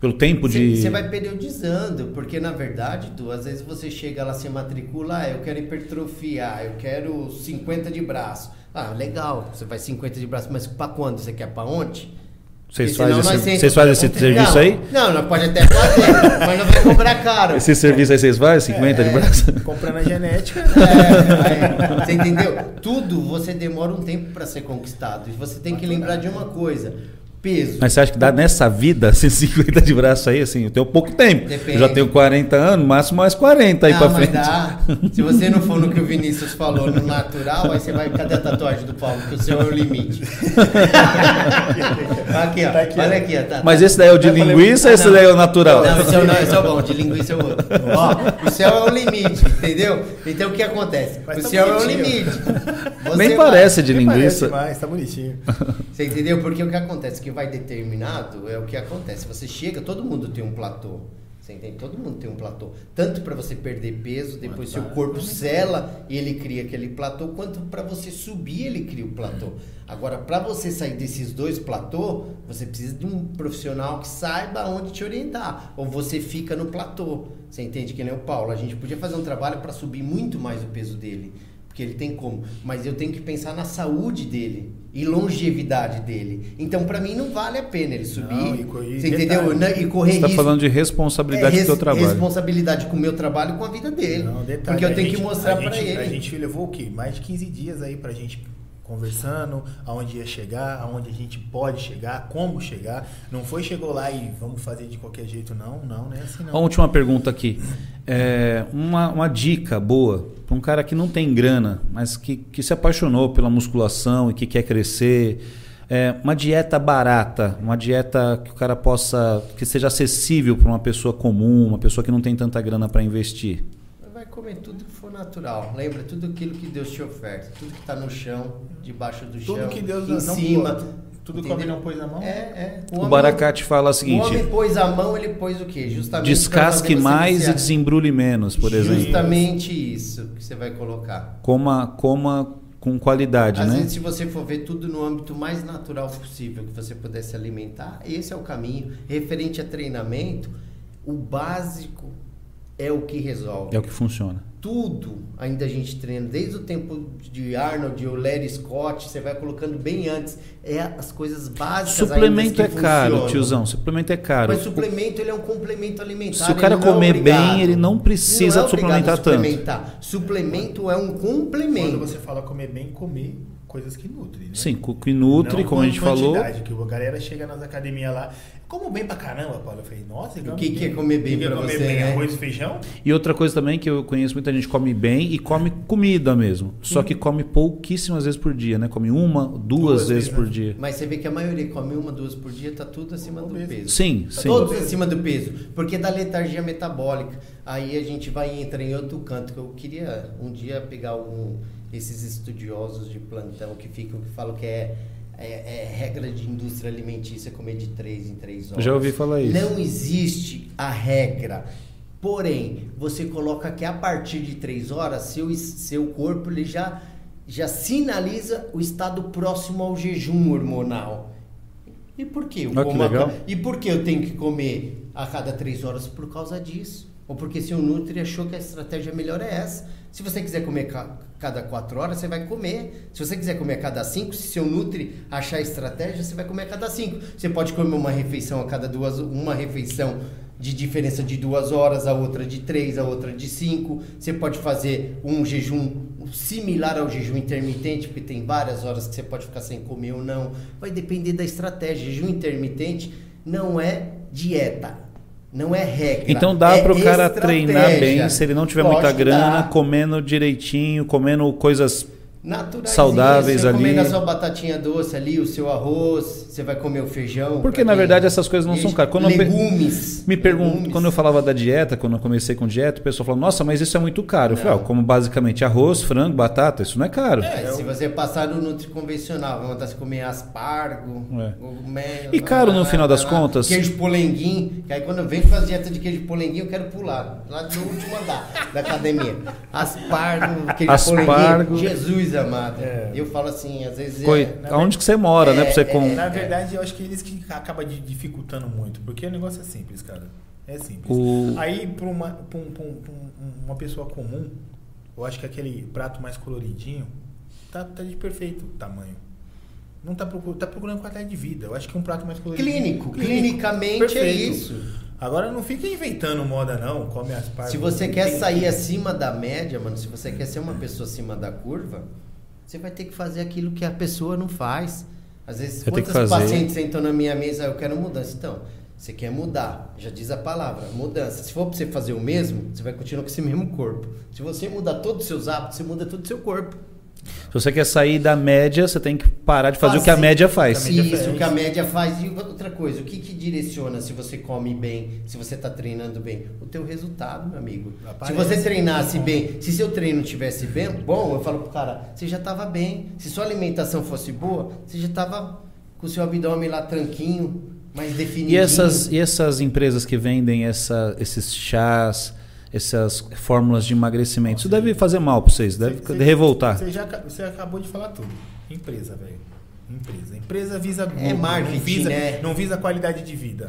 pelo tempo de. Você vai periodizando, porque na verdade, Du, às vezes você chega lá, se matricula, ah, eu quero hipertrofiar, eu quero 50 de braço. Ah, legal, você vai 50 de braço, mas pra quando? Você quer pra ontem? Vocês fazem esse, fazem esse Não, serviço aí? Não, nós pode até fazer, mas não vai cobrar caro. Esse serviço aí vocês fazem? 50 de É. braço? <laughs> Comprando a genética. <laughs> É, aí, você entendeu? Tudo você demora um tempo pra ser conquistado. E você tem que lembrar de uma coisa: peso. Mas você acha que dá nessa vida, <laughs> assim, 50 de braço aí, assim? Eu tenho pouco tempo. Depende. Eu já tenho 40 anos, máximo mais 40 aí Não, pra mas frente. dá. Se você não for no que o Vinícius falou, no natural, aí você vai. Cadê a tatuagem do Paulo? Que o seu é o limite. <laughs> aqui, ó. Tá aqui. Olha aqui, ó. Tá, Mas tá. esse daí é o de Eu linguiça Ah, ou esse não. daí é o natural? Não, esse é o, não, esse é o bom, de linguiça é o outro. Ó, o céu é o limite, entendeu? Então o que acontece? Mas o tá céu é o limite. Você Nem vai- parece de Nem parece linguiça. mais, tá bonitinho. Você entendeu? Porque o que acontece, que vai determinado é o que acontece. Você chega, todo mundo tem um platô. Você entende? Todo mundo tem um platô. Tanto para você perder peso, depois seu corpo sela e ele cria aquele platô, quanto para você subir ele cria o platô. Agora, para você sair desses dois platô, você precisa de um profissional que saiba onde te orientar. Ou você fica no platô. Você entende que nem o Paulo? A gente podia fazer um trabalho para subir muito mais o peso dele. Porque ele tem como. Mas eu tenho que pensar na saúde dele e longevidade dele. Então, pra mim, não vale a pena ele subir. Não, e e você detalhe, entendeu? Na- E correr Você está falando de responsabilidade É, do teu res- trabalho. Responsabilidade com o meu trabalho e com a vida dele. Não, detalhe, porque eu a tenho gente- que mostrar a pra gente- ele. A gente levou o quê? Mais de 15 dias aí pra gente conversando, aonde ia chegar, aonde a gente pode chegar, como chegar. Não foi chegou lá e vamos fazer de qualquer jeito, não. Não, não é assim não. A última pergunta aqui. É, uma, uma dica boa para um cara que não tem grana, mas que, que se apaixonou pela musculação e que quer crescer. É, uma dieta barata, uma dieta que o cara possa. que seja acessível para uma pessoa comum, uma pessoa que não tem tanta grana para investir. Comer tudo que for natural. Lembra tudo aquilo que Deus te oferta. Tudo que tá no chão, debaixo do Tudo chão, que Deus em não cima. Tudo que o homem não pôs na mão? É, é. O homem- Baracate fala o O seguinte: homem pôs a mão, ele pôs o quê? Justamente descasque mais e desembrulhe menos, por exemplo. Justamente isso que você vai colocar. Coma, coma com qualidade, Às né? vezes, se você for ver tudo no âmbito mais natural possível que você puder se alimentar, esse é o caminho. Referente a treinamento, o básico é o que resolve. É o que funciona. Tudo ainda a gente treina, desde o tempo de Arnold, de Larry Scott, você vai colocando bem antes. É as coisas básicas. Suplemento é ainda que caro, funcionam. tiozão. Suplemento é caro. Mas suplemento ele é um complemento alimentar. Se o cara é comer obrigado. bem, ele não precisa Não é suplementar a tanto. suplementar. Suplemento é um complemento. Quando você fala comer bem, comer coisas que nutrem, né? Sim, que nutre, Não como a gente falou. quantidade, Que a galera chega nas academias lá, como bem pra caramba, Paulo. Eu falei, nossa, O que que é comer bem O que é pra comer você, bem? né? Arroz e feijão? E outra coisa também que eu conheço muita gente come bem e come comida mesmo. Só que come pouquíssimas vezes por dia, né? Come uma, duas, Duas vezes vezes, por né? dia. Mas você vê que a maioria come uma, duas por dia, tá tudo acima do peso. Sim, Tá sim. Todos acima do peso. Porque da letargia metabólica. Aí a gente vai entrar em outro canto. Que eu queria um dia pegar um, esses estudiosos de plantão que ficam, que falam que é, é- é regra de indústria alimentícia comer de três em três horas. Já ouvi falar isso. Não existe a regra. Porém, você coloca que a partir de três horas, seu, seu corpo ele já, já sinaliza o estado próximo ao jejum hormonal. E por quê? Eu Olha que a E por que eu tenho que comer a cada três horas? Por causa disso. Ou porque seu Nutri achou que a estratégia melhor é essa. Se você quiser comer cada quatro horas, você vai comer. Se você quiser comer a cada cinco, se seu Nutri achar estratégia, você vai comer a cada cinco. Você pode comer uma refeição a cada duas, uma refeição de diferença de duas horas, a outra de três, a outra de cinco. Você pode fazer um jejum similar ao jejum intermitente, porque tem várias horas que você pode ficar sem comer ou não. Vai depender da estratégia. Jejum intermitente não é dieta, não é regra. Então dá é para o cara estratégia. treinar bem, se ele não tiver muita Lógico que grana, dá. comendo direitinho, comendo coisas saudáveis ali. comendo a sua batatinha doce ali, o seu arroz, você vai comer o feijão. Porque, na verdade, essas coisas não são caras. Quando eu legumes. Me pergunto, legumes. quando eu falava da dieta, quando eu comecei com dieta, o pessoal falou: "Nossa, mas isso é muito caro". Eu falei. "Ah, como basicamente arroz, frango, batata, isso não é caro". É, se você passar no Nutri convencional, vai mandar você comer aspargo, É. cogumelo, E caro, no final das contas? Queijo polenguinho, que aí quando eu venho as dietas de queijo polenguinho, eu quero pular. Lá do último andar da academia. Aspargo, queijo Aspargo. polenguinho. Jesus amado. É. Eu falo assim, às vezes. Coi- é- Aonde que você mora, né? É, Pra você é, com... Na verdade, eu acho que eles que acabam de- dificultando muito, porque o negócio é simples, cara. É simples. O- Aí, para uma, pra um- pra um- pra um- uma pessoa comum, eu acho que aquele prato mais coloridinho tá, tá de perfeito tamanho. Não tá procurando, tá procurando qualidade de vida. Eu acho que um prato mais coloridinho. Clínico, <laughs> clinicamente é isso. Agora não fica inventando moda, não. Come as partes. Se você quer que- sair acima da média, mano, se você quer ser uma pessoa acima da curva, você vai ter que fazer aquilo que a pessoa não faz. Às vezes, que quantos pacientes sentam na minha mesa, eu quero mudança. Então, você quer mudar, já diz a palavra, mudança. Se for pra você fazer o mesmo, você vai continuar com esse mesmo corpo. Se você mudar todos os seus hábitos, você muda todo o seu corpo. Se você quer sair da média, você tem que parar de fazer, o que a média faz. Também. Isso, faz. o que a média faz. E outra coisa, o que, que direciona se você come bem, se você está treinando bem? O teu resultado, meu amigo. Aparece. Se você treinasse bem, se seu treino tivesse bem, bom, eu falo pro cara, você já estava bem. Se sua alimentação fosse boa, você já estava com o seu abdômen lá tranquinho, mais definido. E essas, e essas empresas que vendem essa, esses chás, essas fórmulas de emagrecimento, isso deve fazer mal para vocês, deve Você- revoltar. Você, já, você acabou de falar tudo. Empresa, velho. Empresa. Empresa visa É marketing, não visa, né? não visa qualidade de vida.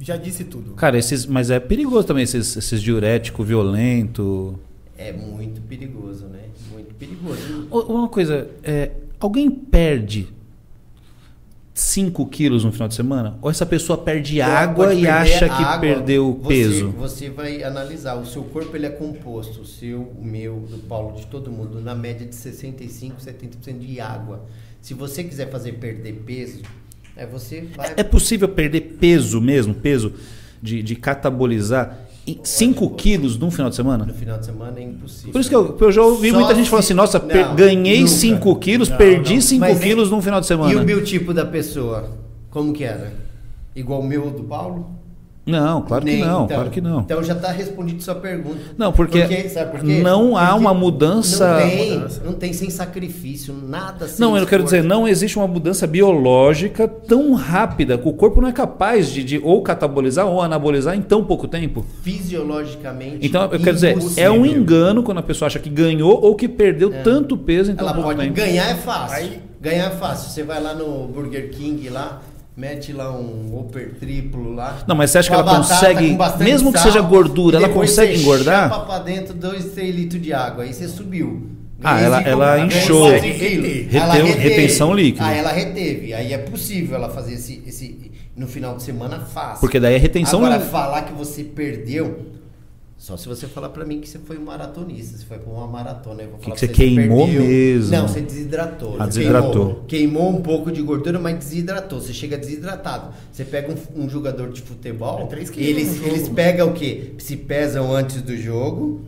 Já disse tudo. Cara, esses, mas é perigoso também esses, esses diurético violento. É muito perigoso, né? Muito perigoso. Uma coisa, é, alguém perde 5 quilos no final de semana? Ou essa pessoa perde água e acha que água, perdeu você- peso? Você vai analisar, o seu corpo ele é composto, o seu, o meu, do Paulo, de todo mundo, na média de 65, 70% de água. Se você quiser fazer perder peso, é você vai É possível perder peso mesmo, peso de, de catabolizar 5 quilos num final de semana? no final de semana é impossível. Por isso que eu, eu já ouvi Só muita gente falando assim, nossa, Não, per- ganhei nunca. 5 quilos, Não, perdi não. 5 Mas quilos num final de E o semana. biotipo da pessoa, como que era? Igual o meu do Paulo? Não, claro que Nem, não, então. claro que não. Então já está respondido sua pergunta. Não, porque sabe por quê? não há Porque uma mudança- Não tem, Mudança. não tem sem sacrifício, nada sem Não, eu quero dizer, não existe uma mudança biológica tão rápida que o corpo não é capaz de, de ou catabolizar ou anabolizar em tão pouco tempo. Fisiologicamente. Então, eu quero dizer, é um engano quando a pessoa acha que ganhou ou que perdeu É. tanto peso em tão Ela pouco pode tempo. ganhar é fácil. Aí- Ganhar é fácil. Você vai lá no Burger King lá, mete lá um upper triplo lá. Não, mas você acha que ela consegue- mesmo que sal, seja gordura, ela consegue você engordar? chapa pra dentro 2, 3 litros de água. Aí você subiu. Ah, ela- ela inchou. Ela reteve. retenção líquida. Ah, ela reteve. Aí é possível ela fazer esse, esse no final de semana fácil. Porque daí é retenção Agora, líquida. falar que você perdeu Só se você falar pra mim que você foi um maratonista, você foi pra uma maratona. Eu vou Que falar que pra você queimou perdeu. mesmo. Não, você desidratou. Ah, Você desidratou. Queimou, queimou um pouco de gordura, mas desidratou. Você chega desidratado. Você pega um, um jogador de futebol, É eles, eles pegam o quê? Se pesam antes do jogo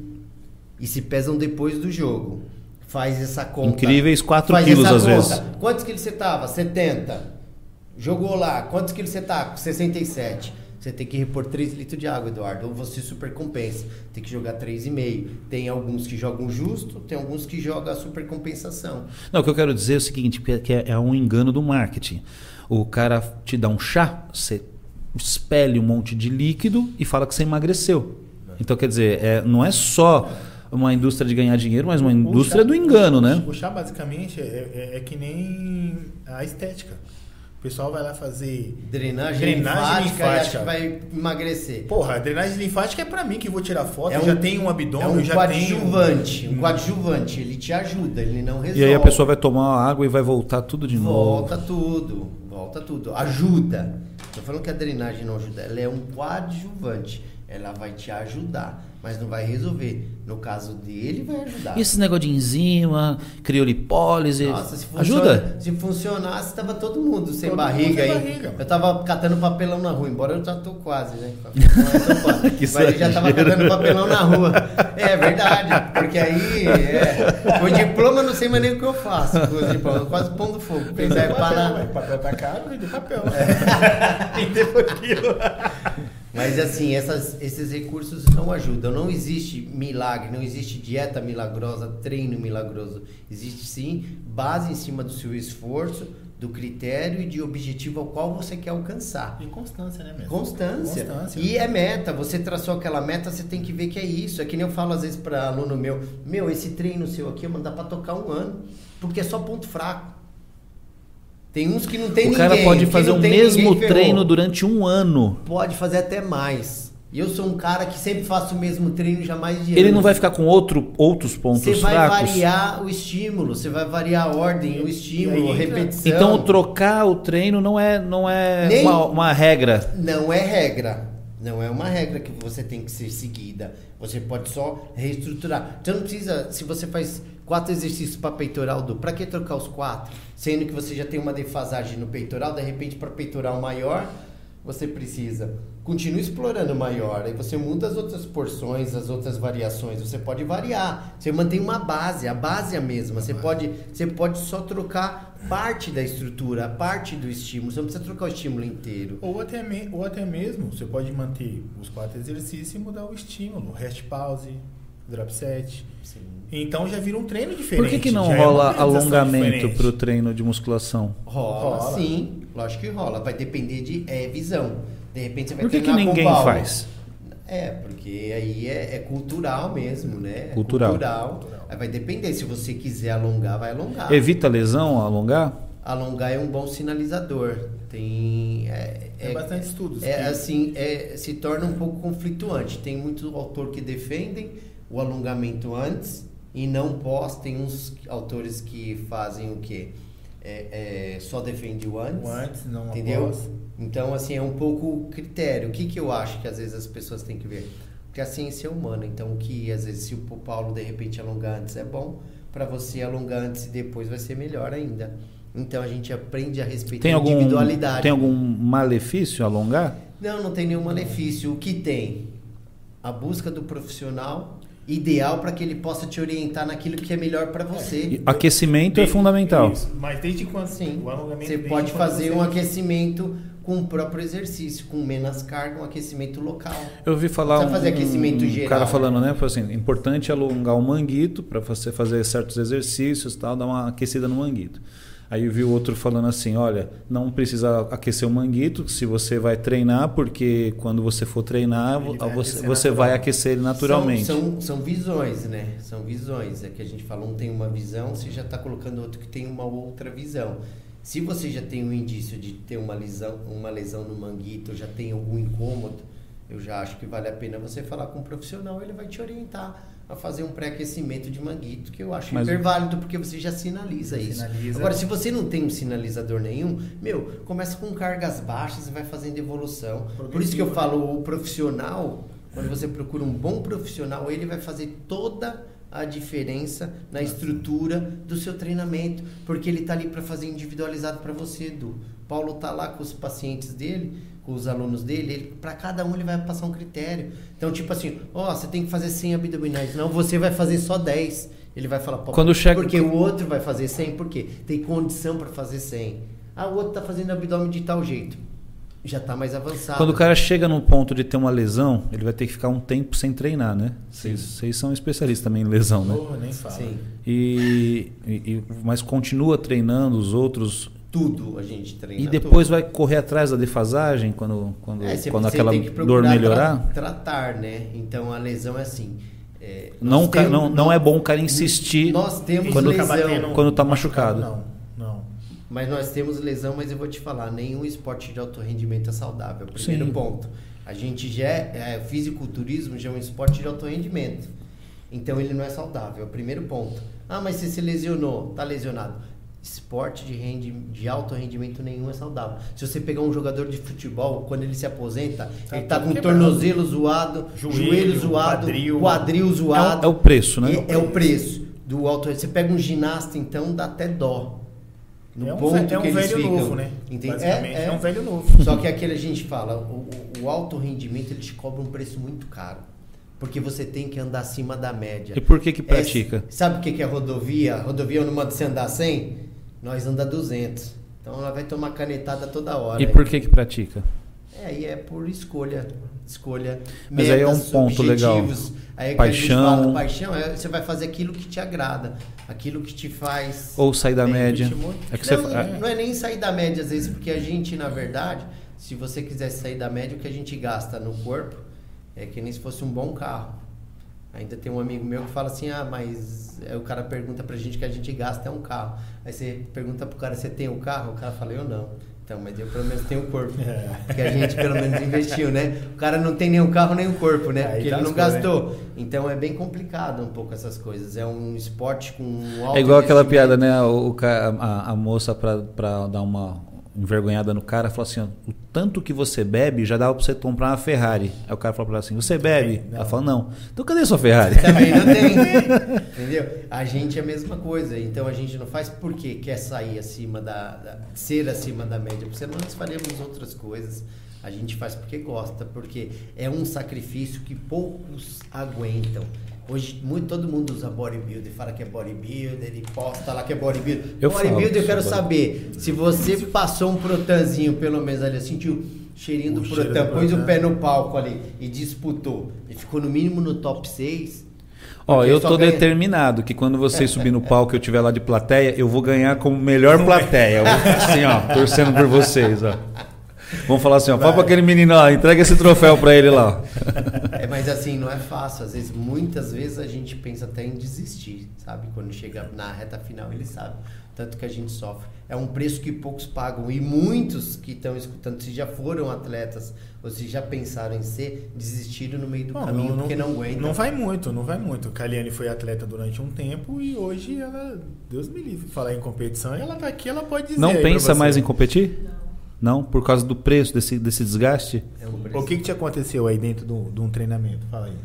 e se pesam depois do jogo. Faz essa conta. Incríveis 4 Faz quilos essa às conta. vezes. Quantos quilos você tava? 70. Jogou lá. Quantos quilos você tá? 67. Você tem que repor 3 litros de água, Eduardo. Ou você super compensa. Tem que jogar 3,5. Tem alguns que jogam justo, tem alguns que jogam a super compensação. Não, o que eu quero dizer é o seguinte, que é- é, um engano do marketing. O cara te dá um chá, você expele um monte de líquido e fala que você emagreceu. Então, quer dizer, é, não é só uma indústria de ganhar dinheiro, mas uma indústria chá- do engano, né? O chá, basicamente, é, é- é que nem a estética. O pessoal vai lá fazer. Drenagem, Drenagem linfática, e acha linfática. que vai emagrecer. Porra, a drenagem linfática é pra mim que vou tirar foto. É eu um- já tenho um abdômen, é um eu já coadjuvante. tenho. Um coadjuvante. Ele te ajuda, ele não resolve. E aí a pessoa vai tomar água e vai voltar tudo de novo. Volta tudo, volta tudo. Ajuda. Tô falando que a drenagem não ajuda, ela é um coadjuvante. Ela vai te ajudar, mas não vai resolver. No caso dele, vai ajudar. E esse negócio de enzima, criolipólise, Nossa, se, funciona, ajuda? se funcionasse, tava todo mundo sem Todo barriga mundo sem aí. barriga. Eu tava catando papelão na rua, embora eu já tô quase, né? <laughs> Mas tô quase. Que Mas eu já tava exagero. catando papelão na rua. É verdade, porque aí, é, com diploma, eu não sei mais nem o que eu faço. Com o diploma, eu quase pondo fogo. Pensar papel, para ué. papel tá caro, vende papel. Vender por quilo. Mas assim, essas- esses recursos não ajudam. Não existe milagre, não existe dieta milagrosa, treino milagroso. Existe sim base em cima do seu esforço, do critério e de objetivo ao qual você quer alcançar. E constância, né, mesmo? Constância. Constância. E é meta. Você traçou aquela meta, você tem que ver que é isso. É que nem eu falo às vezes para aluno meu: Meu, esse treino seu aqui eu mandar para tocar um ano, porque é só ponto fraco. Tem uns que não tem o ninguém. cara pode fazer o mesmo ninguém, ferrou treino durante um ano. pode fazer até mais. E eu sou um cara que sempre faço o mesmo treino já há mais de Ele anos. não vai ficar com outro, outros pontos Você vai fracos. variar o estímulo, você vai variar a ordem, o estímulo, a repetição. Então trocar o treino não é, não é Nem- uma, uma regra. Não é regra. Não é uma regra que você tem que ser seguida. Você pode só reestruturar. Você não precisa, se você faz quatro exercícios para peitoral do, para que trocar os quatro? Sendo que você já tem uma defasagem no peitoral, de repente para peitoral maior, você precisa continua explorando maior, aí você muda as outras porções, as outras variações, você pode variar. Você mantém uma base, a base é a mesma. Você pode, você pode só trocar parte da estrutura, parte do estímulo. Você não precisa trocar o estímulo inteiro. Ou até, me- ou até mesmo, você pode manter os quatro exercícios e mudar o estímulo. Rest pause, drop set. Sim. Então já vira um treino diferente. Por que, que não já é rola organização alongamento diferente. pro treino de musculação? Rola, Rola. sim. Lógico que rola. Vai depender de é, visão. De repente você vai Por que, que ninguém faz? É, porque aí é, é cultural mesmo, né? É Cultural. cultural. Aí vai depender. Se você quiser alongar, vai alongar. Evita lesão, alongar? Alongar é um bom sinalizador. Tem. É, Tem bastante estudos É que- assim, é, se torna um pouco conflituante. Tem muito autor que defendem o alongamento antes e não pós. Tem uns autores que fazem o quê? É, é, só defende o antes. O antes, não Entendeu? após. Então, assim, é um pouco critério. O que, que eu acho que às vezes as pessoas têm que ver? Porque a ciência é humana. Então, o que às vezes, se o Paulo de repente alongar antes é bom, para você alongar antes e depois vai ser melhor ainda. Então, a gente aprende a respeitar Tem a algum, individualidade. tem algum malefício alongar? Não, não tem nenhum malefício. O que tem? A busca do profissional ideal para que ele possa te orientar naquilo que é melhor para você. E Aquecimento é Desde- fundamental. Isso. Mas desde quando Sim. Você pode fazer você- um aquecimento com o próprio exercício, com menos carga, um aquecimento local. Eu ouvi falar um, fazer aquecimento um geral, cara né? falando, né? Foi assim, importante alongar o manguito para você fazer certos exercícios, tal, dar uma aquecida no manguito. Aí eu vi o outro falando assim, olha, não precisa aquecer o manguito se você vai treinar, porque quando você for treinar, vai você, você vai aquecer ele naturalmente. São, são, são visões, né? São visões. É que a gente fala, um tem uma visão, você já está colocando outro que tem uma outra visão. Se você já tem um indício de ter uma lesão, uma lesão no manguito, já tem algum incômodo, eu já acho que vale a pena você falar com um profissional, ele vai te orientar a fazer um pré-aquecimento de manguito, que eu acho Mas- hiper válido, porque você já sinaliza isso. Sinaliza. Agora, se você não tem um sinalizador nenhum, meu, começa com cargas baixas e vai fazendo evolução. Por isso que eu Progressivo, falo, o profissional quando você procura um bom profissional, ele vai fazer toda a diferença na estrutura do seu treinamento, porque ele está ali para fazer individualizado para você, Edu. Paulo tá lá com os pacientes dele, com os alunos dele, para cada um ele vai passar um critério. Então, tipo assim, ó, você tem que fazer 100 abdominais, não, você vai fazer só 10. Ele vai falar, pô, Quando chega- porque o outro vai fazer 100, por quê? Tem condição para fazer 100. Ah, o outro tá fazendo abdômen de tal jeito. Já tá mais avançado. Quando o cara chega no ponto de ter uma lesão, ele vai ter que ficar um tempo sem treinar, né? Vocês vocês são especialistas também em lesão, né? Porra, nem fala. Sim, E, e- e- mas continua treinando os outros tudo a gente treina. e depois tudo. vai correr atrás da defasagem quando, quando, É, você- quando você aquela tem que dor procurar melhorar. tra- tratar, né? Então a lesão é assim. é, Não, temos- não, não é bom o cara insistir. Nós temos Quando- lesão. quando tá machucado. Não, não. Mas nós temos lesão, mas eu vou te falar, nenhum esporte de alto rendimento é saudável. Primeiro Sim. ponto. A gente já é, é, fisiculturismo já é um esporte de alto rendimento. Então ele não é saudável. Primeiro ponto. Ah, mas você se lesionou, tá lesionado. Esporte de, rendi, de alto rendimento nenhum é saudável. Se você pegar um jogador de futebol, quando ele se aposenta, Tá ele tá com quebrado. tornozelo zoado, Joelho, joelho, zoado, quadril. quadril, É, o- zoado. é o preço, né? E é o preço do alto. Você pega um ginasta, então dá até dó. No é um, ponto é um que eles velho ficam. novo, né? Entende? É, é, é. um velho novo. Só que aquele a gente fala, o, o- alto rendimento ele te cobra um preço muito caro. Porque você tem que andar acima da média. E por que que É, pratica? sabe o que que é rodovia? Rodovia não manda você andar 100? Nós anda 200. Então ela vai tomar canetada toda hora. E por que que pratica? É, aí é por escolha. Escolha. Mas aí é um ponto legal. Aí é Paixão. Fala, paixão é você vai fazer aquilo que te agrada. Aquilo que te faz. Ou sair da média. É que você não, fa- não é nem sair da média, às vezes, porque a gente, na verdade, se você quiser sair da média, o que a gente gasta no corpo é que nem se fosse um bom carro. Ainda tem um amigo meu que fala assim, ah, mas aí o cara pergunta pra gente que a gente gasta é um carro. Aí você pergunta pro cara, você tem um carro? O cara fala, eu não. Então, mas eu pelo menos tenho o corpo. É. Porque a gente pelo menos investiu, né? O cara não tem nem o carro nem o corpo, né? Aí Porque ele não né? gastou. Então é bem complicado um pouco essas coisas. É um esporte com um alto É igual aquela piada, né? O, o a, a moça, pra, pra dar uma envergonhada no cara, falou assim: ó, o tanto que você bebe já dava pra você comprar uma Ferrari. Aí o cara falou pra ela assim: Você bebe? Não. Ela falou: Não. Então cadê sua Ferrari? Também não tem. <laughs> Entendeu? A gente é a mesma coisa. Então a gente não faz porque quer sair acima da, da- ser acima da média. Porque nós faremos outras coisas. A gente faz porque gosta, porque é um sacrifício que poucos aguentam. Hoje muito, todo mundo usa bodybuilder, fala que é bodybuilder, ele posta lá que é bodybuilder. Eu bodybuilder, eu quero saber se você passou um protanzinho, pelo menos ali, sentiu o cheirinho O do protan, pôs o pé no palco ali e disputou. E ficou no mínimo no top 6. Ó, eu tô ganha- determinado que quando vocês subir no palco e eu estiver lá de plateia, eu vou ganhar como melhor plateia. Ficar assim, ó, torcendo por vocês, ó. Vamos falar assim, ó, fala pra aquele menino lá, entrega esse troféu pra ele lá. ó. <laughs> É, mas assim, não é fácil. Às vezes, muitas vezes a gente pensa até em desistir, sabe? Quando chega na reta final, ele sabe. Tanto que a gente sofre. É um preço que poucos pagam. E muitos que estão escutando, se já foram atletas ou se já pensaram em ser, desistiram no meio do Bom, caminho porque não aguentam. Não vai muito, não vai muito. Caliane foi atleta durante um tempo e hoje ela, Deus me livre, falar em competição, ela tá aqui, ela pode dizer. Não pensa mais em competir? Não. Não? Por causa do preço, desse, desse desgaste? É um O que, que te aconteceu aí dentro do- de um treinamento? Fala aí.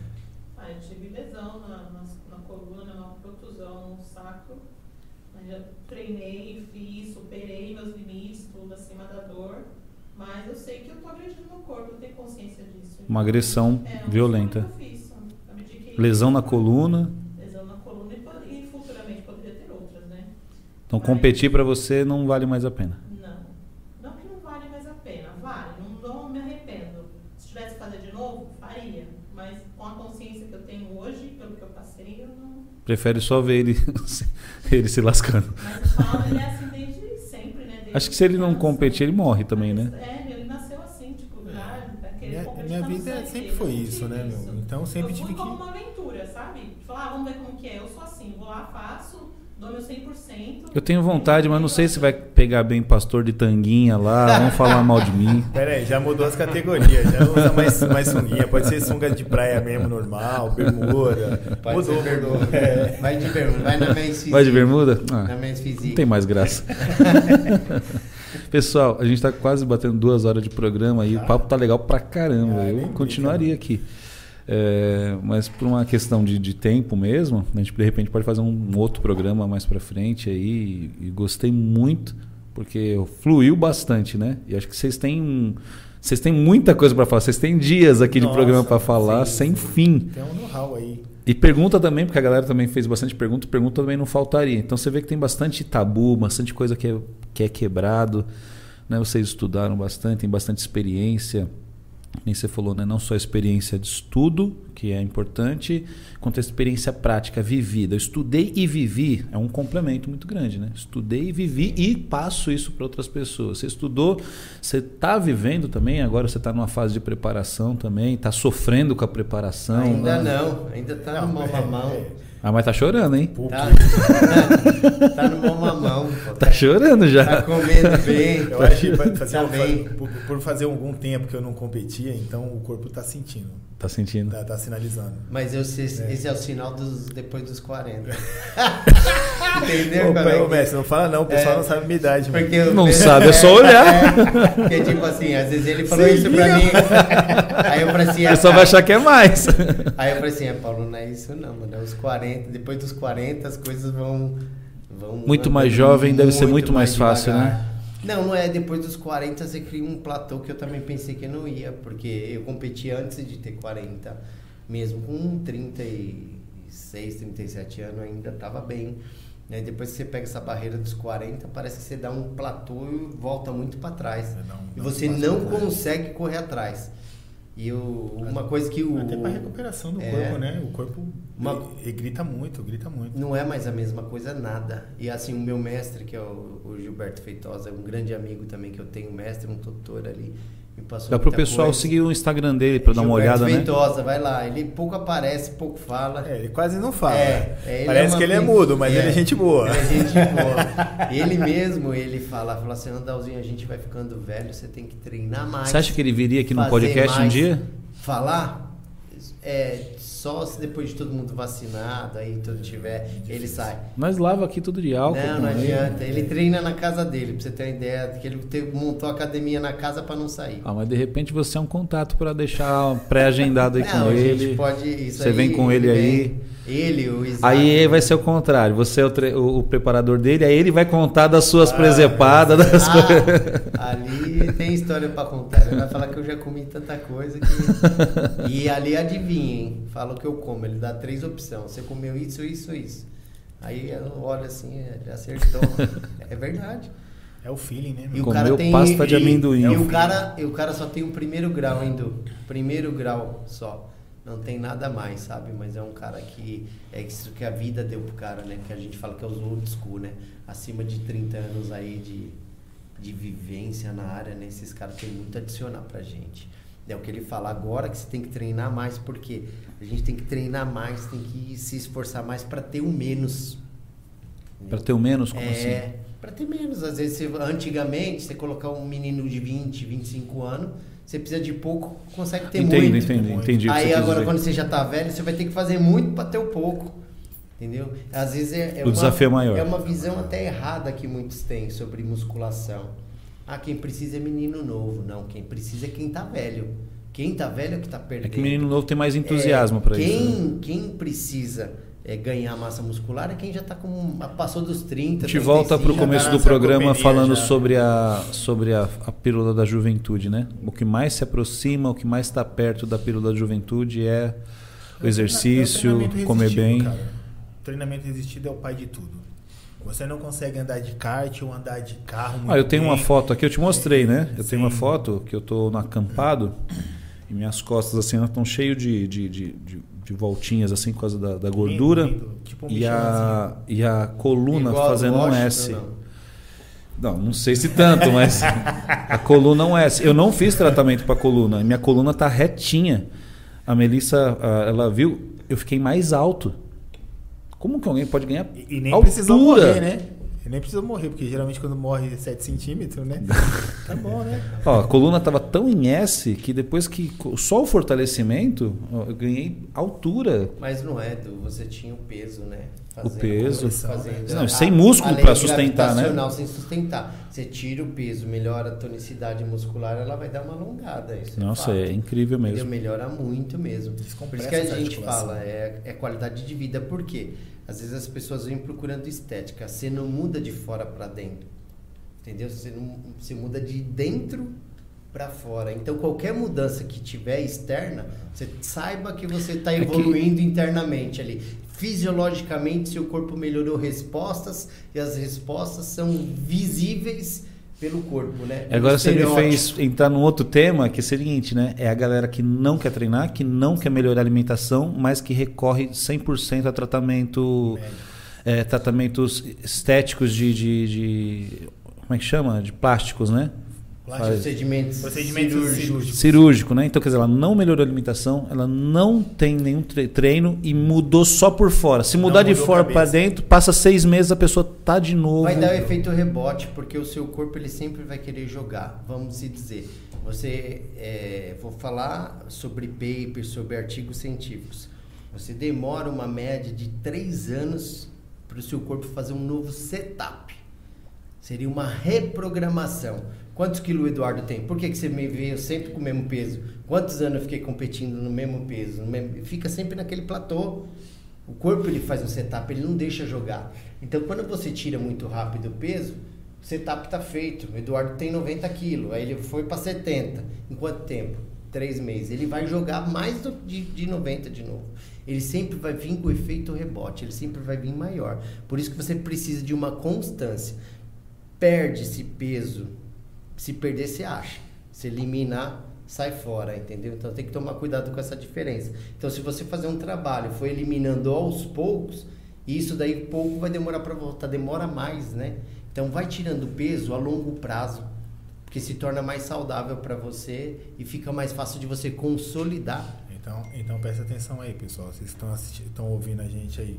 Ah, eu tive lesão na, na, na coluna, uma protusão no sacro. Mas já treinei, fiz, superei meus limites, tudo acima da dor. Mas eu sei que eu tô agredindo meu corpo, eu tenho consciência disso. Uma agressão É, violenta. que eu fiz. Eu Lesão na coluna. Lesão na coluna e, e futuramente poderia ter outras, né? Então competir pra você não vale mais a pena. Não. Não que não vale mais a pena, vale, não, não me arrependo. Se tivesse que fazer de novo, faria. Mas com a consciência que eu tenho hoje, pelo que eu passei, eu não. Prefere só ver ele, <laughs> ele se lascando. Mas o Paulo ele é assim desde sempre, né? Desde Acho que se ele não competir, ele morre também, né? É, ele nasceu assim, tipo, já, Minha, competir minha vida sangue sempre foi isso, né, isso. meu? Então sempre eu tive que. como uma aventura, sabe? Falar, ah, vamos ver como que é. Eu sou assim, vou lá, faço, dou meu 100%. Eu tenho vontade, mas não sei se vai pegar bem pastor de tanguinha lá, vão falar mal de mim. <laughs> Pera aí, já mudou as categorias, já usa mais, mais sunguinha, pode ser sunga de praia mesmo, normal, bermuda. Pode mudou, ser bermuda. É. Vai de bermuda, vai na Men's. Vai de bermuda? Na Ah, Men's Physique. não tem mais graça. <laughs> Pessoal, a gente tá quase batendo duas horas de programa e o papo tá legal pra caramba. Ah, Eu continuaria aqui. É, mas por uma questão de, de tempo mesmo, a gente de repente pode fazer um outro programa mais para frente aí. E, e gostei muito, porque fluiu bastante, né? E acho que vocês têm. Vocês têm muita coisa para falar. Vocês têm dias aqui de Nossa, programa para falar sim, sem sim. fim. Tem um know-how aí. E pergunta também, porque a galera também fez bastante pergunta, pergunta também não faltaria. Então você vê que tem bastante tabu, bastante coisa que é, que é quebrado. Né? Vocês estudaram bastante, tem bastante experiência. Nem você falou, né? não só a experiência de estudo, que é importante, quanto a experiência prática vivida. Eu estudei e vivi é um complemento muito grande. Né? Estudei e vivi e passo isso para outras pessoas. Você estudou, você está vivendo também, agora você está numa fase de preparação também, está sofrendo com a preparação. Ainda né? não, ainda tá no mão é, a mão. é, Ah, mas tá chorando, hein? pouco. Tá, <laughs> tá no mão a mão. pô. Tá chorando Tá já. comendo bem. <laughs> Eu acho que vai fazer Tá um- bem. por, por fazer algum tempo que eu não competia, então o corpo está sentindo, Tá sentindo? tá, tá sinalizando. Mas eu sei, É. esse é o sinal dos depois dos 40. <laughs> Entendeu? Ô, como é mestre, não fala não, o pessoal É. não sabe a minha idade. Porque eu- Não sabe, é só olhar. É, porque tipo assim, às vezes ele falou Se isso pra liga. mim. Aí eu falei assim, O ah, pessoal vai achar que é mais. Aí eu falei assim, é, Paulo, não é isso não, mano. É os 40, depois dos 40 as coisas vão. vão Muito mais jovem deve ser muito mais fácil, devagar. né? Não, não é. Depois dos 40 você cria um platô que eu também pensei que não ia, porque eu competi antes de ter 40, mesmo com 36, 37 anos ainda tava bem. Né? Depois que você pega essa barreira dos 40, parece que você dá um platô e volta muito para trás. Dá um- e você não consegue correr atrás. E o, uma coisa que o. Até para recuperação do É. corpo, né? O corpo Uma- ele, grita muito, grita muito. Não é mais a mesma coisa, nada. E assim, o meu mestre, que é o, o Gilberto Feitosa, é um grande amigo também que eu tenho, mestre, um tutor ali, Dá pro muita pessoal coisa. seguir o Instagram dele pra dar uma olhada, né? Feitosa, vai lá. Ele pouco aparece, pouco fala. É, ele quase não fala. É, é, Parece uma que ele é mudo, mas ele é gente boa. Ele é gente <laughs> boa. ele mesmo, ele fala, fala assim, Andalzinho, a gente vai ficando velho, você tem que treinar mais. Você acha que ele viria aqui no podcast um mais, dia? Falar? É, só se depois de todo mundo vacinado, aí tudo tiver, ele sai. Nós lava aqui tudo de álcool. Não, não ele. adianta. Ele treina na casa dele, pra você ter uma ideia, que ele te- montou a academia na casa pra não sair. Ah, mas de repente você é um contato pra deixar pré-agendado aí não, com a ele. pode. Isso Você vem aí, com ele aí. vem. Ele, o Isaac. Aí vai ser o contrário. Você é o, tre- o- preparador dele, aí ele vai contar das suas Ah, presepadas, das coisas. Ah, ali tem história pra contar. Ele vai falar que eu já comi tanta coisa que. <laughs> E ali adivinha, hein? Fala o que eu como. Ele dá três opções. Você comeu isso, isso, isso. Aí eu olho assim, ele acertou. É verdade. É o feeling, né? E meu? o Comeu cara tem pasta de amendoim. E, É o o cara, e o cara só tem o primeiro grau ainda, primeiro grau só. Não tem nada mais, sabe? Mas é um cara que é isso que a vida deu pro cara, né? Que a gente fala que é os old school, né? Acima de 30 anos aí de, de vivência na área, né? Esses caras têm muito a adicionar pra gente. É o que ele fala agora que você tem que treinar mais, porque a gente tem que treinar mais, tem que se esforçar mais para ter o menos. Pra ter o menos, como é, assim? Pra ter menos. Às vezes, você- antigamente, você colocar um menino de 20, 25 anos, você precisa de pouco, consegue ter Entendo, muito. entendi, entendi. o que Aí agora, dizer. quando você já tá velho, você vai ter que fazer muito pra ter o pouco. Entendeu? Às vezes é, é O uma, desafio é maior. É uma visão até errada que muitos têm sobre musculação. Ah, quem precisa é menino novo. Não, quem precisa é quem tá velho. Quem tá velho é o que tá perdendo. É que menino novo tem mais entusiasmo É, quem, isso. né? Quem precisa é, ganhar massa muscular é quem já tá com. passou dos 30. A gente volta para o 35. começo tá do programa falando já. sobre, a, sobre a, a pílula da juventude, né? O que mais se aproxima, o que mais está perto da pílula da juventude é o exercício, É comer bem. cara. Treinamento resistido é o pai de tudo. Você não consegue andar de kart ou andar de carro muito Ah, eu tenho uma bem. foto aqui, eu te mostrei, né? Eu tenho uma Sim. foto que eu tô no acampado e minhas costas assim elas estão cheias de, de, de, de, de voltinhas assim por causa da, da gordura Lindo, lindo. Tipo um e, a, e a coluna Igual fazendo um S. não? Não, não sei se tanto, mas <laughs> a coluna é um S. Eu não fiz tratamento para coluna, minha coluna tá retinha. A Melissa, ela viu, eu fiquei mais alto. Como que alguém pode ganhar E, e nem altura? morrer, né? E nem precisou morrer, porque geralmente quando morre 7 centímetros, né? <laughs> tá bom, né? Ó, a coluna tava tão em S que depois que só o fortalecimento, eu ganhei altura. Mas não é, Du, você tinha o peso, né? fazendo- peso. fazendo Não, a- sem músculo a lei pra sustentar, né? sem sustentar. Você tira o peso, melhora a tonicidade muscular, ela vai dar uma alongada. Isso Nossa, é, é incrível Entendeu? mesmo. Melhora muito mesmo. Por isso que a gente fala, é, é qualidade de vida. Por quê? Às vezes as pessoas vêm procurando estética. Você não muda de fora para dentro. Entendeu? Você, não, você muda de dentro para fora. Então qualquer mudança que tiver externa, você saiba que você está É que- evoluindo internamente ali. Fisiologicamente, seu corpo melhorou respostas e as respostas são visíveis pelo corpo, né? Agora você me fez entrar num outro tema, que é o seguinte, né? É a galera que não quer treinar, que não quer melhorar a alimentação, mas que recorre 100% a tratamento, é, tratamentos estéticos de, de, de- Como é que chama? De plásticos, né? Procedimentos, cirúrgicos. cirúrgicos. Cirúrgico, né? Então, quer dizer, ela não melhorou a alimentação, ela não tem nenhum tre- treino e mudou só por fora. Se mudar de fora para dentro, passa seis meses, a pessoa tá de novo. Vai dar o efeito rebote, porque o seu corpo ele sempre vai querer jogar. Vamos se dizer. Você, é, vou falar sobre papers, sobre artigos científicos. Você demora uma média de três anos para o seu corpo fazer um novo setup. Seria uma reprogramação. Quantos quilos o Eduardo tem? Por que, que você me veio sempre com o mesmo peso? Quantos anos eu fiquei competindo no mesmo peso? No mesmo- Fica sempre naquele platô. O corpo ele faz um setup, ele não deixa jogar. Então quando você tira muito rápido o peso, o setup está feito. O Eduardo tem 90 quilos, aí ele foi para 70. Em quanto tempo? Três meses. Ele vai jogar mais do- de, de 90 de novo. Ele sempre vai vir com o efeito rebote, ele sempre vai vir maior. Por isso que você precisa de uma constância. Perde esse peso. Se perder, você acha. Se eliminar, sai fora, entendeu? Então tem que tomar cuidado com essa diferença. Então, se você fazer um trabalho, for eliminando aos poucos, isso daí pouco vai demorar para voltar, demora mais, né? Então, vai tirando peso a longo prazo, porque se torna mais saudável para você e fica mais fácil de você consolidar. Então, então presta atenção aí, pessoal. Vocês estão estão ouvindo a gente aí.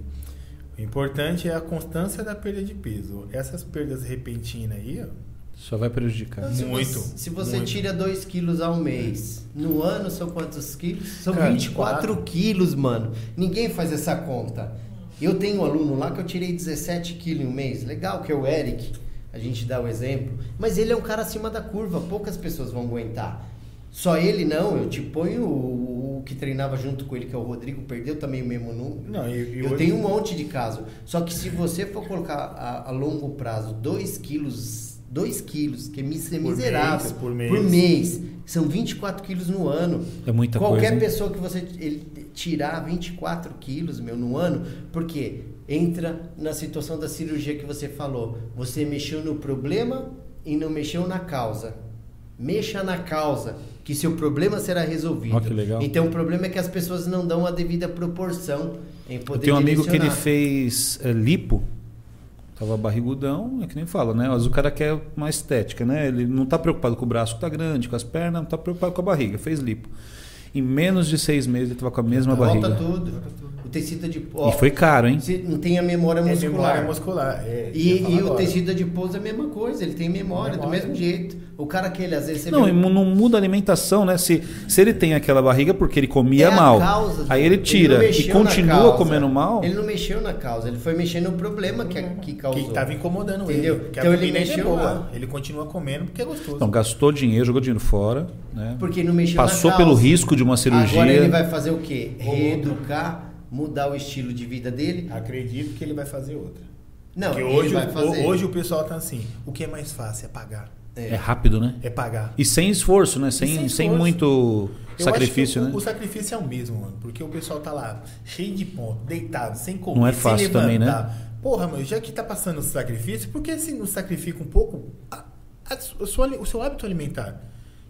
O importante é a constância da perda de peso. Essas perdas repentinas aí, ó, Só vai prejudicar. Se Muito, você, se você muito. tira 2 quilos ao mês, no ano são quantos quilos? São Cara, 24 quilos, mano. Ninguém faz essa conta. Eu tenho um aluno lá que eu tirei 17 quilos em um mês. Legal, que é o Eric. A gente dá o exemplo. Mas ele é um cara acima da curva. Poucas pessoas vão aguentar. Só ele não. Eu te ponho o, o que treinava junto com ele, que é o Rodrigo, perdeu também o mesmo número. Não, e- e eu hoje- tenho um monte de caso. Só que se você for colocar a, a longo prazo 2 quilos, 2 quilos, que é é Por miserável, mês, por mês. por mês, são 24 quilos no ano. É muita Qualquer coisa, hein? pessoa que você ele, tirar 24 quilos, meu, no ano, porque entra na situação da cirurgia que você falou. Você mexeu no problema e não mexeu na causa. Mexa na causa, que seu problema será resolvido. Ó, que legal. Então o problema é que as pessoas não dão a devida proporção em poder Eu tenho um amigo que ele fez é, lipo, tava barrigudão, é que nem fala, né? Mas o cara quer uma estética, né? Ele não tá preocupado com o braço que tá grande, com as pernas, não tá preocupado com a barriga, fez lipo. Em menos de seis meses ele tava com a mesma Volta barriga. tudo. O tecido de E foi caro, hein? Não tem a memória é muscular. memória muscular. É, E, e o tecido adiposo é a mesma coisa, ele tem memória, do Memória. mesmo jeito. O cara que ele, às vezes, você Não, vê e um- não muda a alimentação, né? Se, se ele tem aquela barriga porque ele comia É mal, causa, aí ele tira e mexeu na continua causa. comendo mal, Ele não mexeu na causa, ele foi mexer no problema que, que causou. Que estava incomodando Entendeu? ele. Que Então ele é mexeu boa. lá. Ele continua comendo porque é gostoso. então gastou dinheiro, jogou dinheiro fora, né? Porque não mexeu Passou na pelo causa. risco de uma cirurgia. Agora ele vai fazer o quê? Reeducar, mudar o estilo de vida dele. Acredito que ele vai fazer outra. Não, porque ele hoje, vai o- fazer. hoje o pessoal tá assim. O que é mais fácil é pagar. É rápido, né? É pagar. E sem esforço, né? Sem, sem sem, esforço. muito Eu sacrifício, acho que né? o, o sacrifício é o mesmo, mano. Porque o pessoal tá lá, cheio de ponto, deitado, sem comer, Não é sem fácil também, né? levantar. Porra, mano, já que tá passando o sacrifício, por que se não sacrifica um pouco a- a sua- o seu hábito alimentar?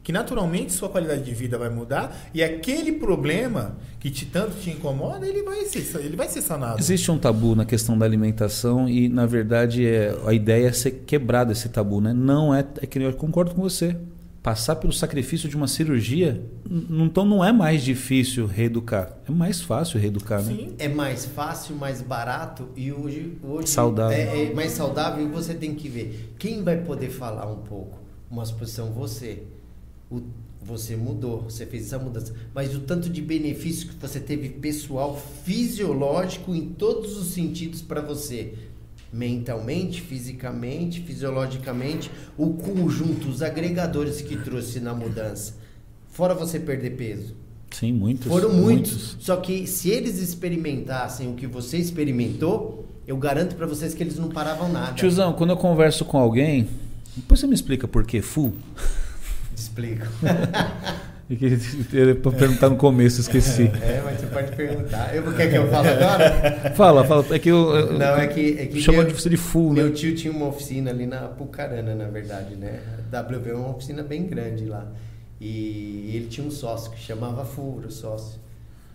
Que naturalmente sua qualidade de vida vai mudar e aquele problema que te, tanto te incomoda, ele vai ser, ele vai ser sanado. Existe um tabu na questão da alimentação e, na verdade, é, a ideia é ser quebrado esse tabu, né? Não é, é que eu concordo com você. Passar pelo sacrifício de uma cirurgia, então não é mais difícil reeducar. É mais fácil reeducar, né? Sim. É mais fácil, mais barato e hoje, hoje Saudável. É, é mais saudável e você tem que ver. Quem vai poder falar um pouco? Uma exposição, você. O, você mudou, você fez essa mudança. Mas o tanto de benefício que você teve pessoal, fisiológico, em todos os sentidos para você. Mentalmente, fisicamente, fisiologicamente, o conjunto, os agregadores que trouxe na mudança. Fora você perder peso. Sim, muitos. Foram muitos. Só que se eles experimentassem o que você experimentou, eu garanto pra vocês que eles não paravam nada. Tiozão, quando eu converso com alguém, depois você me explica por que full. Explico. <laughs> E que Era pra perguntar no começo, esqueci. É, mas você pode perguntar. Eu, quer que eu fale agora? Fala, fala. É que eu. eu- Não, é que. É que Chama meu, de você de full, né? meu tio tinha uma oficina ali na Pucarana, na verdade, né? A WB é uma oficina bem grande lá. E ele tinha um sócio que chamava Furo, sócio.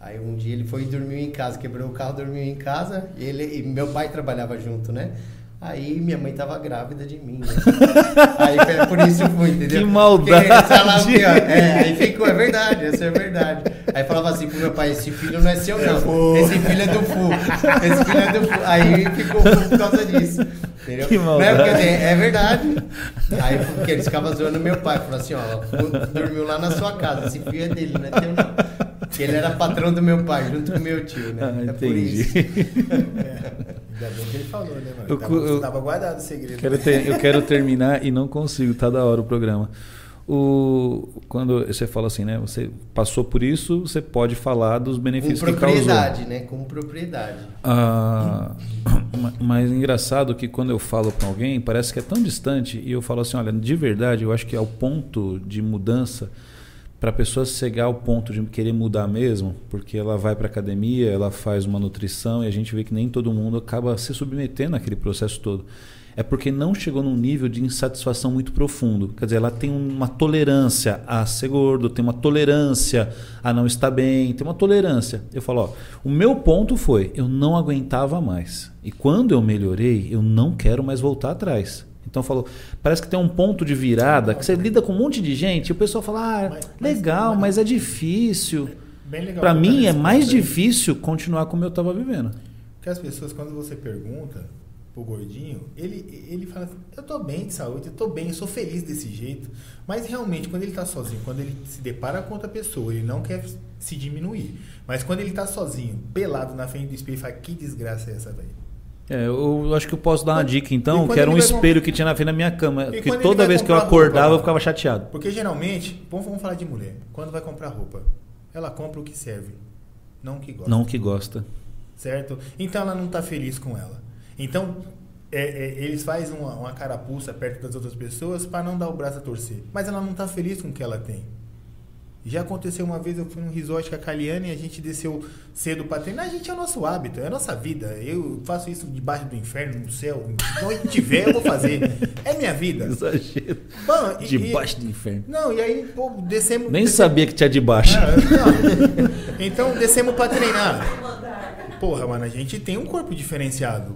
Aí um dia ele foi e dormiu em casa, quebrou o carro, dormiu em casa. E, ele, e meu pai trabalhava junto, né? Aí minha mãe tava grávida de mim, né? Aí foi por isso eu fui, entendeu? Que maldade! Porque, lá, assim, é, aí ficou, é verdade, essa é verdade. Aí falava assim pro meu pai, esse filho não é seu não, esse filho é do Fu, esse filho é do Fu. Aí ficou Fu por causa disso, entendeu? Que Não é, maldade. porque, assim, é verdade. Aí porque eles ficavam zoando meu pai, falou assim, ó, Fu dormiu lá na sua casa, esse filho é dele, não é teu não. Porque ele era patrão do meu pai, junto com meu tio, né? Ah, é por entendi. isso. <laughs> Ainda bem que ele falou, né, mano? Eu tava, cu- eu- tava guardado o segredo. Quero ter- eu quero terminar e não consigo, tá da hora o programa. O, quando você fala assim, né? Você passou por isso, você pode falar dos Com benefícios que causou. propriedade, né? Com propriedade. Ah, <coughs> ma- mas engraçado que quando eu falo para alguém, parece que é tão distante e eu falo assim, olha, de verdade, eu acho que ao ponto de mudança para a pessoa chegar ao ponto de querer mudar mesmo, porque ela vai para academia, ela faz uma nutrição e a gente vê que nem todo mundo acaba se submetendo àquele processo todo. É porque não chegou num nível de insatisfação muito profundo. Quer dizer, ela tem uma tolerância a ser gordo, tem uma tolerância a não estar bem, tem uma tolerância. Eu falo, ó, o meu ponto foi, eu não aguentava mais. E quando eu melhorei, eu não quero mais voltar atrás. Então falou, parece que tem um ponto de virada, que você lida com um monte de gente, e o pessoal fala, ah, Mas- legal, mas- mas é difícil. Legal Para mim é mais difícil continuar como eu estava vivendo. Porque as pessoas, quando você pergunta pro gordinho, ele, ele fala assim, eu tô bem de saúde, eu tô bem, eu sou feliz desse jeito. Mas realmente, quando ele tá sozinho, quando ele se depara com outra pessoa, ele não quer se diminuir. Mas quando ele tá sozinho, pelado na frente do espelho, ele fala, que desgraça é essa, velho? É, eu acho que eu posso dar uma dica então, que era um espelho comp- que tinha na frente da minha cama. E Que toda vez que eu acordava roupa, eu ficava chateado. Porque geralmente, vamos, falar de mulher. Quando vai comprar roupa, ela compra o que serve, não o que gosta. Não que gosta. certo? Então ela não está feliz com ela. Então é, é, eles fazem uma, uma carapuça perto das outras pessoas para não dar o braço a torcer. Mas ela não está feliz com o que ela tem. Já aconteceu uma vez, eu fui num resort com a Caliane e a gente desceu cedo para treinar. A gente é o nosso hábito, é a nossa vida. Eu faço isso debaixo do inferno, no céu. Onde tiver, eu vou fazer. É minha vida. <laughs> Exagero. Bom, e- Debaixo do inferno. e- Não, e aí, pô, descemos. Nem descemos- sabia que tinha debaixo. Ah, não. Então descemos para treinar. Porra, mano, a gente tem um corpo diferenciado.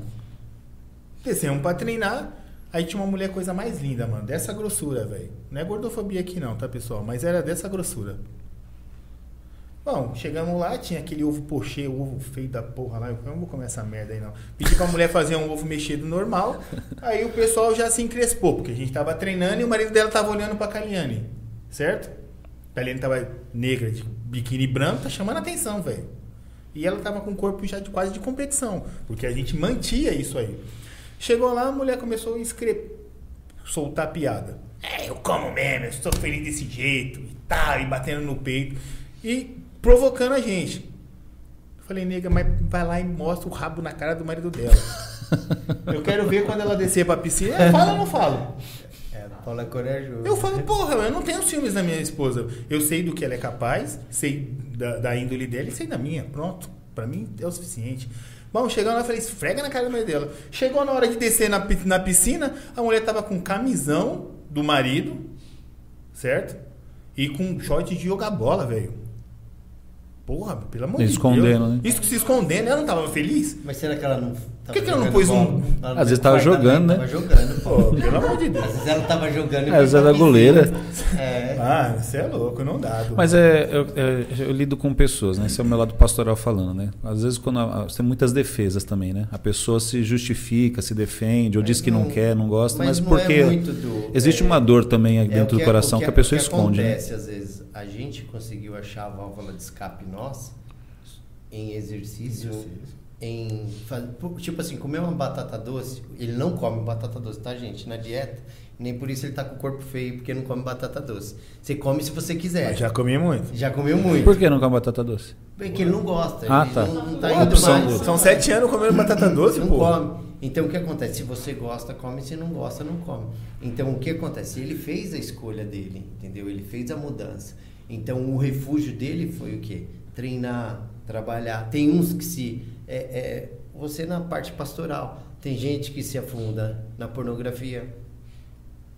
Descemos pra treinar. Aí tinha uma mulher coisa mais linda, mano. Dessa grossura, velho. Não é gordofobia aqui não, tá, pessoal? Mas era dessa grossura. Bom, chegamos lá, tinha aquele ovo pochê, o ovo feio da porra lá. Eu não vou comer essa merda aí, não. Pedi pra mulher fazer um ovo mexido normal. Aí o pessoal já se encrespou, porque a gente tava treinando e o marido dela tava olhando pra Kaliane. Certo? Kaliane tava negra, de biquíni branco, tá chamando a atenção, velho. E ela tava com o corpo já de quase de competição, porque a gente mantia isso aí. Chegou lá, a mulher começou a escre... soltar piada. É, eu como mesmo, eu sou feliz desse jeito e tal, e batendo no peito e provocando a gente. Eu falei, nega, mas vai lá e mostra o rabo na cara do marido dela. <laughs> eu quero ver quando ela <laughs> descer pra piscina. É, fala ou não falo? É, Paula é corajoso. Eu falo, porra, eu não tenho ciúmes da minha esposa. Eu sei do que ela é capaz, sei da, da índole dela e sei da minha. Pronto. Pra mim é o suficiente. Bom, chegando lá, eu falei, esfrega na cara dela. Chegou na hora de descer na, na piscina, a mulher tava com camisão do marido, certo? E com short de jogar bola, velho. Porra, pelo amor de Deus. Escondendo, né? Isso que se escondendo, ela não tava feliz? Mas será que ela não Por que, que ela não pôs um. Às vezes tava jogando, né? Tava jogando, pô. Pelo amor de Às Deus. vezes ela tava jogando. e É, às vezes era goleira. piscina. É. Ah, você é louco, não dá. Mas é, eu, é, eu lido com pessoas, né? Esse é o meu lado pastoral falando, né? Às vezes quando a- tem muitas defesas também, né? A pessoa se justifica, se defende, ou Mas diz que não, não- quer, não gosta, mas, não porque é muito do- existe é- uma dor também é dentro do coração o que, a pessoa o que esconde, né? acontece, às vezes, a gente conseguiu achar a válvula de escape nossa em exercício, em tipo assim, comer uma batata doce, ele não come batata doce, tá, gente? Na dieta, nem por isso ele tá com o corpo feio, porque não come batata doce. Você come se você quiser. Mas já comi muito. Já comeu muito. Por que não come batata doce? Porque ele não gosta. Ah, ele tá. não, não tá indo mais. São sete anos comendo batata doce, não pô. come. Então o que acontece? Se você gosta, come. Se não gosta, não come. Então o que acontece? Ele fez a escolha dele, entendeu? Ele fez a mudança. Então o refúgio dele foi o quê? Treinar, trabalhar. Tem uns que se. É, é, você na parte pastoral. Tem gente que se afunda na pornografia.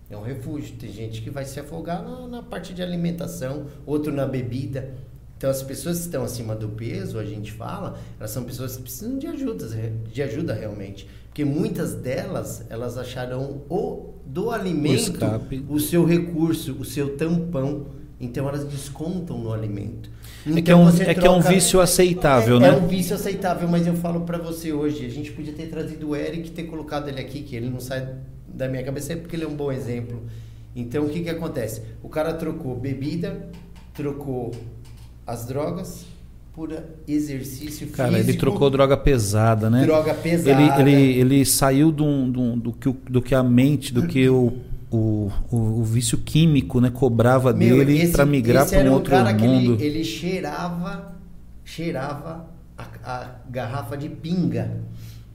É um refúgio. Tem gente que vai se afogar na, na parte de alimentação, outro na bebida. Então, as pessoas que estão acima do peso, a gente fala, elas são pessoas que precisam de ajuda, de ajuda realmente. Porque muitas delas, elas acharão o, do alimento escape. o seu recurso, o seu tampão. Então, elas descontam no alimento. É que Então, é um, é, que é um vício aceitável, é, né? É um vício aceitável, mas eu falo pra você hoje, a gente podia ter trazido o Eric e ter colocado ele aqui, que ele não sai da minha cabeça, é porque ele é um bom exemplo. Então, o que que acontece? O cara trocou bebida, trocou as drogas por exercício Cara, ele físico, trocou droga pesada, né? droga pesada. Ele, ele, ele saiu do, do, do, que, do que a mente, do que o, o, o, o vício químico né, cobrava Meu, dele para migrar para um um outro cara que mundo. ele, ele cheirava, cheirava a, a garrafa de pinga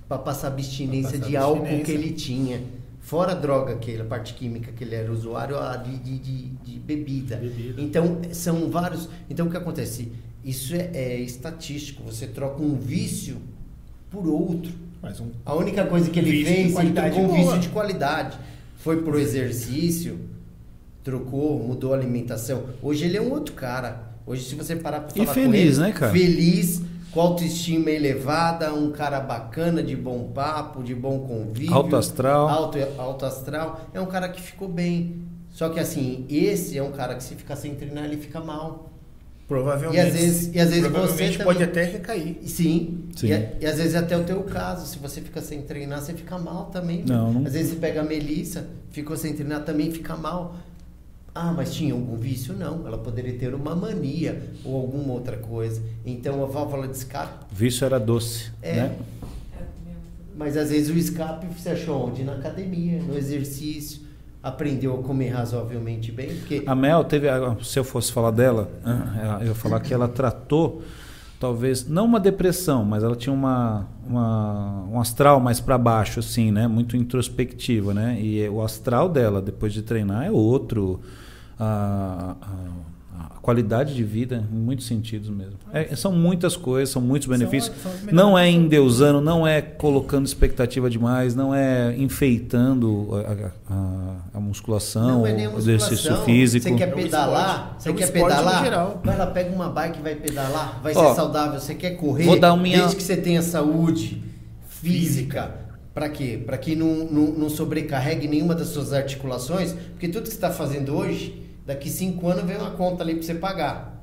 para passar abstinência Pra passar de álcool que ele tinha. Fora a droga, aquela parte química que ele era usuário, a de, de, de, de bebida. Bebida. Então, são vários. Então, o que acontece? Isso é, é estatístico. Você troca um vício por outro. Mas um A única coisa que ele fez, ele qualidade trocou um vício de qualidade. Foi pro exercício, trocou, mudou a alimentação. Hoje ele é um outro cara. Hoje, se você parar pra E falar feliz, com ele, né, cara? Feliz, com autoestima elevada, um cara bacana, de bom papo, de bom convívio. Alto astral. Alto, alto astral. É um cara que ficou bem. Só que assim, esse é um cara que se ficar sem treinar, ele fica mal. Provavelmente. E às vezes- e às vezes provavelmente você pode também- até recair. Sim. Sim. E, e às vezes até o teu caso, se você fica sem treinar, você fica mal também. Não, não- Às vezes você pega a Melissa, ficou sem treinar, também fica mal. Ah, mas tinha algum vício? Não. Ela poderia ter uma mania ou alguma outra coisa. Então a válvula de escape. O vício era doce, É. né? Mas às vezes o escape você achou onde? Na academia, no exercício. Aprendeu a comer razoavelmente bem. Porque A Mel teve, se eu fosse falar dela, ah, eu ia falar que ela tratou, talvez, não uma depressão, mas ela tinha uma, uma- um astral mais para baixo, assim, né? Muito introspectiva, né? E é- o astral dela, depois de treinar, é outro. A, a- a qualidade de vida, em muitos sentidos mesmo. É, são muitas coisas, são muitos benefícios. são melhores não é endeusando, não é colocando expectativa demais, não é enfeitando a, a- a musculação, Não é nem a o exercício musculação. físico. Você quer É pedalar? Você É quer pedalar? geral. Vai lá, pega uma bike e vai pedalar. Vai Ó, ser saudável. Você quer correr? vou dar minha- Desde que você tenha saúde física. Pra quê? Pra que não, não, não sobrecarregue nenhuma das suas articulações. Porque tudo que você está fazendo hoje, daqui cinco anos vem uma conta ali pra você pagar.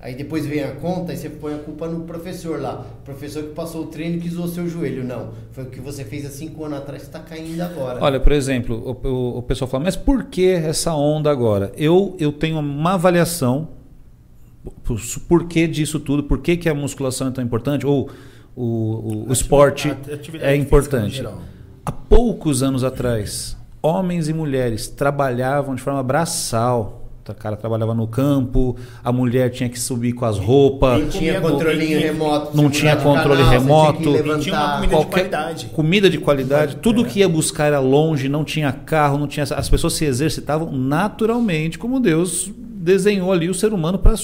Aí depois vem a conta e você põe a culpa no professor lá. O professor que passou o treino que zoou seu joelho. Não. Foi o que você fez há cinco anos atrás que está caindo agora. Olha, por exemplo, o, o- o pessoal fala, mas por que essa onda agora? Eu, eu tenho uma avaliação por, por que disso tudo, por que, que a musculação é tão importante, ou o, o, o esporte é importante. Há poucos anos atrás, homens e mulheres trabalhavam de forma braçal. O cara trabalhava no campo, a mulher tinha que subir com as roupas. Não tinha controlinho bom, remoto. não tinha de controle canal, remoto. tinha que tinha uma comida de qualquer qualidade. comida de qualidade, tudo É. que ia buscar era longe, não tinha carro, não tinha as pessoas se exercitavam naturalmente como Deus desenhou ali o ser humano para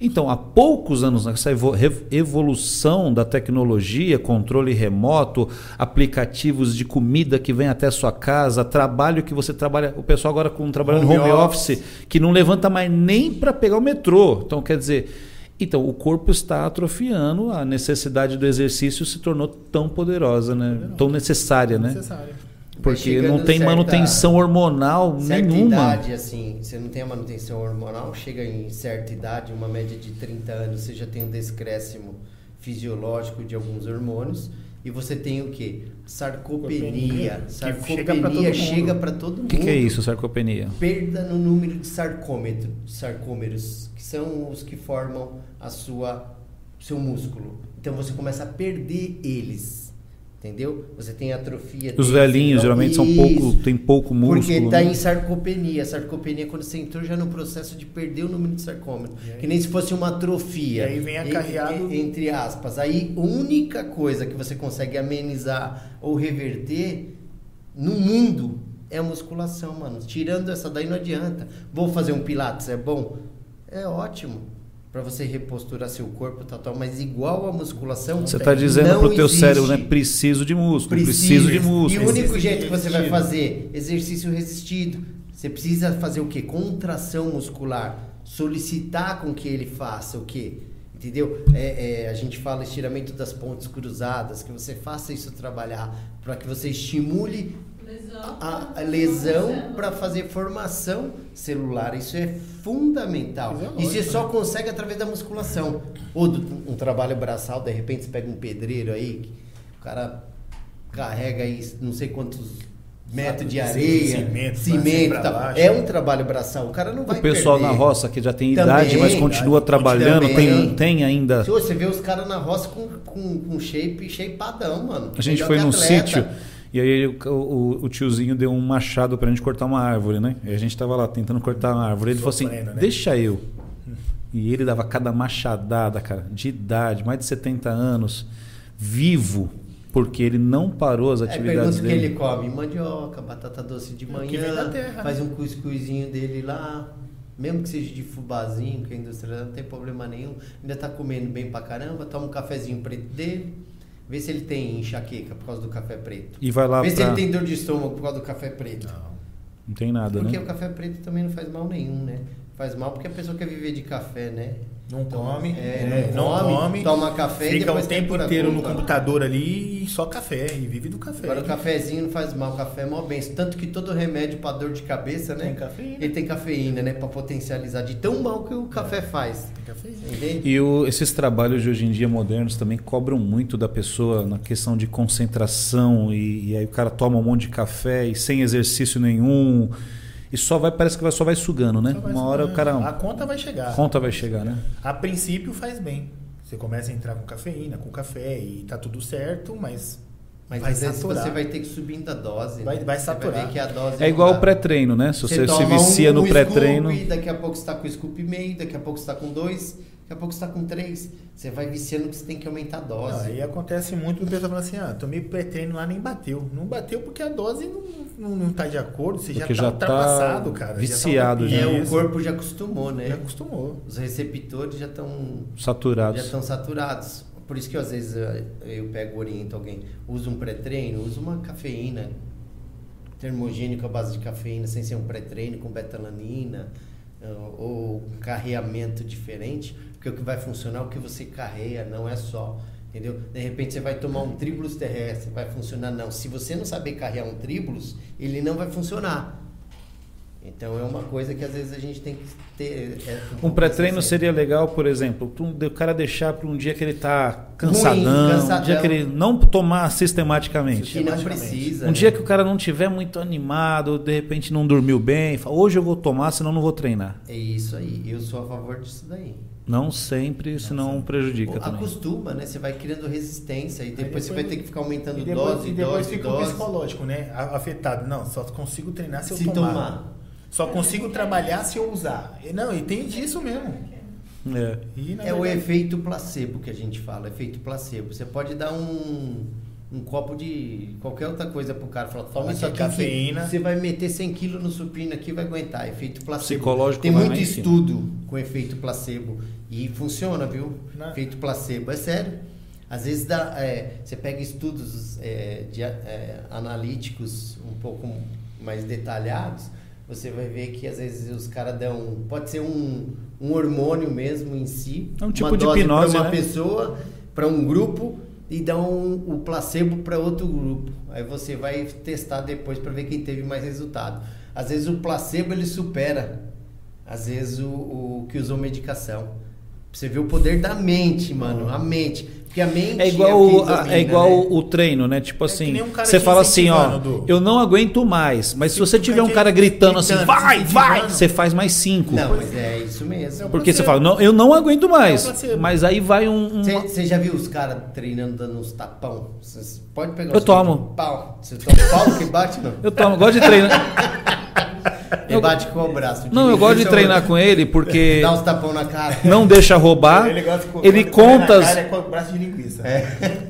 então, há poucos anos, essa evo- rev- evolução da tecnologia, controle remoto, aplicativos de comida que vem até a sua casa, trabalho que você trabalha, o pessoal agora com trabalhando Home home, office. office, que não levanta mais nem para pegar o metrô. Então, quer dizer, Então, o corpo está atrofiando, a necessidade do exercício se tornou tão poderosa, né? Poderosa. Tão necessária, né? Necessário. Porque não tem certa- manutenção hormonal certa nenhuma. idade, assim, você não tem a manutenção hormonal, chega em certa idade, uma média de 30 anos, você já tem um descrécimo fisiológico de alguns hormônios. E você tem o quê? Sarcopenia. Sarcopenia, que chega pra todo Sarcopenia mundo. chega para todo mundo. O que, que é isso, sarcopenia? Perda no número de sarcômetro, sarcômeros, que são os que formam a sua seu músculo. Então você começa a perder eles. Entendeu? Você tem atrofia. Os tem velhinhos síndrome- geralmente são pouco, tem pouco músculo. Porque está né? em sarcopenia. Sarcopenia é quando você entrou já no processo de perder o número de sarcômetros. Aí- Que nem se fosse uma atrofia. E aí vem acarreado- e- Entre aspas. Aí a única coisa que você consegue amenizar ou reverter no mundo é a musculação, mano. Tirando essa daí não adianta. Vou fazer um pilates, é bom? É ótimo. Pra você reposturar seu corpo, tal, tal. Mas igual a musculação. Você está dizendo não pro teu existe. cérebro, né? Preciso de músculo, preciso, de E músculo. o único jeito que você vai fazer exercício resistido. Você precisa fazer o quê? Contração muscular. Solicitar com que ele faça o quê? Entendeu? É, é, a gente fala estiramento das pontes cruzadas, que você faça isso trabalhar para que você estimule Lesão. a, a lesão para fazer formação celular. Isso é fundamental. Fisiológico, E você só né? consegue através da musculação. Ou do- um trabalho braçal, de repente você pega um pedreiro aí, que o cara carrega aí não sei quantos metros de areia, cimento, cimento, baixo. É um trabalho braçal. O cara não vai O pessoal perder. na roça que já tem Também, idade, mas continua idade, trabalhando, tem, tem ainda. Se você vê os caras na roça com, com, com shape, shapeadão, mano. A gente Melhor foi num sítio e aí o, o- o tiozinho deu um machado pra gente cortar uma árvore, né? E a gente tava lá tentando cortar uma árvore. Ele falou assim: Sofrendo, né? deixa eu. E ele dava cada machadada, cara, de idade, mais de 70 anos, vivo, porque ele não parou as É, atividades pergunta o que dele. ele come. Mandioca, batata doce de É manhã, terra, faz né? um cuscuzinho dele lá. Mesmo que seja de fubazinho, que é industrial, não tem problema nenhum. Ainda tá comendo bem pra caramba, toma um cafezinho preto dele. Vê se ele tem enxaqueca por causa do café preto. E vai lá Vê se pra. ele tem dor de estômago por causa do café preto. Não. Não tem nada, Porque né? o café preto também não faz mal nenhum, né? Faz mal porque a pessoa quer viver de café, né? Não come, É, é, não não come, come, toma café e fica o tem tempo inteiro no computador ali e só café, e vive do café. Agora o cafezinho não faz mal, o café é mó benção. Tanto que todo remédio pra dor de cabeça, né? Tem cafeína. Ele tem cafeína, né? Pra potencializar de tão mal que o café faz. Tem cafezinho. Entende? E o- esses trabalhos de hoje em dia modernos também cobram muito da pessoa na questão de concentração e, e aí o cara toma um monte de café e sem exercício nenhum e só vai parece que vai, só vai sugando, né? Vai Uma hora o sugando. cara A conta vai chegar. a conta vai chegar, né? A princípio faz bem. Você começa a entrar com cafeína, com café e tá tudo certo, mas, Mas vai às vezes saturar. você vai ter que subir a dose. Vai- né? vai Você saturar. a dose É igual o pré-treino, né? Se você, se toma vicia um- no um pré-treino, daqui a pouco você tá com o scoop e meio, daqui a pouco você tá com dois, daqui a pouco você tá com três. Você vai viciando que você tem que aumentar a Não, dose. aí acontece muito do pessoal falando assim, ah, tomei pré-treino lá nem bateu. Não bateu porque a dose não, não, não tá de acordo, você Porque já já tá tá ultrapassado, cara. viciado já. já. tá É, o corpo já acostumou, né? já acostumou. Os receptores já estão já saturados. estão saturados. Por isso que às vezes eu, eu pego oriento alguém, usa um pré-treino, usa uma cafeína termogênico à base de cafeína, sem ser um pré-treino com betalanina ah, ou um carreamento diferente, porque o que vai funcionar é o que você carreia, não é só, entendeu? De repente você vai tomar um tribulus terrestre, vai funcionar não. Se você não saber carrear um tribulus, ele não vai funcionar. Então é uma coisa que às vezes a gente tem que ter. é, Um pré-treino seria legal, por exemplo, o cara deixar para um dia que ele tá cansadão, cansadão. um dia que ele não tomar sistematicamente. que não precisa. Um né? dia que o cara não tiver muito animado, de repente não dormiu bem, fala, hoje eu vou tomar, senão não vou treinar. É isso aí, eu sou a favor disso daí. Não sempre, senão prejudica Ou também. Acostuma, né? Você vai criando resistência e depois, depois- você vai ter que ficar aumentando E depois, dose, e depois dose, fica o dose. psicológico, né? Afetado. Não, só consigo treinar se eu Se tomar. tomar. Só consigo trabalhar se eu usar. E Não, e tem disso mesmo. É. E, É o verdade, efeito placebo que a gente fala, efeito placebo. Você pode dar um, um copo de qualquer outra coisa pro cara, falar, toma isso que é aqui, cafeína. você vai meter 100 quilos no supino aqui vai aguentar, efeito placebo. Psicológico Tem muito estudo com efeito placebo e funciona, viu? Não. Efeito placebo, é sério. Às vezes dá, é, você pega estudos é, de, é, analíticos um pouco mais detalhados, você vai ver que às vezes os caras dão. Pode ser um, um hormônio mesmo em si. É um tipo uma de dose hipnose, para uma né? pessoa, para um grupo e dá um, o placebo para outro grupo. Aí você vai testar depois para ver quem teve mais resultado. Às vezes o placebo ele supera, às vezes o, o que usou medicação. Você vê o poder da mente, mano, a mente. Porque a mente É igual, o o- que a- domina, é igual né? o, o treino, né? Tipo É que assim, nem um você fala assim, ó, Du. eu não aguento mais. Mas se Sim, você tiver um cara gritando assim, gritando, vai, te vai, incentivando. você faz mais cinco. Não, mas é isso mesmo. Porque você fala, não, eu não aguento mais. É mas aí vai um. um- Você já viu os caras treinando dando uns tapão? Cês pode pegar Eu uns tomo. Pau. Você toma pau que bate, não? Eu tomo, gosto de treinar. <laughs> Ele bate com o braço. Não, eu gosto de treinar com ele porque <laughs> Dá uns tapão na cara. não deixa roubar. Ele, gosta de Ele conta. cara, é com o braço de linguiça.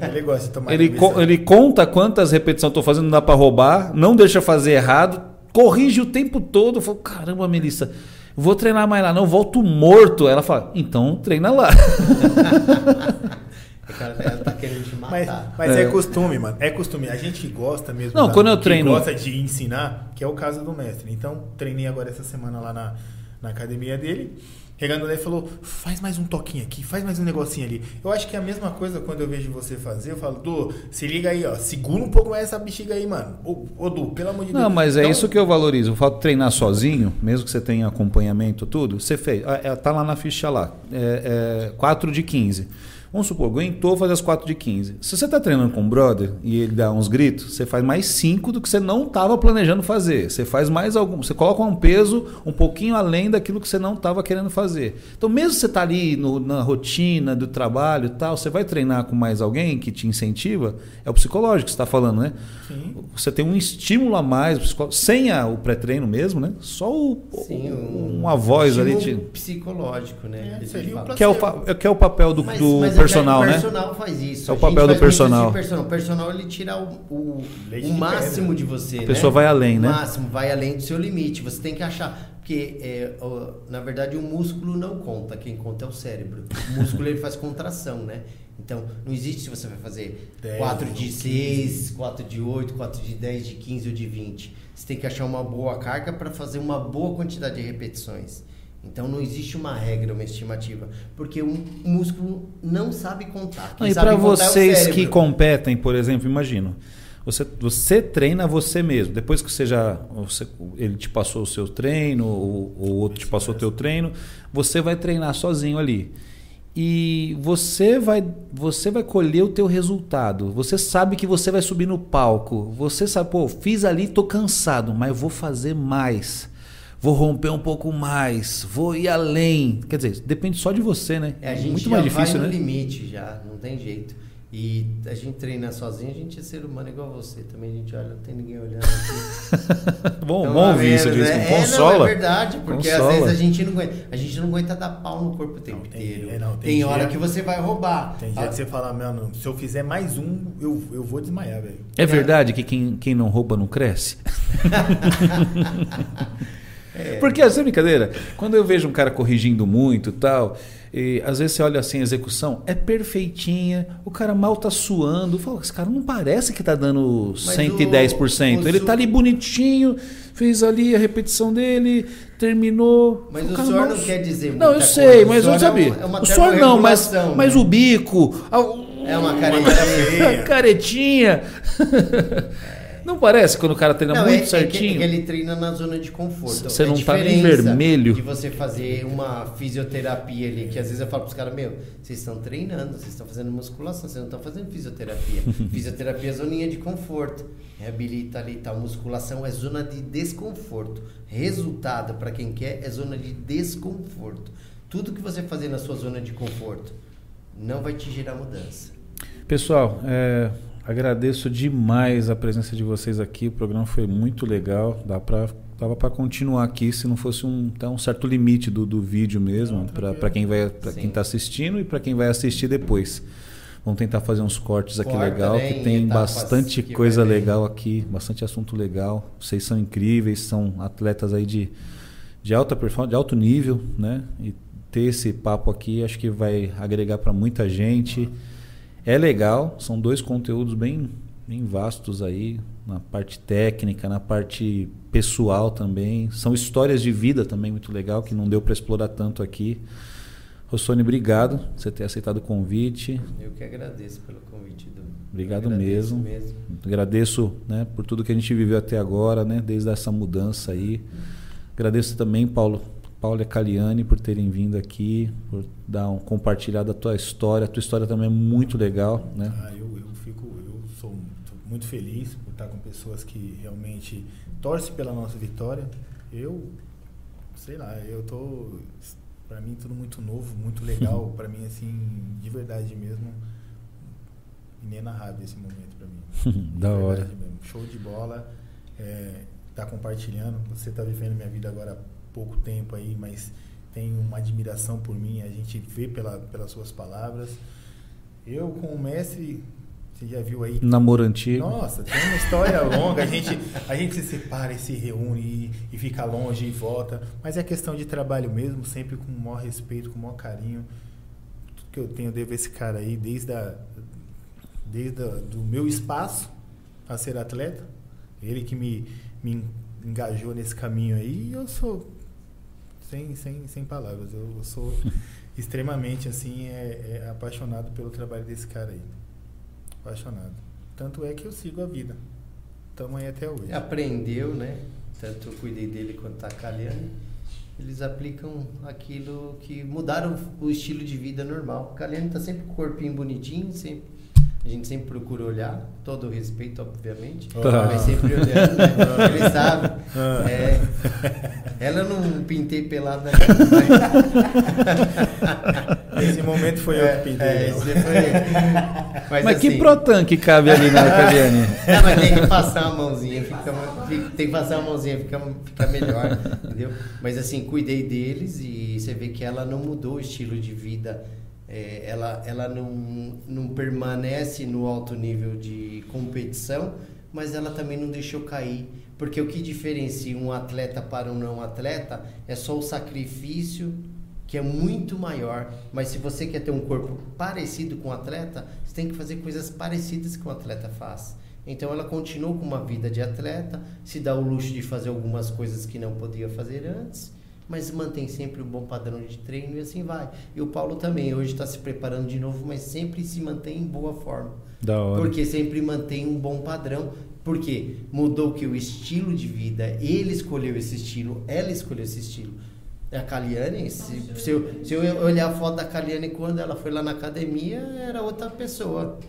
Ele gosta de tomar Ele, linguiça. co- ele conta quantas repetições eu tô fazendo, não dá pra roubar, não deixa fazer errado, corrige o tempo todo. Eu falo, caramba, Melissa, vou treinar mais lá, não, volto morto. Ela fala, então treina lá. <laughs> O cara dela tá querendo te Mas, matar. mas é. É. costume, mano. É costume. A gente que gosta mesmo. Não, da- quando eu que treino- gosta de ensinar, que é o caso do mestre. Então, treinei agora essa semana lá na, na academia dele. Chegando ele falou: faz mais um toquinho aqui, faz mais um negocinho ali. Eu acho que é a mesma coisa quando eu vejo você fazer. Eu falo, Du, se liga aí, ó. Segura um pouco mais essa bexiga aí, mano. Ô, ô Du, pelo amor de Deus. Não, mas é Então, isso que eu valorizo. O fato de treinar sozinho, mesmo que você tenha acompanhamento, tudo, você fez. ah, é, Tá lá na ficha lá. É, é 4 de 15. Vamos supor, aguentou fazer as 4 de 15. Se você tá treinando com um brother e ele dá uns gritos, você faz mais 5 do que você não estava planejando fazer. Você faz mais algum. Você coloca um peso um pouquinho além daquilo que você não estava querendo fazer. Então, mesmo você tá ali no- na rotina do trabalho e tal, você vai treinar com mais alguém que te incentiva, é o psicológico que você está falando, né? Sim. Você tem um estímulo a mais, sem a- o pré-treino mesmo, né? Só o, Sim, o- uma voz ali. te- psicológico, né? É, que, é o, que é o papel do, Mas- do mas personal, o né? personal faz isso. É o papel do personal. de personal. O personal ele tira o, o, o de máximo pedra. de você. A né? pessoa vai além, né? O máximo, vai além do seu limite. Você tem que achar. Porque, é, na verdade, o músculo não conta. Quem conta é o cérebro. O músculo ele faz contração, né? Então, não existe se você vai fazer 10, 4 de ou 6, 4 de 8, 4 de 10, de 15 ou de 20. Você tem que achar uma boa carga para fazer uma boa quantidade de repetições. Então não existe uma regra, uma estimativa, porque o músculo não sabe contar. Quem e para é vocês cérebro. que competem, por exemplo, imagino. Você, você treina você mesmo. Depois que você já. você- ele te passou o seu treino, ou o outro te passou o teu treino, você vai treinar sozinho ali. E você vai, você vai colher o teu resultado. Você sabe que você vai subir no palco. Você sabe, pô, fiz ali, tô cansado, mas vou fazer mais. Vou romper um pouco mais, vou ir além. Quer dizer, depende só de você, né? É, a gente Muito já mais difícil, vai né? no limite já, não tem jeito. E a gente treina sozinho, a gente é ser humano igual você. Também a gente olha, não tem ninguém olhando aqui. <laughs> Bom, Então, bom ouvir isso né? Consola. É, não, é verdade, porque Consola. às vezes a gente não aguenta. A gente não aguenta dar pau no corpo o tempo Não, tem- inteiro. é, não, tem tem dia- hora que você vai roubar. Tem dia Ah, que você fala, mano, se eu fizer mais um, eu, eu vou desmaiar, velho. É verdade que quem, quem não rouba não cresce? <laughs> <laughs> É. Porque, essa brincadeira, quando eu vejo um cara corrigindo muito e tal, e às vezes você olha assim, a execução é perfeitinha, o cara mal tá suando, fala, esse cara não parece que tá dando Mas 110%. o- o Ele tá ali bonitinho, fez ali a repetição dele, terminou. Mas O o mal- não quer dizer Não, eu sei, coisa. Mas eu suor sabia. é uma- é uma o suor não, mas, termorregulação, mas né? o bico, a- É uma <laughs> caretinha. caretinha. Não parece quando o cara treina Não, muito é, é que- certinho? É que ele treina na zona de conforto. Você É não tá nem vermelho. De você fazer uma fisioterapia ali, que às vezes eu falo pros caras, meu, vocês estão treinando, vocês estão fazendo musculação, vocês não estão fazendo fisioterapia. <laughs> fisioterapia é zoninha de conforto. Reabilita ali, tal. Musculação é zona de desconforto. Resultado, para quem quer, é zona de desconforto. Tudo que você fazer na sua zona de conforto não vai te gerar mudança. Pessoal, é, agradeço demais a presença de vocês aqui. O programa foi muito legal. Dá pra, dava para continuar aqui se não fosse um, até um certo limite do, do vídeo mesmo, para quem vai para quem está assistindo e para quem vai assistir depois. Vamos tentar fazer uns cortes aqui Corta, legal, né, que em tem bastante que coisa bem. legal aqui, bastante assunto legal. Vocês são incríveis, são atletas aí de, de alta performance, de alto nível, né? E ter esse papo aqui acho que vai agregar para muita gente. É legal, são dois conteúdos bem, bem vastos aí. na parte técnica, na parte pessoal também. São histórias de vida também muito legal que não deu para explorar tanto aqui. Rossoni, obrigado por você ter aceitado o convite. Eu que agradeço pelo convite do. Obrigado mesmo. mesmo. Agradeço né, por tudo que a gente viveu até agora, né, desde essa mudança aí. Agradeço também, Paulo, Paulo e a Caliane, por terem vindo aqui, por dar um compartilhar da tua história. A tua história também é muito legal, né? Ah, eu, eu fico, eu sou muito- feliz por estar com pessoas que realmente torcem pela nossa vitória. Eu, sei lá, eu tô, para mim tudo muito novo, muito legal, <laughs> para mim assim, de verdade mesmo, inenarrável esse momento para mim. <laughs> Da hora. mesmo. Show de bola, é, tá compartilhando. Você tá vivendo minha vida agora pouco tempo aí, mas tem uma admiração por mim. A gente vê pela, pelas suas palavras. Eu com o mestre, você já viu aí? Namoro antigo. Nossa, tem uma história longa. A gente, a gente se separa e se reúne e, e fica longe e volta. Mas é questão de trabalho mesmo, sempre com o maior respeito, com o maior carinho. Tudo que eu tenho, eu devo esse cara aí, desde a, desde a, do meu espaço a ser atleta. Ele que me, me engajou nesse caminho aí. E eu sou sem, sem, sem palavras. Eu sou <laughs> extremamente assim é, é apaixonado pelo trabalho desse cara aí. Apaixonado. Tanto é que eu sigo a vida. Estamos aí até hoje. Aprendeu, né? Tanto eu cuidei dele quanto a Caliane. Eles aplicam aquilo que mudaram o estilo de vida normal. A Caliane tá sempre com o corpinho bonitinho, sempre. A gente sempre procura olhar, todo o respeito, obviamente, Tá. mas sempre olhando, né? <laughs> Ele sabe. Ah. É, ela eu não pintei pelada, não, <laughs> Esse momento foi eu que pintei. É, esse foi- Mas, que assim, protan que cabe ali na Caliane? <laughs> Não, mas tem que passar a mãozinha, fica, fica- tem que passar a mãozinha, fica, fica melhor, entendeu? Mas assim, cuidei deles e você vê que ela não mudou o estilo de vida, é, ela, ela não, não permanece no alto nível de competição, mas ela também não deixou cair. Porque o que diferencia um atleta para um não atleta é só o sacrifício que é muito maior. Mas se você quer ter um corpo parecido com o atleta, você tem que fazer coisas parecidas que o atleta faz. Então ela continuou com uma vida de atleta, se dá o luxo de fazer algumas coisas que não podia fazer antes, mas mantém sempre um bom padrão de treino e assim vai. E o Paulo também, hoje está se preparando de novo, mas sempre se mantém em boa forma. Da hora. Porque sempre mantém um bom padrão. Porque mudou que o estilo de vida, ele escolheu esse estilo, ela escolheu esse estilo. A Caliane, se, se, eu, se eu olhar a foto da Caliane quando ela foi lá na academia, era outra pessoa.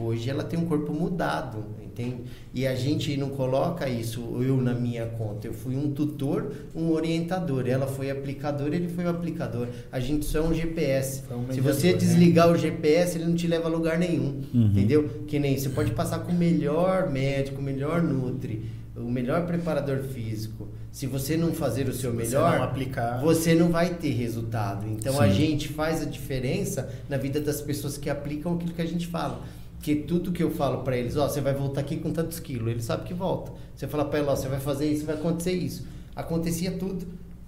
Hoje ela tem um corpo mudado, entende? E a gente não coloca isso, eu na minha conta. Eu fui um tutor, um orientador. Ela foi aplicador, ele foi o aplicador. A gente só é um GPS. Um Se mediador, você né? desligar o GPS, ele não te leva a lugar nenhum, Uhum. entendeu? Que nem você pode passar com o melhor médico, o melhor nutri, o melhor preparador físico. Se você não fazer o seu Se você melhor, não aplicar- você não vai ter resultado. Então a Sim. gente faz a diferença na vida das pessoas que aplicam aquilo que a gente fala. Porque tudo que eu falo para eles, ó, você vai voltar aqui com tantos quilos, ele sabe que volta. Você fala para ele, ó, você vai fazer isso, vai acontecer isso. Acontecia tudo.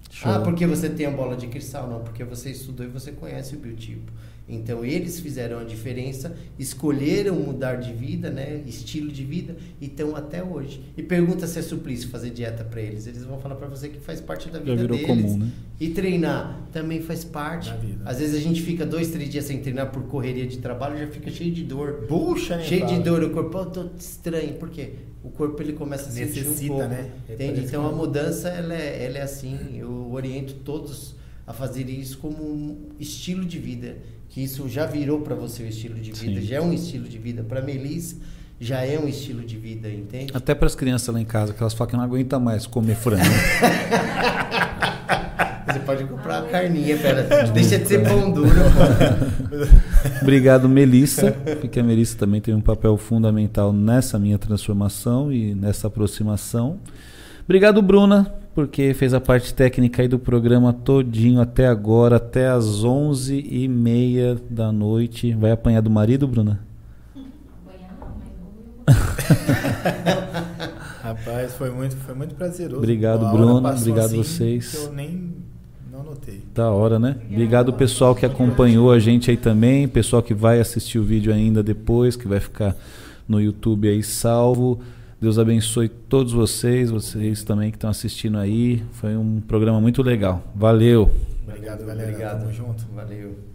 Show. Ah, porque você tem a bola de cristal? Não, porque você estudou e você conhece o biotipo. Então eles fizeram a diferença, escolheram mudar de vida, né, estilo de vida, e estão até hoje. E pergunta se é suplício fazer dieta para eles. Eles vão falar para você que faz parte da Já vida virou deles. comum, né? E treinar também faz parte. Às vezes a gente fica dois, três dias sem treinar por correria de trabalho, já fica cheio de dor. Puxa, nem Cheio de dor, o corpo, eu tô estranho, por quê? O corpo ele começa a sentir um Necessita, pouco, né? Entende? Parece Então a mudança ela é, ela é assim, eu oriento todos a fazer isso como um estilo de vida, que isso já virou para você o estilo de vida, Sim. já é um estilo de vida para Melissa, já é um estilo de vida, entende? Até para as crianças lá em casa, que elas falam que não aguentam mais comer frango. <laughs> Você pode comprar uma carninha, pera, deixa de ser pão duro. <laughs> Obrigado, Melissa, porque a Melissa também tem um papel fundamental nessa minha transformação e nessa aproximação. Obrigado, Bruna, porque fez a parte técnica aí do programa todinho até agora, até as 11h30 da noite. Vai apanhar do marido, Bruna? <laughs> Rapaz, foi muito, foi muito prazeroso. Obrigado, A hora Bruno. Obrigado assim vocês. Eu nem não notei. Da hora, né? Obrigado pessoal que acompanhou a gente aí também, pessoal que vai assistir o vídeo ainda depois, que vai ficar no YouTube aí salvo. Deus abençoe todos vocês, vocês também que estão assistindo aí. Foi um programa muito legal. Valeu. Obrigado, galera. Obrigado. Tamo junto. Valeu.